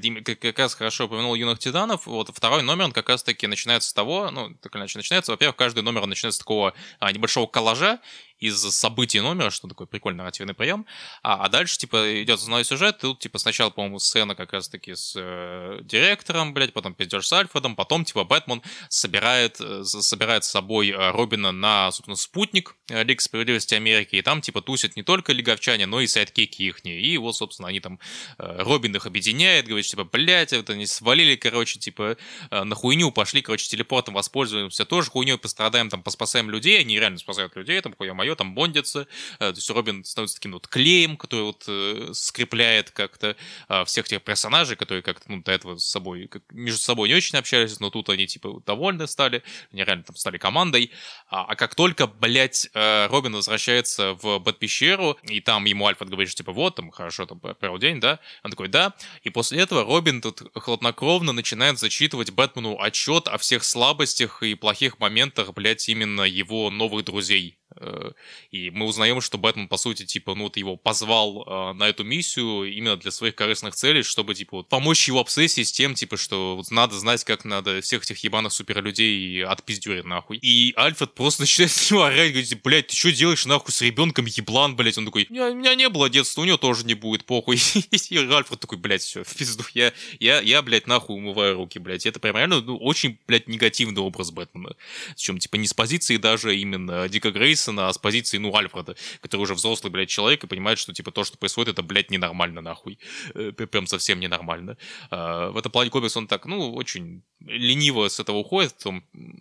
Дим как, раз хорошо упомянул юных титанов. Вот второй номер, он как раз-таки начинается с того, ну, так иначе начинается, во-первых, каждый номер начинается с такого а, небольшого коллажа, из событий номера, что такое прикольный нарративный прием. А, а дальше, типа, идет основной сюжет, тут, типа, сначала, по-моему, сцена как раз-таки с э, директором, блядь, потом пиздеж с Альфредом, потом, типа, Бэтмен собирает, э, собирает с собой э, Робина на, собственно, спутник э, Лига Справедливости Америки, и там, типа, тусят не только лиговчане, но и сайдкики ихние. И вот, собственно, они там, э, Робин их объединяет, говорит, типа, блядь, это они свалили, короче, типа, э, на хуйню пошли, короче, телепортом воспользуемся, тоже хуйней пострадаем, там, поспасаем людей, они реально спасают людей, там, хуя мое, там бондится, э, то есть Робин становится таким вот клеем, который вот э, скрепляет как-то э, всех тех персонажей, которые как-то ну, до этого с собой, как, между собой не очень общались, но тут они типа довольны стали, они реально там стали командой, а, а как только, блядь, Робин возвращается в Бэт-пещеру, и там ему Альфред говорит, что типа вот, там, хорошо, там, провел день, да, он такой, да, и после этого Робин тут хладнокровно начинает зачитывать Бэтмену отчет о всех слабостях и плохих моментах, блядь, именно его новых друзей. Э, и мы узнаем, что Бэтмен, по сути, типа, ну вот его позвал э, на эту миссию именно для своих корыстных целей, чтобы, типа, вот, помочь его обсессии с тем, типа, что вот надо знать, как надо всех этих ебаных суперлюдей отпиздюрить, нахуй. И Альфред просто начинает с него орать, говорит, блядь, ты что делаешь, нахуй, с ребенком, еблан, блядь? Он такой, у меня, у меня не было детства, у него тоже не будет, похуй. И Альфред такой, блядь, все, в пизду, я, я, я, блядь, нахуй умываю руки, блядь. Это прям реально, ну, очень, блядь, негативный образ Бэтмена. Причем, типа, не с позиции даже именно Дика Грейса, А с позиции, ну, Альфреда, который уже взрослый, блядь, человек и понимает, что, типа, то, что происходит, это, блядь, ненормально, нахуй. Э, прям совсем ненормально. А, в этом плане комикс, он так, ну, очень лениво с этого уходит, э,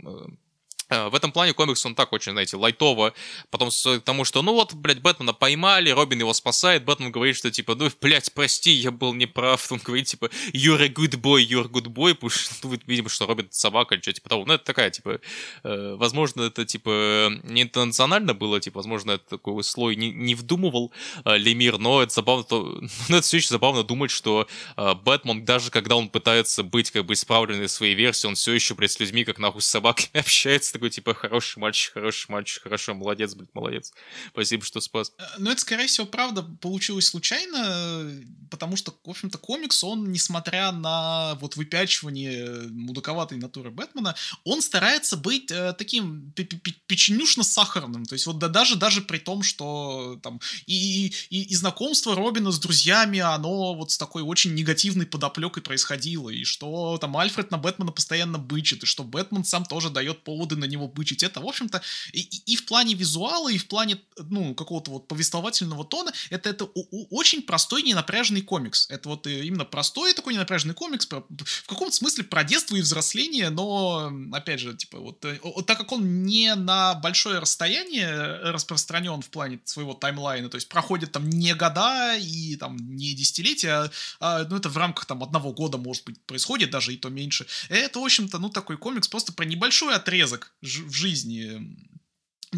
Э, в этом плане комикс, он так очень, знаете, лайтово. Потом к тому, что, ну вот, блядь, Бэтмена поймали, Робин его спасает, Бэтмен говорит, что, типа, ну, блядь, прости, я был неправ. Он говорит, типа, you're a good boy, you're a good boy, потому что, ну, видимо, что Робин собака или что типа того. Ну, это такая, типа, э, возможно, это, типа, не интернационально было, типа, возможно, это такой слой не, не вдумывал э, Лемир, но это забавно, то, ну, это все еще забавно думать, что э, Бэтмен, даже когда он пытается быть, как бы, исправленной своей версией, он все еще, блядь, с людьми, как нахуй с собаками общается, такой, типа, хороший мальчик, хороший мальчик, хорошо, молодец, блядь, молодец. Спасибо, что спас. Э, ну, это, скорее всего, правда получилось случайно, потому что, в общем-то, комикс, он, несмотря на вот выпячивание мудаковатой натуры Бэтмена, он старается быть э, таким печенюшно-сахарным. То есть вот да, даже, даже при том, что там и, и, и знакомство Робина с друзьями, оно вот с такой очень негативной подоплекой происходило, и что там Альфред на Бэтмена постоянно бычит, и что Бэтмен сам тоже дает поводы на него бычить. Это, в общем-то, и, и в плане визуала, и в плане, ну, какого-то вот повествовательного тона, это, это очень простой, ненапряженный комикс. Это вот э, именно простой такой ненапряженный комикс, в каком-то смысле про детство и взросление, но, опять же, типа, вот, э, так как он не на большое расстояние распространен в плане своего таймлайна, то есть проходит там не года и там не десятилетия, а, ну, это в рамках там одного года, может быть, происходит даже и то меньше. Это, в общем-то, ну, такой комикс просто про небольшой отрезок в жизни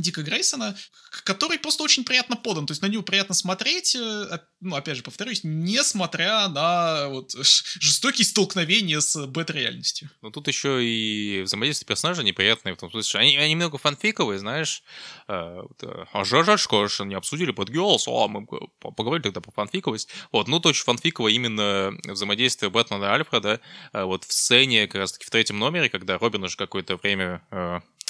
Дика Грейсона, который просто очень приятно подан. То есть на него приятно смотреть, э, ну, опять же, повторюсь, несмотря на вот жестокие столкновения с бэт-реальностью. Ну, тут еще и взаимодействие персонажей неприятное, в том смысле, что они, они немного фанфиковые, знаешь. Э, а жаль, что не обсудили под Girls, а мы поговорили тогда по фанфиковость. Вот, ну, то очень фанфиково именно взаимодействие Бэтмена и Альфреда, э, вот в сцене, как раз таки в третьем номере, когда Робин уже какое-то время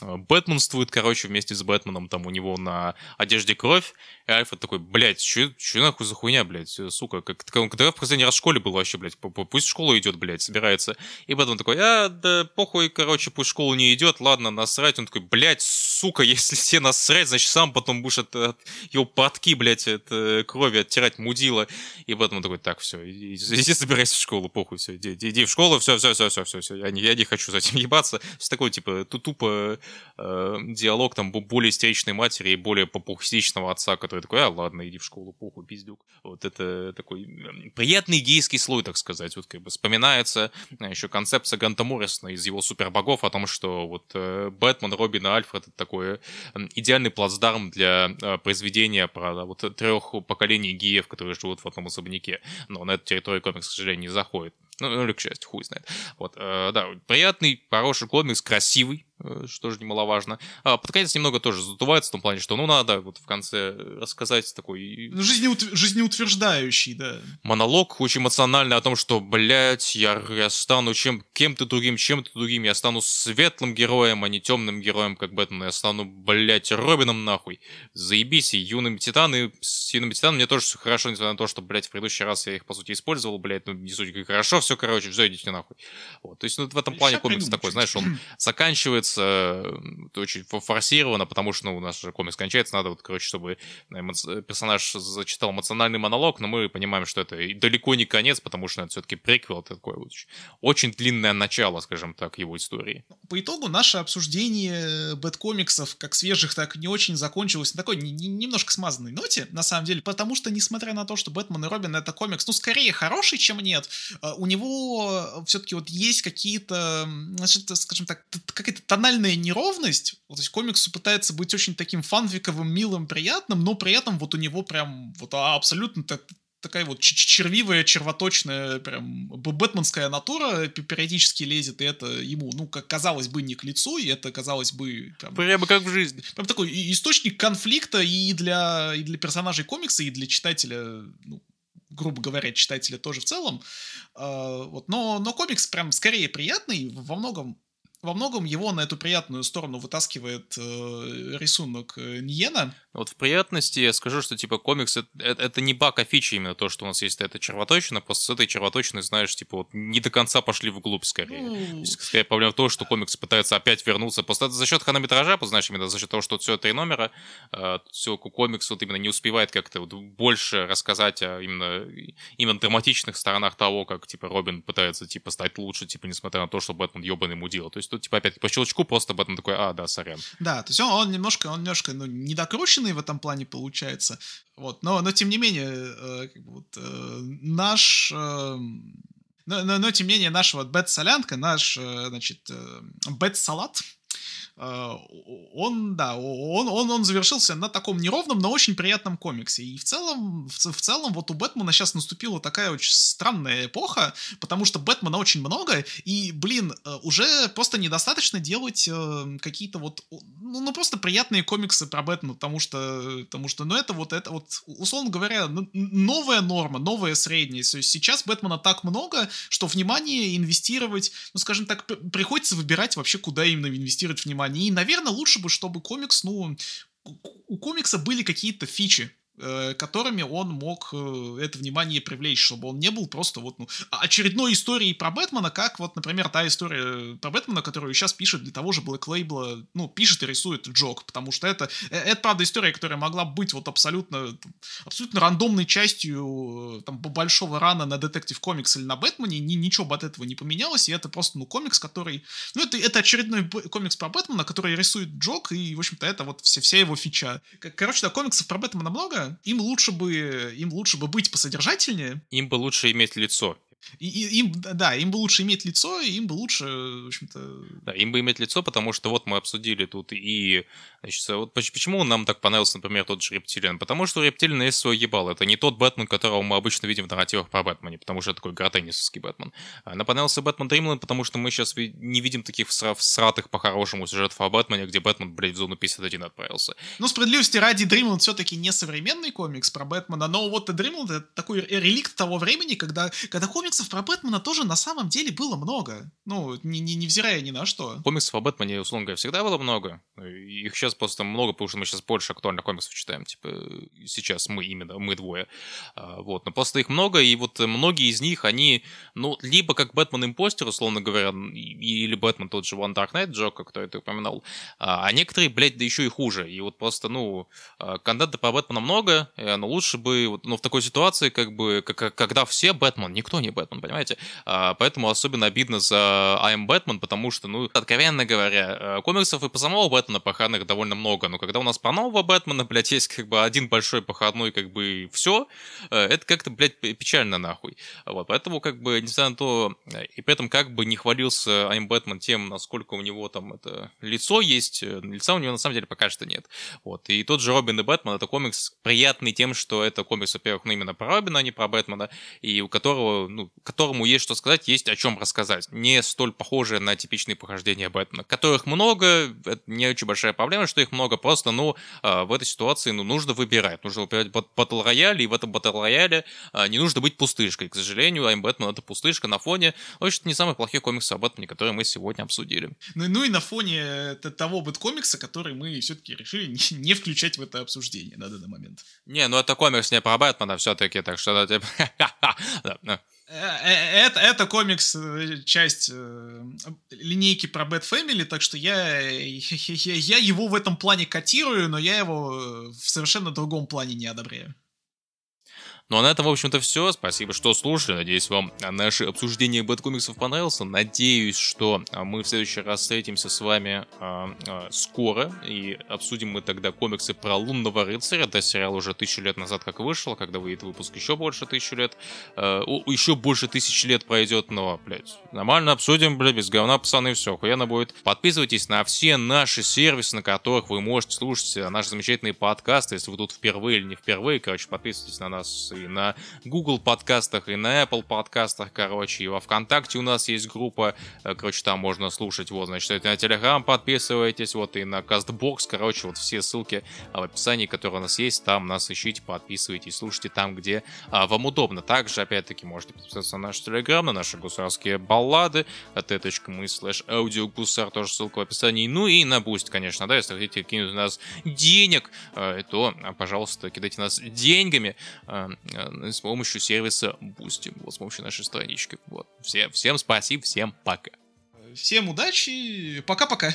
Бэтменствует, короче, вместе с Бэтменом, там у него на одежде кровь, и Альфред такой, блядь, что нахуй за хуйня, блядь, сука, как, когда в последний раз в школе был вообще, блядь, пусть в школу идет, блядь, собирается. И Бэтмен такой, а, да похуй, короче, пусть в школу не идет, ладно, насрать. Он такой, блядь, сука, если все насрать, значит, сам потом будешь от, от его подки, блядь, от э, крови оттирать мудила. И Бэтмен такой, так, все, иди, иди собирайся в школу, похуй, все, иди, иди в школу, все, все, все, все, все, все, я не, я не хочу с этим ебаться. Все такое, типа, тупо э, диалог там более истеричной матери и более попухистичного отца, который такой, а ладно, иди в школу, похуй, пиздюк. Вот это такой приятный гейский слой, так сказать. Вот как бы вспоминается а, еще концепция Ганта Моррисона из его супербогов о том, что вот э, Бэтмен, Робин и Альфред это такой идеальный плацдарм для э, произведения про вот трех поколений геев, которые живут в одном особняке. Но на эту территорию комикс, к сожалению, не заходит. Ну, или к счастью, хуй знает. Вот, э, да, приятный, хороший комикс, красивый, Э, что же немаловажно. А под конец немного тоже задувается в том плане, что ну надо вот в конце рассказать такой... Ну, жизнеут... жизнеутверждающий, да. Монолог очень эмоциональный о том, что, блядь, я, я стану чем, кем-то другим, чем-то другим, я стану светлым героем, а не темным героем, как Бэтмен, я стану, блядь, Робином нахуй. Заебись, и юным титаны, с юными титанами мне тоже все хорошо, несмотря на то, что, блядь, в предыдущий раз я их, по сути, использовал, блядь, ну, не суть, как хорошо все, короче, все, идите нахуй. Вот, то есть, ну, в этом плане комикс такой, знаешь, он заканчивает делается очень форсированно, потому что, ну, у нас же комикс кончается, надо вот, короче, чтобы эмоци... персонаж зачитал эмоциональный монолог, но мы понимаем, что это далеко не конец, потому что это все-таки приквел, это такое вот очень длинное начало, скажем так, его истории. По итогу наше обсуждение бэткомиксов, как свежих, так и не очень, закончилось на такой немножко смазанной ноте, на самом деле, потому что, несмотря на то, что Бэтмен и Робин это комикс, ну, скорее хороший, чем нет, э, у него все-таки вот есть какие-то, значит, скажем так, какая-то тональная неровность. Вот, то есть комикс пытается быть очень таким фанфиковым, милым, приятным, но при этом вот у него прям вот абсолютно так, такая вот червивая, червоточная, прям бэтменская натура периодически лезет, и это ему, ну, как казалось бы, не к лицу, и это, казалось бы... Прям, прямо как в жизни. Прям такой источник конфликта и для, и для персонажей комикса, и для читателя, ну, грубо говоря, читателя тоже в целом. Uh, вот, но, но комикс прям скорее приятный, во многом во многом его на эту приятную сторону вытаскивает э, рисунок э, Ниена. Вот в приятности я скажу, что типа комикс это, это не баг, а фича именно то, что у нас есть эта червоточина, просто с этой червоточиной, знаешь, типа вот не до конца пошли вглубь скорее. Ну... есть, скорее проблема в том, что комикс пытается опять вернуться, просто это за счет хронометража, знаешь, именно за счет того, что все три номера, э, все комикс вот именно не успевает как-то вот больше рассказать о именно, именно драматичных сторонах того, как типа Робин пытается типа стать лучше, типа несмотря на то, что Бэтмен ебаный мудил. То есть тут типа опять по щелчку просто Бэтмен такой, а, да, сорян. Да, то есть он, он немножко, он немножко ну, недокручен в этом плане получается. Вот, но, но тем не менее, э, как бы вот, э, наш... Э, но, но, но, тем не менее, наш вот бет-солянка, наш, э, значит, э, бет-салат, он, да, он, он, он завершился на таком неровном, но очень приятном комиксе. И в целом, в, в целом, вот у Бэтмена сейчас наступила такая очень странная эпоха, потому что Бэтмена очень много, и, блин, э, уже просто недостаточно делать э, какие-то вот, ну, ну, просто приятные комиксы про Бэтмена, потому что, потому что, ну, это вот, это вот, условно говоря, новая норма, новая средняя. То есть сейчас Бэтмена так много, что внимание инвестировать, ну, скажем так, приходится выбирать вообще, куда именно инвестировать внимание внимание. И, наверное, лучше бы, чтобы комикс, ну, у комикса были какие-то фичи, которыми он мог э, это внимание привлечь, чтобы он не был просто вот ну, очередной историей про Бэтмена, как вот, например, та история про Бэтмена, которую сейчас пишет для того же Блэк Лейбла, ну, пишет и рисует Джок, потому что это, э, это, правда, история, которая могла быть вот абсолютно, абсолютно рандомной частью там большого рана на Детектив Комикс или на Бэтмене, ни, ничего бы от этого не поменялось, и это просто, ну, комикс, который, ну, это, это очередной комикс про Бэтмена, который рисует Джок, и, в общем-то, это вот вся, вся его фича. Короче, да, комиксов про Бэтмена много, им лучше бы, им лучше бы быть посодержательнее. Им бы лучше иметь лицо. И, и, им, да, им бы лучше иметь лицо, и им бы лучше, в общем-то... Да, им бы иметь лицо, потому что вот мы обсудили тут и... Значит, вот почему нам так понравился, например, тот же Рептилиан? Потому что у Рептилиана есть свой ебал. Это не тот Бэтмен, которого мы обычно видим в нарративах про Бэтмене, потому что это такой гротеннисовский Бэтмен. А нам понравился Бэтмен Дримленд, потому что мы сейчас не видим таких всратых по-хорошему сюжетов о Бэтмене, где Бэтмен, блядь, в зону 51 отправился. Ну, справедливости ради, Дримленд все-таки не современный комикс про Бэтмена, но вот Дримленд это такой реликт того времени, когда, когда комикс комиксов про Бэтмена тоже на самом деле было много. Ну, не, не, невзирая ни на что. Комиксов о Бэтмене, условно говоря, всегда было много. Их сейчас просто много, потому что мы сейчас больше актуальных комиксов читаем. Типа, сейчас мы именно, мы двое. А, вот, но просто их много, и вот многие из них, они, ну, либо как Бэтмен Импостер, условно говоря, или Бэтмен тот же One Dark Knight Джока, кто это упоминал, а, а некоторые, блядь, да еще и хуже. И вот просто, ну, а, контента по Бэтмену много, но лучше бы, ну, в такой ситуации, как бы, когда все Бэтмен, никто не Бэтмен, понимаете? Поэтому особенно обидно за I am Batman, потому что, ну, откровенно говоря, комиксов и по самого Бэтмена поханных довольно много, но когда у нас по нового Бэтмена, блядь, есть как бы один большой походной, как бы все, э, это как-то, блядь, печально нахуй. Вот, поэтому, как бы, несмотря на то, и при этом как бы не хвалился I'm Бэтмен тем, насколько у него там это лицо есть, э, лица у него на самом деле пока что нет. Вот, и тот же Робин и Бэтмен, это комикс приятный тем, что это комикс, во-первых, ну, именно про Робина, а не про Бэтмена, и у которого, ну, которому есть что сказать, есть о чем рассказать. Не столь похожее на типичные похождения Бэтмена, которых много, это не очень большая проблема, что их много, просто, ну, в этой ситуации, ну, нужно выбирать. Нужно выбирать батл рояле, и в этом батл рояле не нужно быть пустышкой. К сожалению, I'm Batman это пустышка на фоне, в общем не самый плохой комикс о Бэтмене, который мы сегодня обсудили. Ну, ну и на фоне того бэткомикса, который мы все-таки решили не, не включать в это обсуждение на данный момент. Не, ну это комикс не про Бэтмена все-таки, так что типа... Э, э, это, это комикс, э, часть линейки про Bad Family, так что я, я, я его в этом плане котирую, но я его в совершенно другом плане не одобряю. Ну а на этом, в общем-то, все. Спасибо, что слушали. Надеюсь, вам наше обсуждение бэткомиксов понравилось. Надеюсь, что а, мы в следующий раз встретимся с вами а, а, скоро. И обсудим мы тогда комиксы про Лунного рыцаря. Это сериал уже тысячу лет назад как вышел. Когда выйдет выпуск еще больше тысячи лет. А, еще больше тысячи лет пройдет. Но, блядь, нормально обсудим, блядь, без говна, пацаны, все, охуенно будет. Подписывайтесь на все наши сервисы, на которых вы можете слушать наши замечательные подкасты. Если вы тут впервые или не впервые, короче, подписывайтесь на нас и на Google подкастах, и на Apple подкастах, короче, и во Вконтакте у нас есть группа, э, короче, там можно слушать, вот, значит, на Telegram подписывайтесь, вот, и на CastBox, короче, вот все ссылки в описании, которые у нас есть, там нас ищите, подписывайтесь, слушайте там, где а, вам удобно. Также, опять-таки, можете подписаться на наш Telegram, на наши гусарские баллады, t.me slash аудиогусар, тоже ссылка в описании, ну и на Boost, конечно, да, если хотите кинуть у нас денег, э, то, пожалуйста, кидайте нас деньгами, Э, с помощью сервиса Boosty, вот с помощью нашей странички. Вот. Всем, всем спасибо, всем пока. Всем удачи, пока-пока.